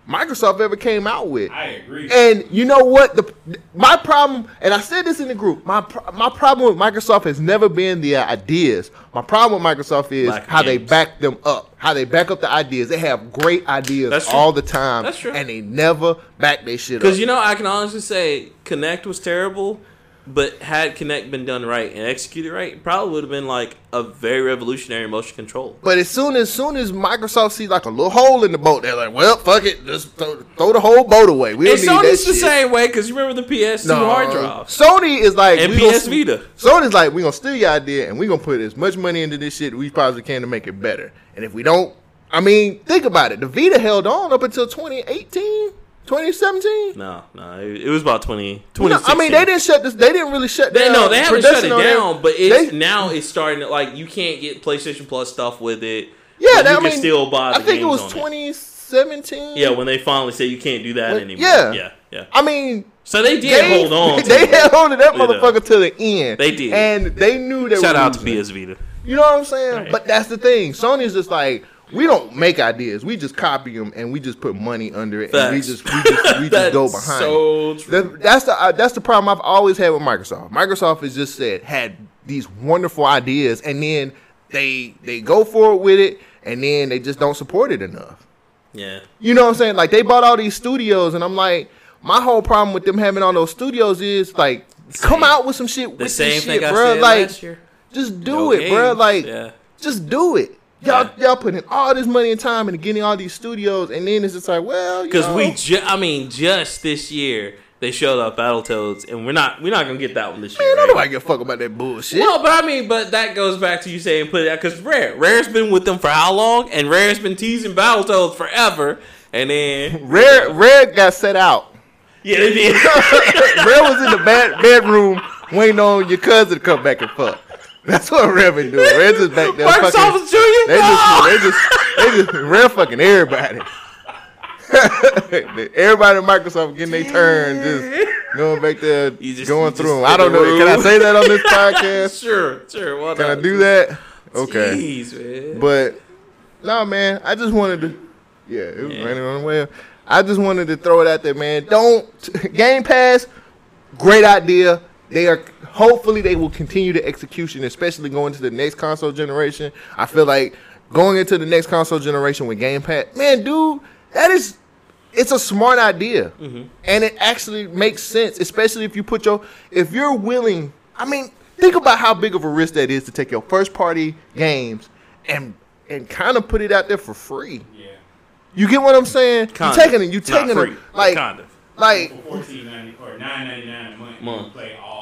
Microsoft ever came out with. I agree. And you know what? The my problem, and I said this in the group. My my problem with Microsoft has never been the ideas. My problem with Microsoft is Lack of how they back them up. How they back up the ideas. They have great ideas all the time. That's true. And they never back their shit up. Because you know, I can honestly say Kinect was terrible, but had Kinect been done right and executed right, it probably would have been like a very revolutionary motion control. But as soon as soon as Microsoft sees like a little hole in the boat, they're like, "Well, fuck it, just throw, throw the whole boat away." We don't And need that Sony's the shit. same way because you remember the PS2 hard drive Sony is like and we gonna- PS Vita. Sony's like, "We're gonna steal your idea and we're gonna put as much money into this shit we possibly can to make it better. And if we don't, I mean, think about it. The Vita held on up until 2018, 2017. No, no, it, it was about 20, You know, 2016. I mean, they didn't shut this. They didn't really shut They, down. no, they haven't shut it production on down, but it's They- now it's starting to like you can't get PlayStation Plus stuff with it. yeah, but that, you I can mean, still buy. The I think it was on 2017. Yeah, when they finally say you can't do that When- anymore. yeah. yeah, yeah. I mean, So they did they hold on. to They held on to that You know. motherfucker to the end. They did. and they knew they Shout were out to losing. PS Vita. You know what I'm saying? Right. But that's the thing. Sony's just like we don't make ideas. We just copy them and we just put money under it and we just we just, we just go behind. so it. That- that's the uh, that's the problem I've always had with Microsoft. Microsoft has just said had these wonderful ideas and then they they go forward with it and then they just don't support it enough. Yeah. You know what I'm saying? Like they bought all these studios, and I'm like, my whole problem with them having all those studios is like, come out with some shit The with same this thing shit, I bro. said Like, last year. just do No it, bro. Like, yeah. just do it. Y'all, y'all putting all this money and time into getting all these studios, and then it's just like, well, Because we, ju- I mean, just this year they showed up Battletoads, and we're not, we're not gonna get that one this year. man, right? nobody give a fuck about that bullshit. No, but I mean, but that goes back to you saying put it out because Rare, Rare's been with them for how long, and Rare's been teasing Battletoads forever, and then Rare, Rare got set out. yeah, they did. Rare was in the bed, bedroom waiting on your cousin to come back and fuck. That's what Rare been doing. Rare just back there. Marcus fucking- Office Jr. They just, they just, they just, Rare fucking everybody. everybody at Microsoft getting their turn, just going back there, You just- going you through just them. I don't the know. Can I say that on this podcast? sure, sure. Why Can I do that? Okay. Jeez, man. But no, man, I just wanted to. Yeah, it was Yeah. raining on the way. I just wanted to throw it out there, man. Don't Game Pass, great idea. They are hopefully they will continue the execution, especially going to the next console generation. I feel like going into the next console generation with Game Pass, man, dude, that is it's a smart idea, mm-hmm. and it actually makes sense, especially if you put your if you're willing. I mean, think about how big of a risk that is to take your first party games and and kind of put it out there for free. Yeah. You get what I'm saying? Kind you taking it. You It's not taking it like kind of. like For fourteen ninety or nine ninety nine a month, Month. can play all their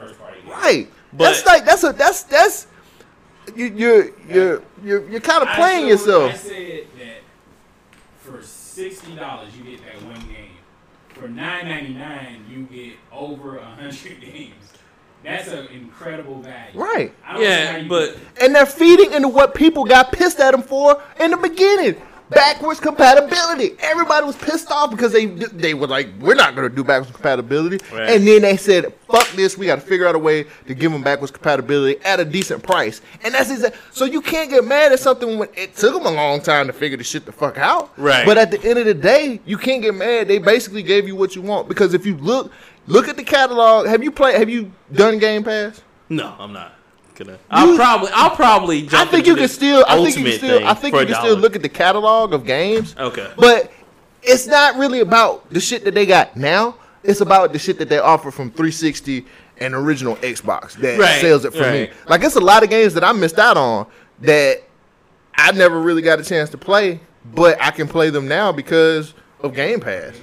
first party games. right. But- that's like that's a that's that's you you're you're you're, you're kind of playing showed- yourself. I said that for sixty dollars you get that one game. For nine ninety nine you get over a hundred games. That's an incredible value. Right. I don't see how Yeah, you but can- and they're feeding into what people got pissed at them for in the beginning. Backwards compatibility. Everybody was pissed off because they they were like, we're not gonna do backwards compatibility, Right. and then they said, fuck this, we got to figure out a way to give them backwards compatibility at a decent price, and that's exact. So you can't get mad at something when it took them a long time to figure the shit the fuck out, Right. But at the end of the day, you can't get mad. They basically gave you what you want because if you look look at the catalog, have you played? Have you done Game Pass? No, I'm not gonna. I'll probably. I'll probably. I think into you can still. I think you can still. I think you can still look at the catalog of games. Okay. But it's not really about the shit that they got now. It's about the shit that they offer from 360 and original Xbox that Right, sells it for me. Like it's a lot of games that I missed out on that I never really got a chance to play, but I can play them now because of Game Pass.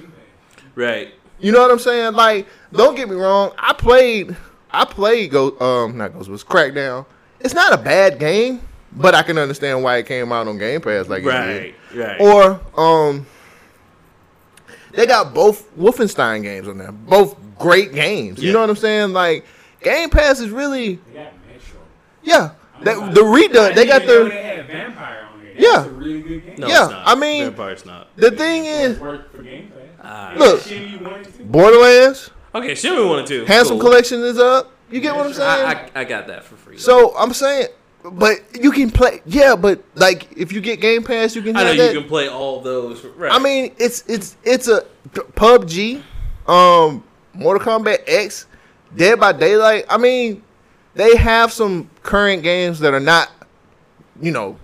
Right. You know what I'm saying? Like, don't get me wrong. I played, I played Go, um, not Ghost was Crackdown. It's not a bad game, but I can understand why it came out on Game Pass like it Right. did. Right. Or um, they got both Wolfenstein games on there, both great games. You know what I'm saying? Like, Game Pass is really, They got Metro. yeah. They, I'm the redone, they got didn't know the. They had Vampire on there. Yeah. A really good game. no, yeah, it's not. I mean- Vampire's not. The thing is, Worked for Game Pass. Ah. Look. Shimmy wanted to. Borderlands, Okay, Shimmy wanted to. Handsome Cool. Collection is up. You get what I'm saying? I, I, I got that for free. So I'm saying, but you can play. Yeah, but like if you get Game Pass, you can. I know you that. can play all those. Right. I mean, it's it's it's a PUBG, um, Mortal Kombat X, Dead by Daylight. I mean, they have some current games that are not, you know,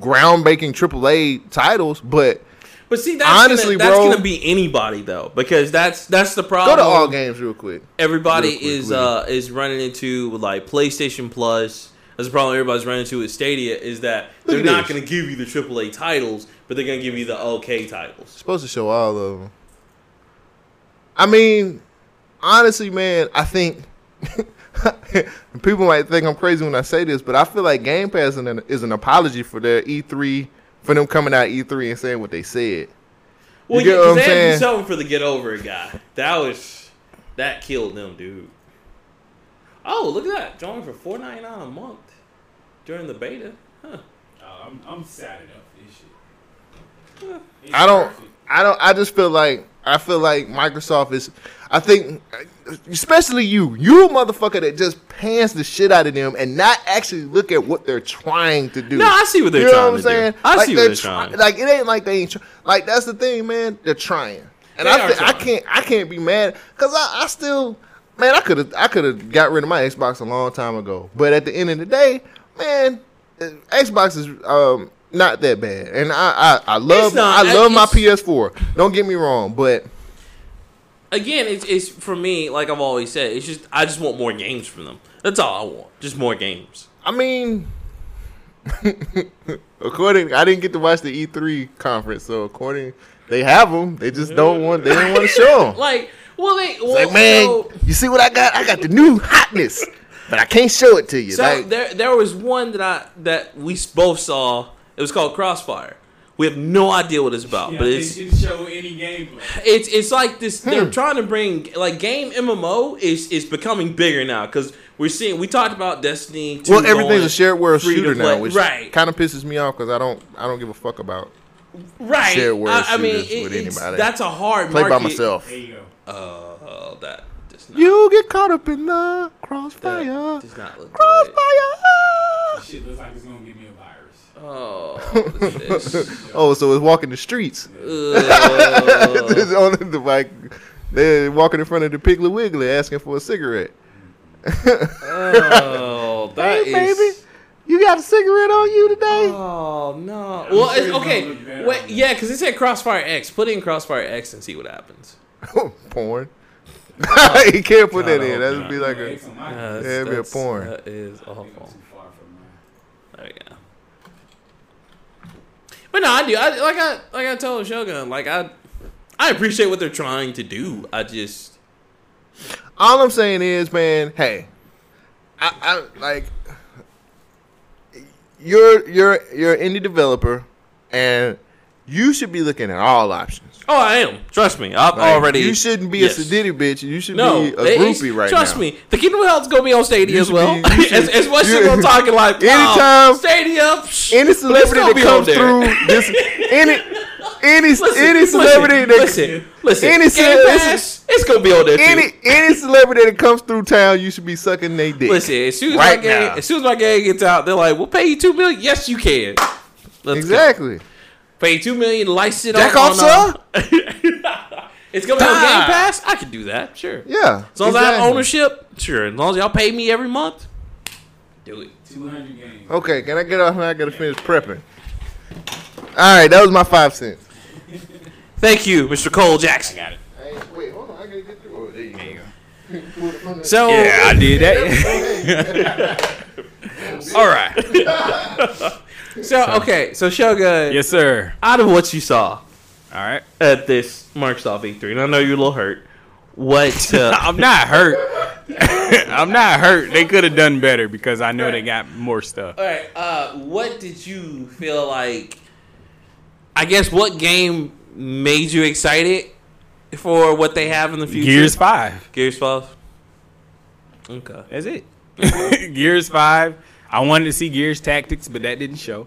groundbreaking AAA titles, but but see, that's honestly, gonna, that's bro- gonna be anybody though, because that's that's the problem. go to all games real quick. everybody Real quick, is Lee. uh is running into like PlayStation Plus. That's the problem everybody's running into with Stadia is that Look they're not going to give you the AAA titles, but they're going to give you the okay titles. supposed to show all of them. I mean, honestly, man, I think people might think I'm crazy when I say this, but I feel like Game Pass is an, is an apology for their E3 for them coming out E3 and saying what they said. Well, you yeah, what 'cause I'm they had to saying? do something for the get over it guy. That was that killed them, dude. Oh, look at that! Join for four ninety nine a month during the beta. Huh. Oh, I'm, I'm sad enough for this shit. It's I don't. I don't. I just feel like I feel like Microsoft is. I think, especially you, you motherfucker that just pans the shit out of them and not actually look at what they're trying to do. No, I see what they're you know trying what I'm to saying? do. I like see what they're try- trying. Like it ain't like they ain't. Try- like that's the thing, man. They're trying, and They I thi- I can't I can't be mad because I, I still man I could have I could have got rid of my Xbox a long time ago. But at the end of the day, man, uh, Xbox is um not that bad, and I I, I love not. I love my PS4. Don't get me wrong, but Again, it's, it's for me. Like I've always said, it's just I just want more games from them. That's all I want. Just more games. I mean. according, I didn't get to watch the E3 conference, so according, they have them. They just don't want. They don't want to show them. Like, well, they well, Like, man, so- you see what I got? I got the new hotness, but I can't show it to you. So like, there, there was one that I that we both saw. It was called Crossfire. We have no idea what it's about, Yeah, but they it's didn't show any gameplay. it's it's like this. Hmm. They're trying to bring like game MMO is is becoming bigger now because we're seeing. We talked about Destiny. 2 well, everything's going a shared world shooter now, which right, kind of pisses me off because I don't, I don't give a fuck about right. shared world I, I mean, shooters it- with anybody. that's a hard play by myself. There you go. Uh, that does not. You get caught up in the that crossfire, does not look good. crossfire. This shit looks like it's gonna give me a virus. Oh, what is this? Oh, so it's walking the streets. Ugh. It's on the like, they're walking in front of the Piggly Wiggly asking for a cigarette. oh, that hey, is- baby, you got a cigarette on you today? Oh no! I'm well, it's, it's okay. Wait, yeah, because it said Crossfire X. Put in Crossfire X and see what happens. porn. you can't put that in. oh, That would be like a. X on my Yeah, computer. that's- Yeah, it'd be a porn. That is I think I'm awful. too far from mine. There we go. But no, I do. I like I like I told Shogun. Like I, I appreciate what they're trying to do. I just All I'm saying is, man, hey, I, I like you're you're you're an indie developer, and you should be looking at all options. Oh, I am. Trust me. I've Like, already. You shouldn't be Yes. a sedity bitch. You should No, be a it's- groupie right trust now. me. The Kingdom Health's gonna be on Stadia as well. be- should- as, as much as I'm talking like, um, Anytime- wow, Stadia. Any celebrity that comes through this, any, any, Listen, any celebrity listen, that, listen, listen. any Game Pass, it's gonna be on there too. any, any celebrity that comes through town, you should be sucking their dick. Listen, as soon as Right my now. as soon as my game gets out, they're like, "We'll pay you two million. Yes, you can. Let's exactly. go. Pay two million, license it Jack on. off, on, uh, it's gonna be on Game Pass. I can do that. Sure. Yeah. As long as I have ownership, sure. As long as y'all pay me every month, do it. 200 games. Okay, can I get off now? I gotta finish prepping. All right, that was my five cents. Thank you, Mr. Cole Jackson. Got it. Wait, hold on. I gotta get through. Oh, there you go. So Yeah, I did that. All right. So okay, so Shogun, Yes, sir. out of what you saw All right. at this Microsoft E3, and I know you're a little hurt. What? Uh, I'm not hurt. I'm not hurt. They could have done better because I know they got more stuff. all right. Uh, what did you feel like? I guess what game made you excited for what they have in the future? Gears 5. Gears Five. Okay. That's it. Gears 5. I wanted to see Gears Tactics, but that didn't show.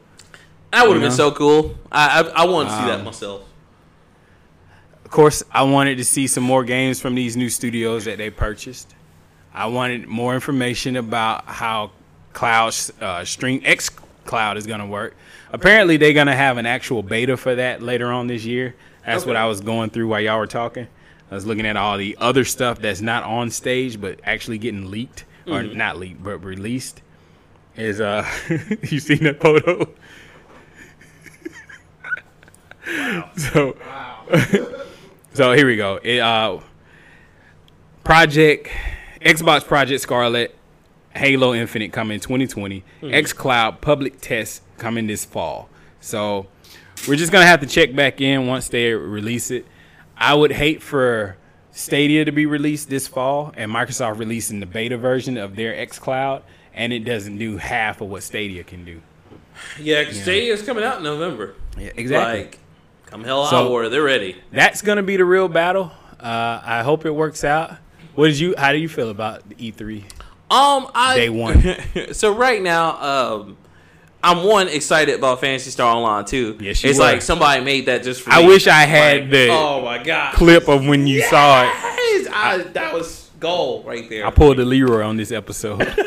That would have been so cool. I I, I wanted to see that Um, myself. Of course, I wanted to see some more games from these new studios that they purchased. I wanted more information about how Cloud uh, Stream X Cloud is going to work. Apparently, they're going to have an actual beta for that later on this year. That's what I was going through while y'all were talking. I was looking at all the other stuff that's not on stage but actually getting leaked or not leaked but released. Is uh, you seen that photo? So, so here we go. It, uh, Project Xbox Project Scarlett, Halo Infinite coming 2020. xCloud public test coming this fall. So we're just gonna have to check back in once they release it. I would hate for Stadia to be released this fall and Microsoft releasing the beta version of their xCloud, and it doesn't do half of what Stadia can do. Yeah, because Stadia's coming out in November. Yeah, exactly. Like, come hell So- out or they're ready. That's gonna be the real battle. Uh, I hope it works out. What did you? How do you feel about the E E3? Um, I Day one. so right now, um, I'm one excited about Phantasy Star Online 2. Yes, you it's were. like somebody made that just for me. I me. wish I had Like, the Oh my god! clip of when you saw it. Yes! I, that was gold right there. I pulled the Leroy on this episode.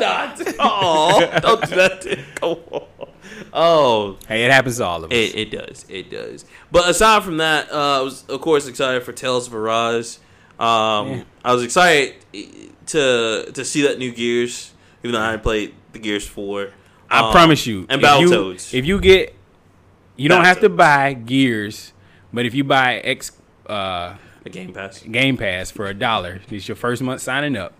Not. Oh, don't do that. Come on. Oh, hey, it happens to all of us. It, it does. It does. But aside from that, uh, I was of course excited for Tales of Arise. Um, Yeah. I was excited to to see that new Gears, even though I hadn't played the Gears Four. I Um, promise you. And if you- Battletoads. If you get, you don't have to buy Gears, but if you buy X uh, the Game Pass. Game Pass for a dollar, it's your first month signing up,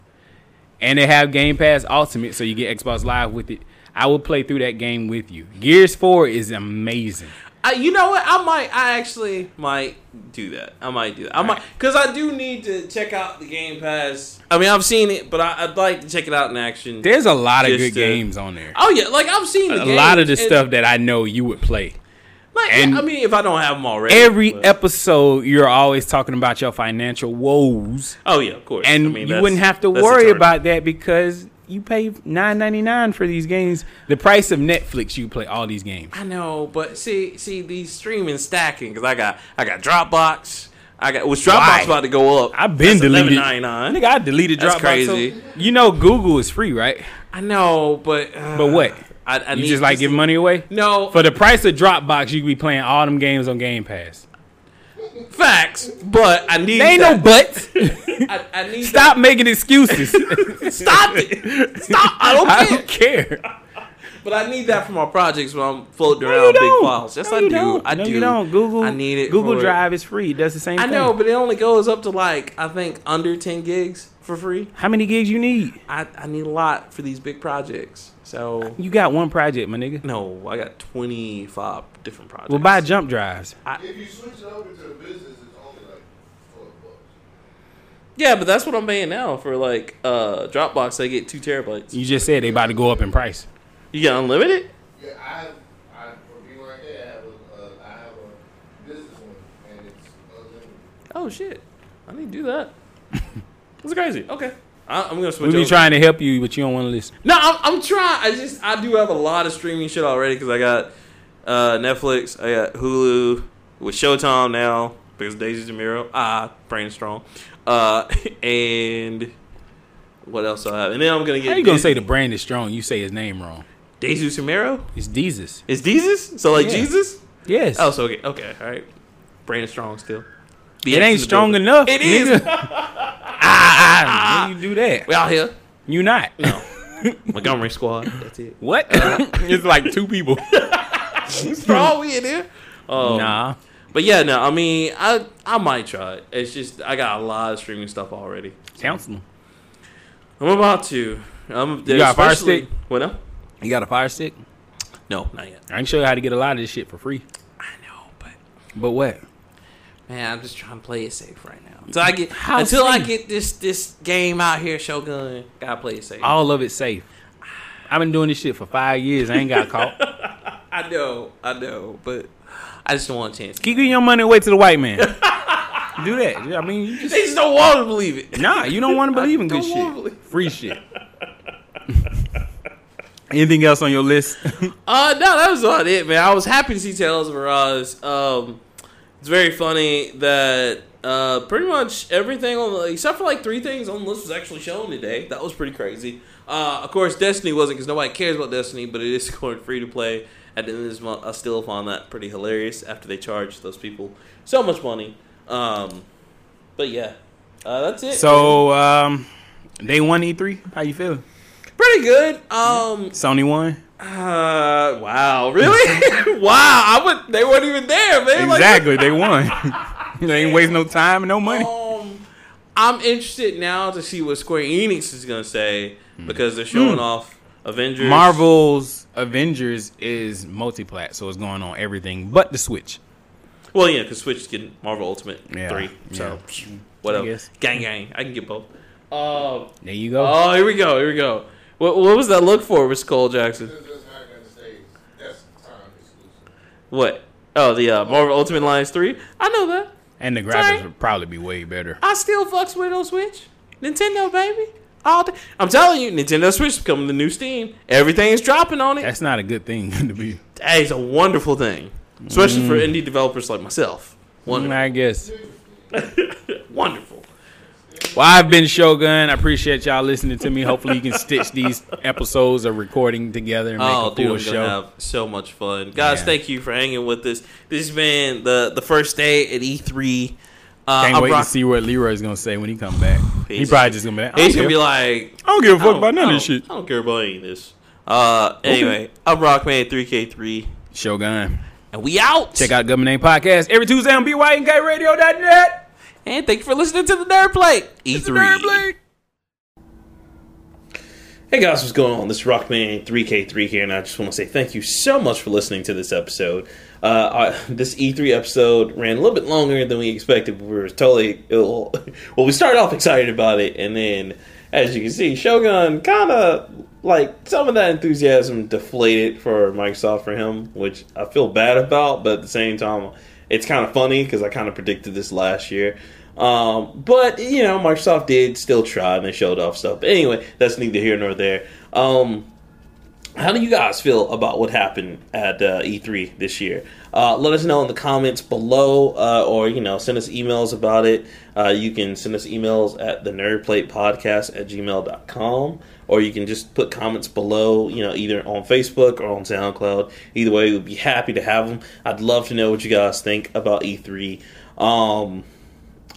and they have Game Pass Ultimate, so you get Xbox Live with it. I will play through that game with you. Gears Four is amazing. I, you know what? I might. I actually might do that. I might do that. I might because I do need to check out the Game Pass. I mean, I've seen it, but I, I'd like to check it out in action. There's a lot of good to- games on there. Oh yeah, like I've seen a lot of the stuff that I know you would play. And I mean, if I don't have them already, Every but- episode, you're always talking about your financial woes, Oh yeah, of course. and I mean, you wouldn't have to worry eternal. about that because you pay nine ninety nine for these games. The price of Netflix, you play all these games. I know, but see, see these streaming stacking because I got I got Dropbox. I got was Dropbox Why? about to go up. I've been That's deleted. Nigga, I deleted That's Dropbox. crazy. so- you know, Google is free, right? I know, but uh, But what? I, I you just like give money away. No For the price of Dropbox, you could be playing all them games on Game Pass. facts, but I need. Ain't no that. buts. I, I need Stop making excuses. Stop it. Stop. I don't I care. don't care. But I need that for my projects when I'm floating around you big files. Yes, No, I do. don't. I no, do. you don't. Google. I need it. Google Drive is free. It does the same I thing. know, but it only goes up to like I think under ten gigs for free. How many gigs you need? I, I need a lot for these big projects. So You got one project, my nigga. no, I got twenty five different projects. Well, buy jump drives. I, If you switch it over to the business, it's only like twelve bucks. Yeah, but that's what I'm paying now for like uh Dropbox. I get two terabytes. You just said they about to go up in price. You get unlimited? Yeah, I have. I for being right there, I have a. Uh, I have a business one, and it's unlimited. oh shit, I need to do that. That's crazy. Okay, I, I'm gonna switch. We be trying to help you, but you don't want to listen. No, I'm, I'm trying. I just I do have a lot of streaming shit already because I got uh, Netflix, I got Hulu with Showtime now because Daisy Zamiro, ah, brain strong, uh, and what else do I have? And then I'm gonna get. How you gonna say the brand is strong? You say his name wrong. Daisy Zamiro? It's Jesus. It's Jesus? So like Yeah. Jesus? Yes. Oh, so okay, okay, all right. Brain is strong still. It ain't strong enough. It is. nigga. ah, ah, when you do that. We out here. You not. No. Montgomery Squad. That's it. What? it's like two people. strong. We in there. Um, nah. But yeah, no. I mean, I I might try it. It's just I got a lot of streaming stuff already. Counsel them. I'm about to. I'm. You got a Fire Stick? What now? You got a fire stick? No, not yet. I can show you how to get a lot of this shit for free. I know, but But what? Man, I'm just trying to play it safe right now. Until I get How until I get this this game out here, Shogun. Gotta play it safe. All of it safe. I've been doing this shit for five years. I ain't got caught. I know, I know, but I just don't want a chance. Keep getting your money away to the white man. Do that. I mean, you just, They just don't want to believe it. nah, you don't want to believe in good shit. Free shit. Anything else on your list? Uh, no, that was about it, man. I was happy to see Tales of Arise. Um, it's very funny that uh, pretty much everything on the except for like three things on the list was actually shown today. That was pretty crazy. Uh, of course, Destiny wasn't because nobody cares about Destiny, but it is going free to play at the end of this month. I still found that pretty hilarious after they charged those people so much money. Um, but yeah, uh, that's it. so, um, day one E3. How you feeling? pretty good. Um, Sony won. Uh, wow, really? wow, I would. They weren't even there, man. Like- Exactly, they won. they ain't waste no time and no money. Um, I'm interested now to see what Square Enix is gonna say because they're showing Hmm. off Avengers. Marvel's Avengers is multiplat, so it's going on everything but the Switch. Well, yeah, because Switch is getting Marvel Ultimate Yeah, three, so yeah. whatever. Gang, gang. I can get both. Um, There you go. oh, here we go. Here we go. What, what was that look for, Mr. Cole Jackson? What? Oh, the uh, Marvel Ultimate Alliance three. I know that. and the graphics sorry. would probably be way better. I still fucks with on Switch. Nintendo, baby. All day. I'm telling you, Nintendo Switch is becoming the new Steam. Everything's dropping on it. That's not a good thing to be. That is a wonderful thing, especially for indie developers like myself. Wonderful. I guess. Wonderful. Well, I've been Shogun. I appreciate y'all listening to me. Hopefully, you can stitch these episodes of recording together and make Oh, a dude, show. have so much fun, guys. Yeah. Thank you for hanging with us. This has been the the first day at E3. Uh, Can't I'm wait rock- to see what Leroy's gonna say when he come back. he probably just gonna be. Like, He's gonna be like, I don't give a fuck about none of this shit. I don't care about any of this. Uh, anyway, I'm Rockman 3K3, Shogun. and we out. Check out Gubmint Name Podcast every Tuesday on BYNKRadio.net. and thank you for listening to the Nerd Plate. E3. It's the Nerd Plate. Hey guys, what's going on? This is Rockman 3K3 here, and I just want to say thank you so much for listening to this episode. Uh, I, this E3 episode ran a little bit longer than we expected. We were totally ill. Well, we started off excited about it, and then, as you can see, Shogun kind of like some of that enthusiasm deflated for Microsoft for him, which I feel bad about, but at the same time, it's kind of funny because I kind of predicted this last year. Um, but you know, Microsoft did still try and they showed off stuff. But anyway, that's neither here nor there. Um, how do you guys feel about what happened at uh, E3 this year? Uh, let us know in the comments below, uh, or you know, send us emails about it. Uh, you can send us emails at the nerdplatepodcast at gmail.com, or you can just put comments below, you know, either on Facebook or on SoundCloud. Either way, we'd be happy to have them. I'd love to know what you guys think about E3. Um,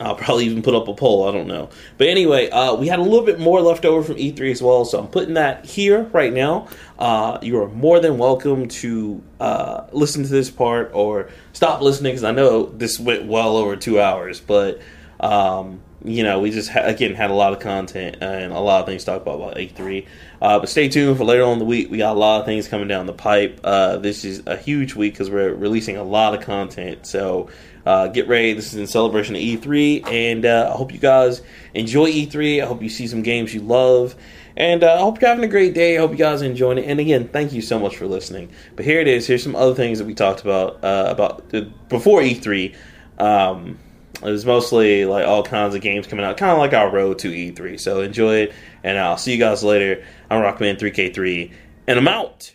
I'll probably even put up a poll. I don't know. But anyway, uh, we had a little bit more left over from E3 as well, so I'm putting that here right now. Uh, you are more than welcome to uh, listen to this part or stop listening because I know this went well over two hours, but. Um, you know, we just ha- again had a lot of content and a lot of things to talk about about E3. Uh, but stay tuned for later on the week. We got a lot of things coming down the pipe. Uh, this is a huge week because we're releasing a lot of content. So uh, get ready. This is in celebration of E3, and uh, I hope you guys enjoy E3. I hope you see some games you love. And uh, I hope you're having a great day. I hope you guys enjoying it. And again, thank you so much for listening. But here it is. Here's some other things that we talked about uh, about before E3. Um, there's mostly like all kinds of games coming out, kind of like our road to E3. So enjoy it, and I'll see you guys later. I'm Rockman 3K3, and I'm out.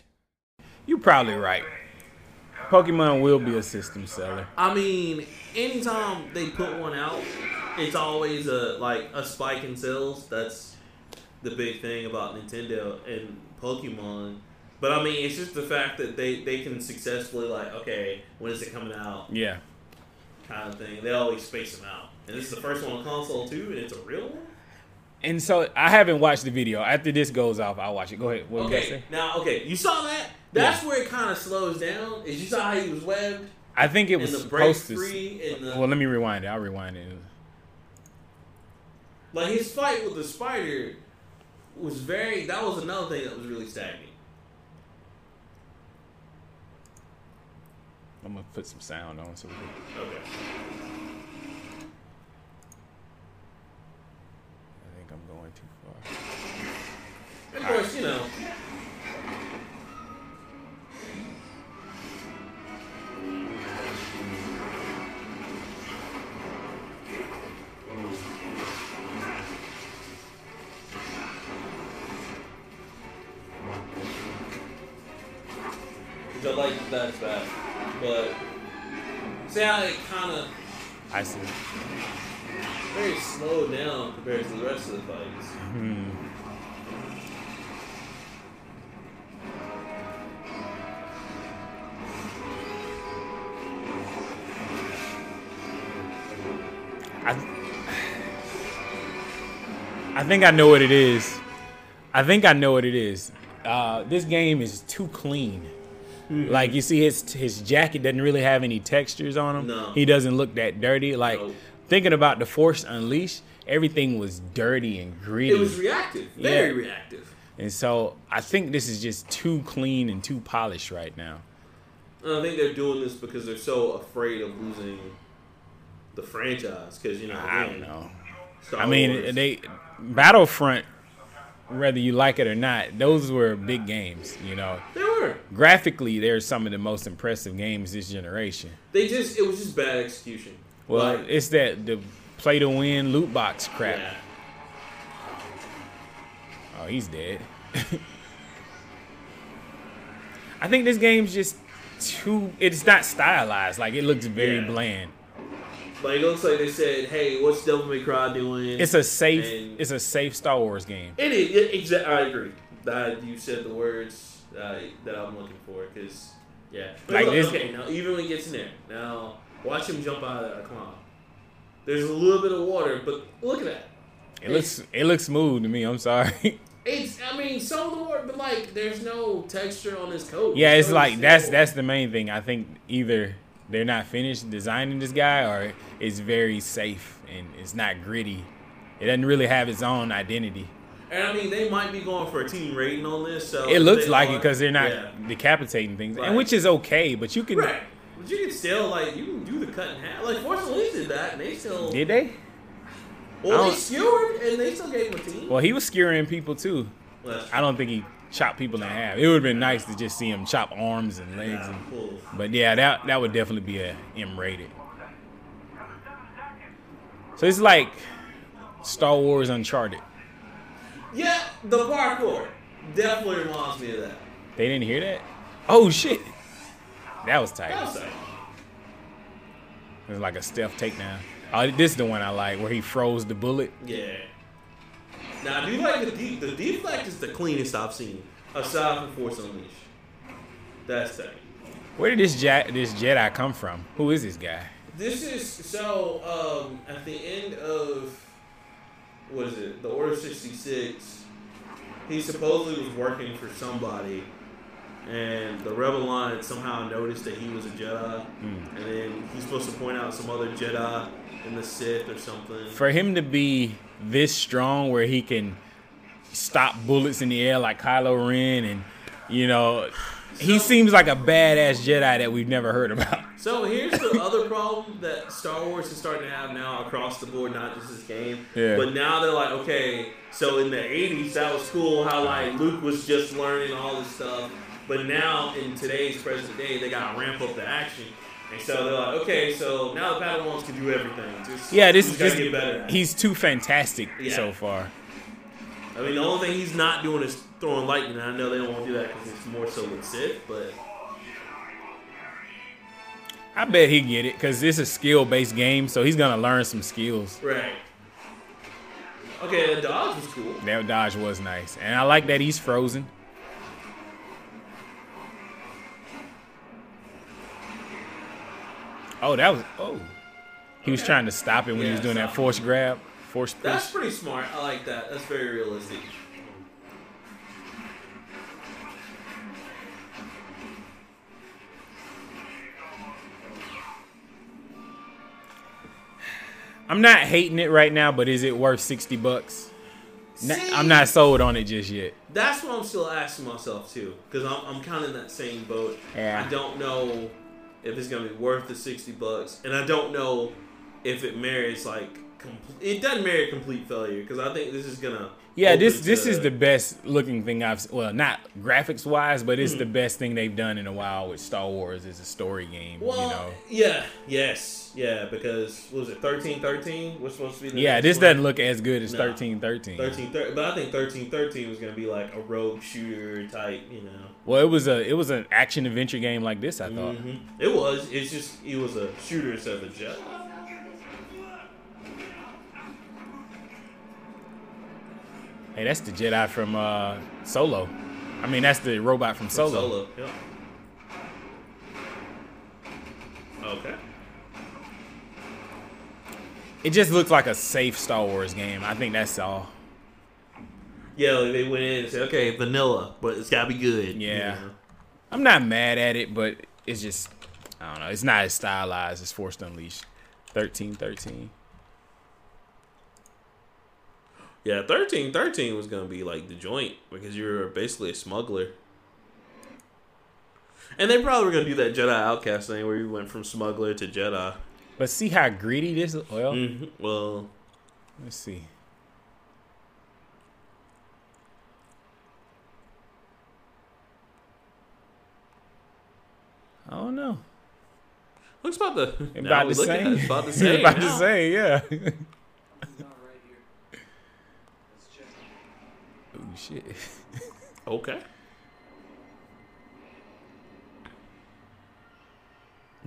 You're probably right. Pokemon will be a system seller. I mean, anytime they put one out, it's always a like a spike in sales. That's the big thing about Nintendo and Pokemon. But I mean, it's just the fact that they they can successfully like, okay, when is it coming out? Yeah. Kind of thing. They always space them out. And this is the first one on console too, and it's a real one. And so I haven't watched the video. After this goes off, I'll watch it. Go ahead. What Okay, now okay, you saw that. That's where it kind of slows down. Is you saw how he was webbed I think it was the break supposed to. and the Well, let me rewind it. I'll rewind it. like his fight with the spider was very. That was another thing that was really stagnant. I'm gonna put some sound on so we can, Okay. I think I'm going too far. Of course, you know. Which I like that that's bad. But see how it kind of I see. very slowed down compared to the rest of the fights. Hmm. I, I think I know what it is. I think I know what it is. Uh, this game is too clean. Like you see, his his jacket doesn't really have any textures on him. No. He doesn't look that dirty. Like No. thinking about the Force Unleashed, everything was dirty and gritty. It was reactive, very Yeah. reactive. and so I think this is just too clean and too polished right now. I think they're doing this because they're so afraid of losing the franchise. Because you know, I don't know. Star I mean, Wars- they Battlefront, whether you like it or not, those were big games. You know, they were. graphically, they're some of the most impressive games this generation. They just it was just bad execution. Well, Like, it's that the play to win loot box crap. yeah. Oh, he's dead. I think this game's just too. It's not stylized. Like it looks very Yeah. bland. Like it looks like they said, "Hey, what's Devil May Cry doing?" It's a safe. And- It's a safe Star Wars game. It is it, exa- I agree. That you said the words uh, that I'm looking for. Because yeah, But Like look, this- Okay, now even when he gets in there, now watch him jump out of that cloud. There's a little bit of water, but look at that. It looks. It looks smooth to me. I'm sorry. It's. I mean, some of the water, but like, there's no texture on his coat. yeah, His it's like that's that's the main thing. I think either they're not finished designing this guy, or it's very safe and it's not gritty. It doesn't really have its own identity. And I mean, they might be going for a team rating on this. So It looks like are- it because they're not Yeah. decapitating things, Right. and which is okay. But you can. Right. But you can still like you can do the cut in half. Like Unleashed did that, and they still. Did they? Well, they skewered, and they still gave him a team. Well, he was skewering people too. Well, I don't think he chopped people in half. It would have been nice to just see him chop arms and legs. And, but yeah, that that would definitely be a M rated. So it's like Star Wars Uncharted. Yeah, the parkour definitely reminds me of that. They didn't hear that? Oh shit. That was tight. That was like, It was like a stealth takedown. Oh, this is the one I like where he froze the bullet. yeah. Now, I do like the deep. The deflect is the cleanest I've seen, aside from Force Unleashed. That's tight. Where did this ja- this Jedi come from? Who is this guy? This is so. Um, at the end of what is it? The Order sixty six. He supposedly was working for somebody, and the Rebel Line somehow noticed that he was a Jedi, and then he's supposed to point out some other Jedi in the Sith or something. For him to be this strong where he can stop bullets in the air like Kylo Ren and you know he seems like a badass Jedi that we've never heard about. So here's the other problem that Star Wars is starting to have now across the board, not just this game. Yeah. But now they're like, okay, so in the '80s that was cool how like Luke was just learning all this stuff, but now in today's present day they got to ramp up the action. And so they're like, okay, so now the Padawans can do everything. Just, Yeah, this is gotta get better. he's too fantastic Yeah. so far. I mean, the only thing he's not doing is throwing lightning. I know they don't want to do that because it's more so with Sith, but I bet he get it because this is a skill based game, so he's gonna learn some skills. right. Okay, the dodge was cool. That dodge was nice, and I like that he's frozen. Oh, that was oh. He was Okay. trying to stop it when he was Yeah, doing that force grab, force push. That's pretty smart. I like that. That's very realistic. I'm not hating it right now, but is it worth sixty bucks? See? I'm not sold on it just yet. That's what I'm still asking myself too, because I'm, I'm kind of in that same boat. Yeah. I don't know if it's gonna be worth the sixty bucks, and I don't know if it merits like com- it doesn't merit complete failure because I think this is gonna. Yeah, this this to- is the best looking thing I've well, not graphics wise, but it's hmm. the best thing they've done in a while with Star Wars as a story game. Well, you know. yeah, yes, yeah, because what was it thirteen thirteen? Was supposed to be the Yeah, this one. doesn't look as good as thirteen thirteen. 13, thir- but I think thirteen thirteen was gonna be like a rogue shooter type, you know. Well, it was a it was an action adventure game like this. I thought. Mhm. It was. It's just it was a shooter instead of a jet. Hey, that's the Jedi from uh, Solo. I mean, that's the robot from Solo. Solo. Yeah. Okay. It just looks like a safe Star Wars game. I think that's all. Yeah, like they went in and said, okay, vanilla, but it's gotta be good. you Yeah. know? I'm not mad at it, but it's just I don't know. It's not as stylized as Force Unleashed. Thirteen thirteen. Yeah, thirteen thirteen was gonna be like the joint because you're basically a smuggler. And they probably were gonna do that Jedi Outcast thing where you went from smuggler to Jedi. But see how greedy this. Well, Mhm. Well, let's see. I don't know. looks about the About we the look at it, same. about the same. about the same. Yeah. oh shit. Okay.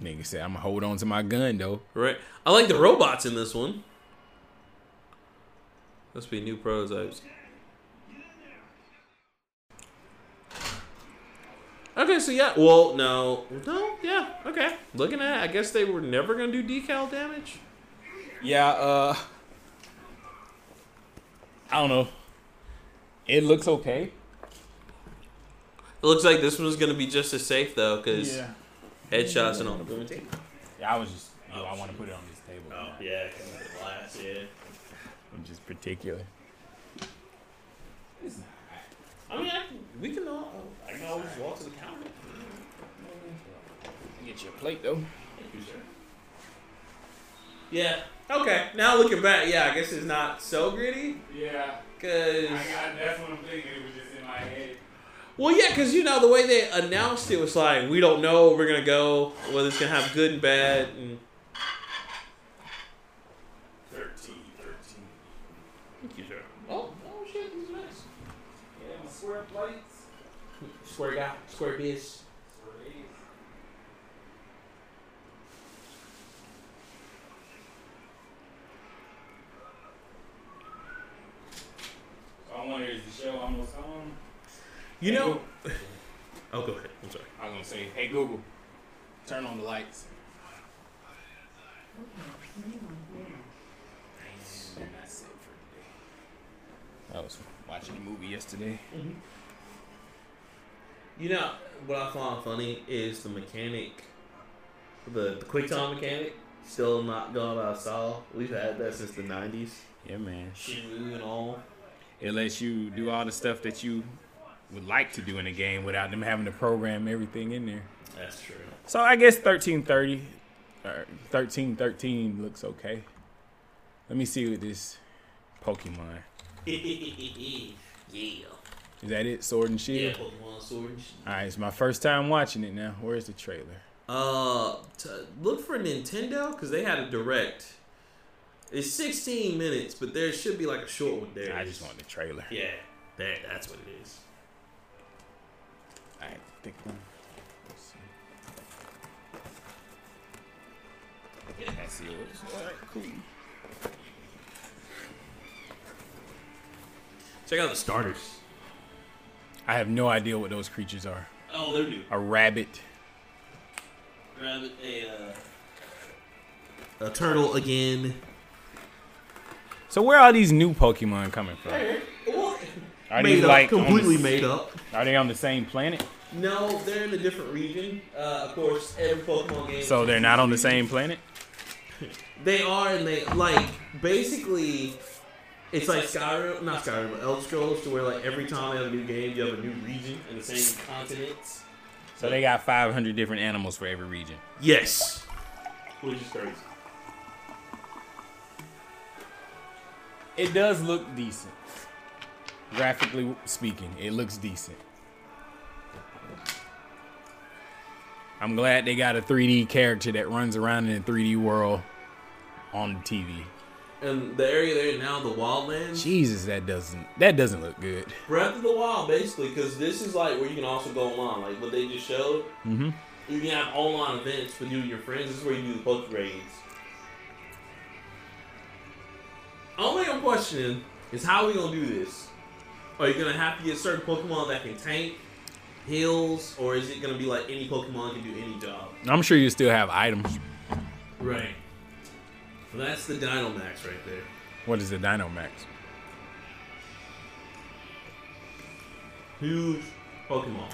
Nigga said I'm gonna hold on to my gun though. Right. I like the robots in this one. Must be new prototypes. Okay, so yeah. Well, no, no, yeah. Okay. Looking at, it, I guess they were never gonna do decal damage. Yeah. Uh. I don't know. It looks okay. It looks like this one's gonna be just as safe though, because headshots and all. Yeah, I was just. Oh, I want to put it on this table. Oh yeah, because of the glass. Yeah. I'm just particular. I mean, I can, we can all. I can always walk to the counter. Get your plate though. Yeah. Okay. Now looking back, yeah, I guess it's not so gritty. Yeah. Cause that's what I'm thinking. It was just in my head. well, yeah, cause you know the way they announced it was like we don't know we're gonna go whether it's gonna have good and bad and. 13, 13. Thank you, sir. Oh, oh shit, these are nice. Yeah, my square plates. Square guy, square biz. So I wonder is the show almost on? You know. Oh, go ahead. I'm sorry. I was gonna say, hey Google, turn on the lights. That's it for today. I was watching a movie yesterday. Mm-hmm. You know what I find funny is the mechanic, the, the quick time mechanic, still not gone out of style. We've had that since the '90s. Yeah, man. And all. It lets you do all the stuff that you would like to do in a game without them having to program everything in there. That's true. So I guess thirteen thirty, or thirteen thirteen looks okay. Let me see what this Pokemon. yeah. Is that it? Sword and Shield. Yeah. Pokemon Sword and Shield. All right, it's my first time watching it now. Where's the trailer? Uh, t- look for Nintendo because they had a direct. It's 16 minutes, but there should be like a short one there. I just want the trailer. Yeah, that, that's what it is. I think one. Let's see. Let's see. All right, cool. Check out the starters. I have no idea what those creatures are. Oh, they're new. A rabbit. Rabbit, a uh, a turtle again. So where are these new Pokemon coming from? Are made these up, like completely the- made up. Are they on the same planet? No, they're in a different region. Uh, of course, every Pokemon game. So they're not on the same planet? They are, and they like basically. It's like Skyrim, not Skyrim, but Elder Scrolls, to where like every time they have a new game, you have a new region in the same continents. So they got 500 different animals for every region. Yes, which is crazy. It does look decent. Graphically speaking, it looks decent. I'm glad they got a 3D character that runs around in a 3D world on the TV. And the area they're in now, the Wildlands, Jesus, that doesn't that doesn't look good. Breath of the Wild, basically, because this is like where you can also go online, like what they just showed. Mm-hmm. You can have online events with you and your friends. This is where you do the poke raids. Only I'm questioning is how we gonna do this. Are you gonna have to get certain Pokemon that can tank, heals, or is it gonna be like any Pokemon can do any job? I'm sure you still have items. Right. Well, that's the Dynamax right there. What is the Dynamax? Huge Pokemon.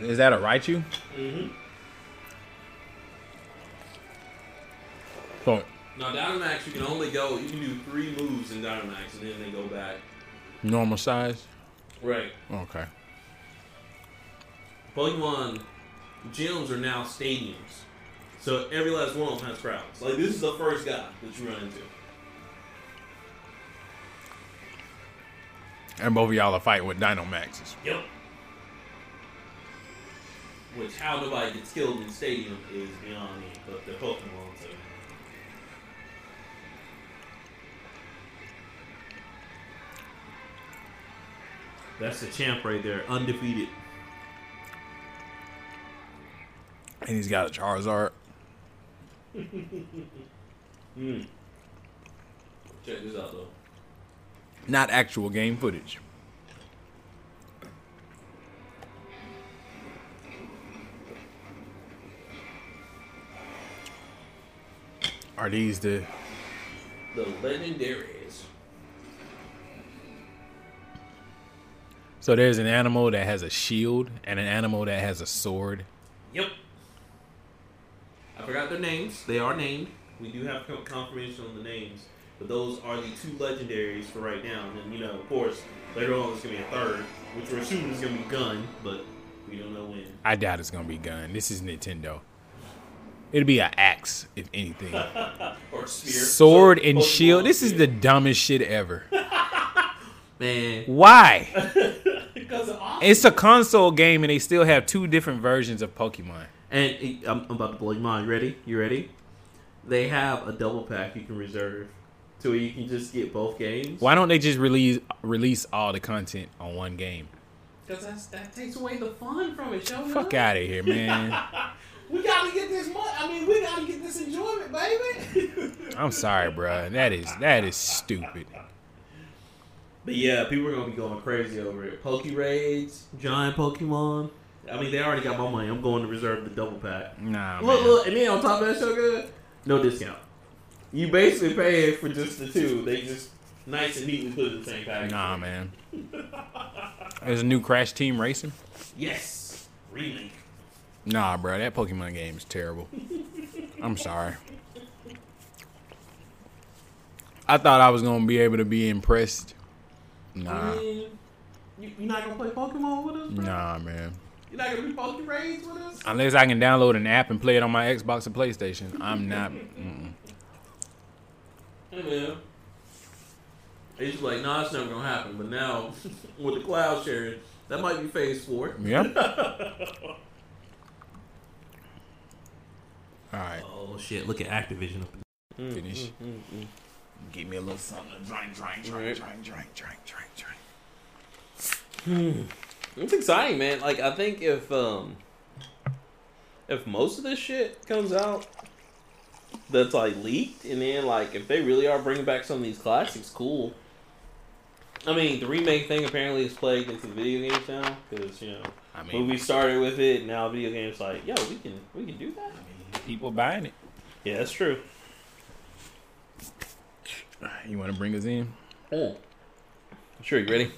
Is that a Raichu? Mm-hmm. So Now Dynamax, you can only go. You can do three moves in Dynamax, and then they go back. normal size? Right. Okay. Pokemon gyms are now stadiums. So every last one of them has crowds. Like this is the first guy that you run into. And both of y'all are fighting with Dino Dynamaxes. Yep. Which how nobody gets killed in the stadium is beyond me, but the Pokemon so That's the champ right there, undefeated. And he's got a Charizard. Hmm. Check this out though. Not actual game footage. Are these the The legendaries. So there's an animal that has a shield and an animal that has a sword. Yep. I forgot their names. They are named. We do have confirmation on the names, but those are the two legendaries for right now. And you know, of course, later on there's gonna be a third, which we're assuming is gonna be Gun, but we don't know when. I doubt it's gonna be gun. This is Nintendo. It'll be an axe, if anything. or spear. Sword So, and Pokemon shield. This is the dumbest shit ever. man. Why? because of awesome. It's a console game and they still have two different versions of Pokemon. And eh, I'm, I'm about to blow your mind. Ready? You ready? They have a double pack you can reserve, to where you can just get both games. Why don't they just release release all the content on one game? Because that takes away the fun from it. Show Fuck out of here, man. We gotta get this money. I mean, we gotta get this enjoyment, baby. I'm sorry, bruh. That is that is stupid. but yeah, people are gonna be going crazy over it. Poke raids, giant Pokemon. I mean, they already got my money. I'm going to reserve the double pack. Nah, Look, man. look, and then on top of that, sugar, no discount. You basically pay for just the two. They just nice and neatly put in the same package. Nah, man. There's a new Crash Team Racing. Yes, remake. Nah, bro, that Pokemon game is terrible. I'm sorry. I thought I was gonna be able to be impressed. Nah, I mean, you, you're not gonna play Pokemon with us? Bro? nah, man. You're not gonna be Poke raids with us? Unless I can download an app and play it on my Xbox or PlayStation, I'm not. Mm-mm. Hey man. It's just like, nah, it's never gonna happen. But now, with the cloud sharing, that might be phase four. Yeah. All right, Oh shit! Look at Activision. Mm, finish. Mm-hmm. Give me a little something to drink, drink, drink, Right. drink, drink, drink, drink, drink. It's exciting, man. Like I think if um if most of this shit comes out that's like leaked, and then like if they really are bringing back some of these classics, cool. I mean, the remake thing apparently is plagued into the video games now because you know I mean, movie started with it. Now video games like, yo, we can we can do that. people buying it. Yeah, that's true. You want to bring us in? Oh, Sure, you ready?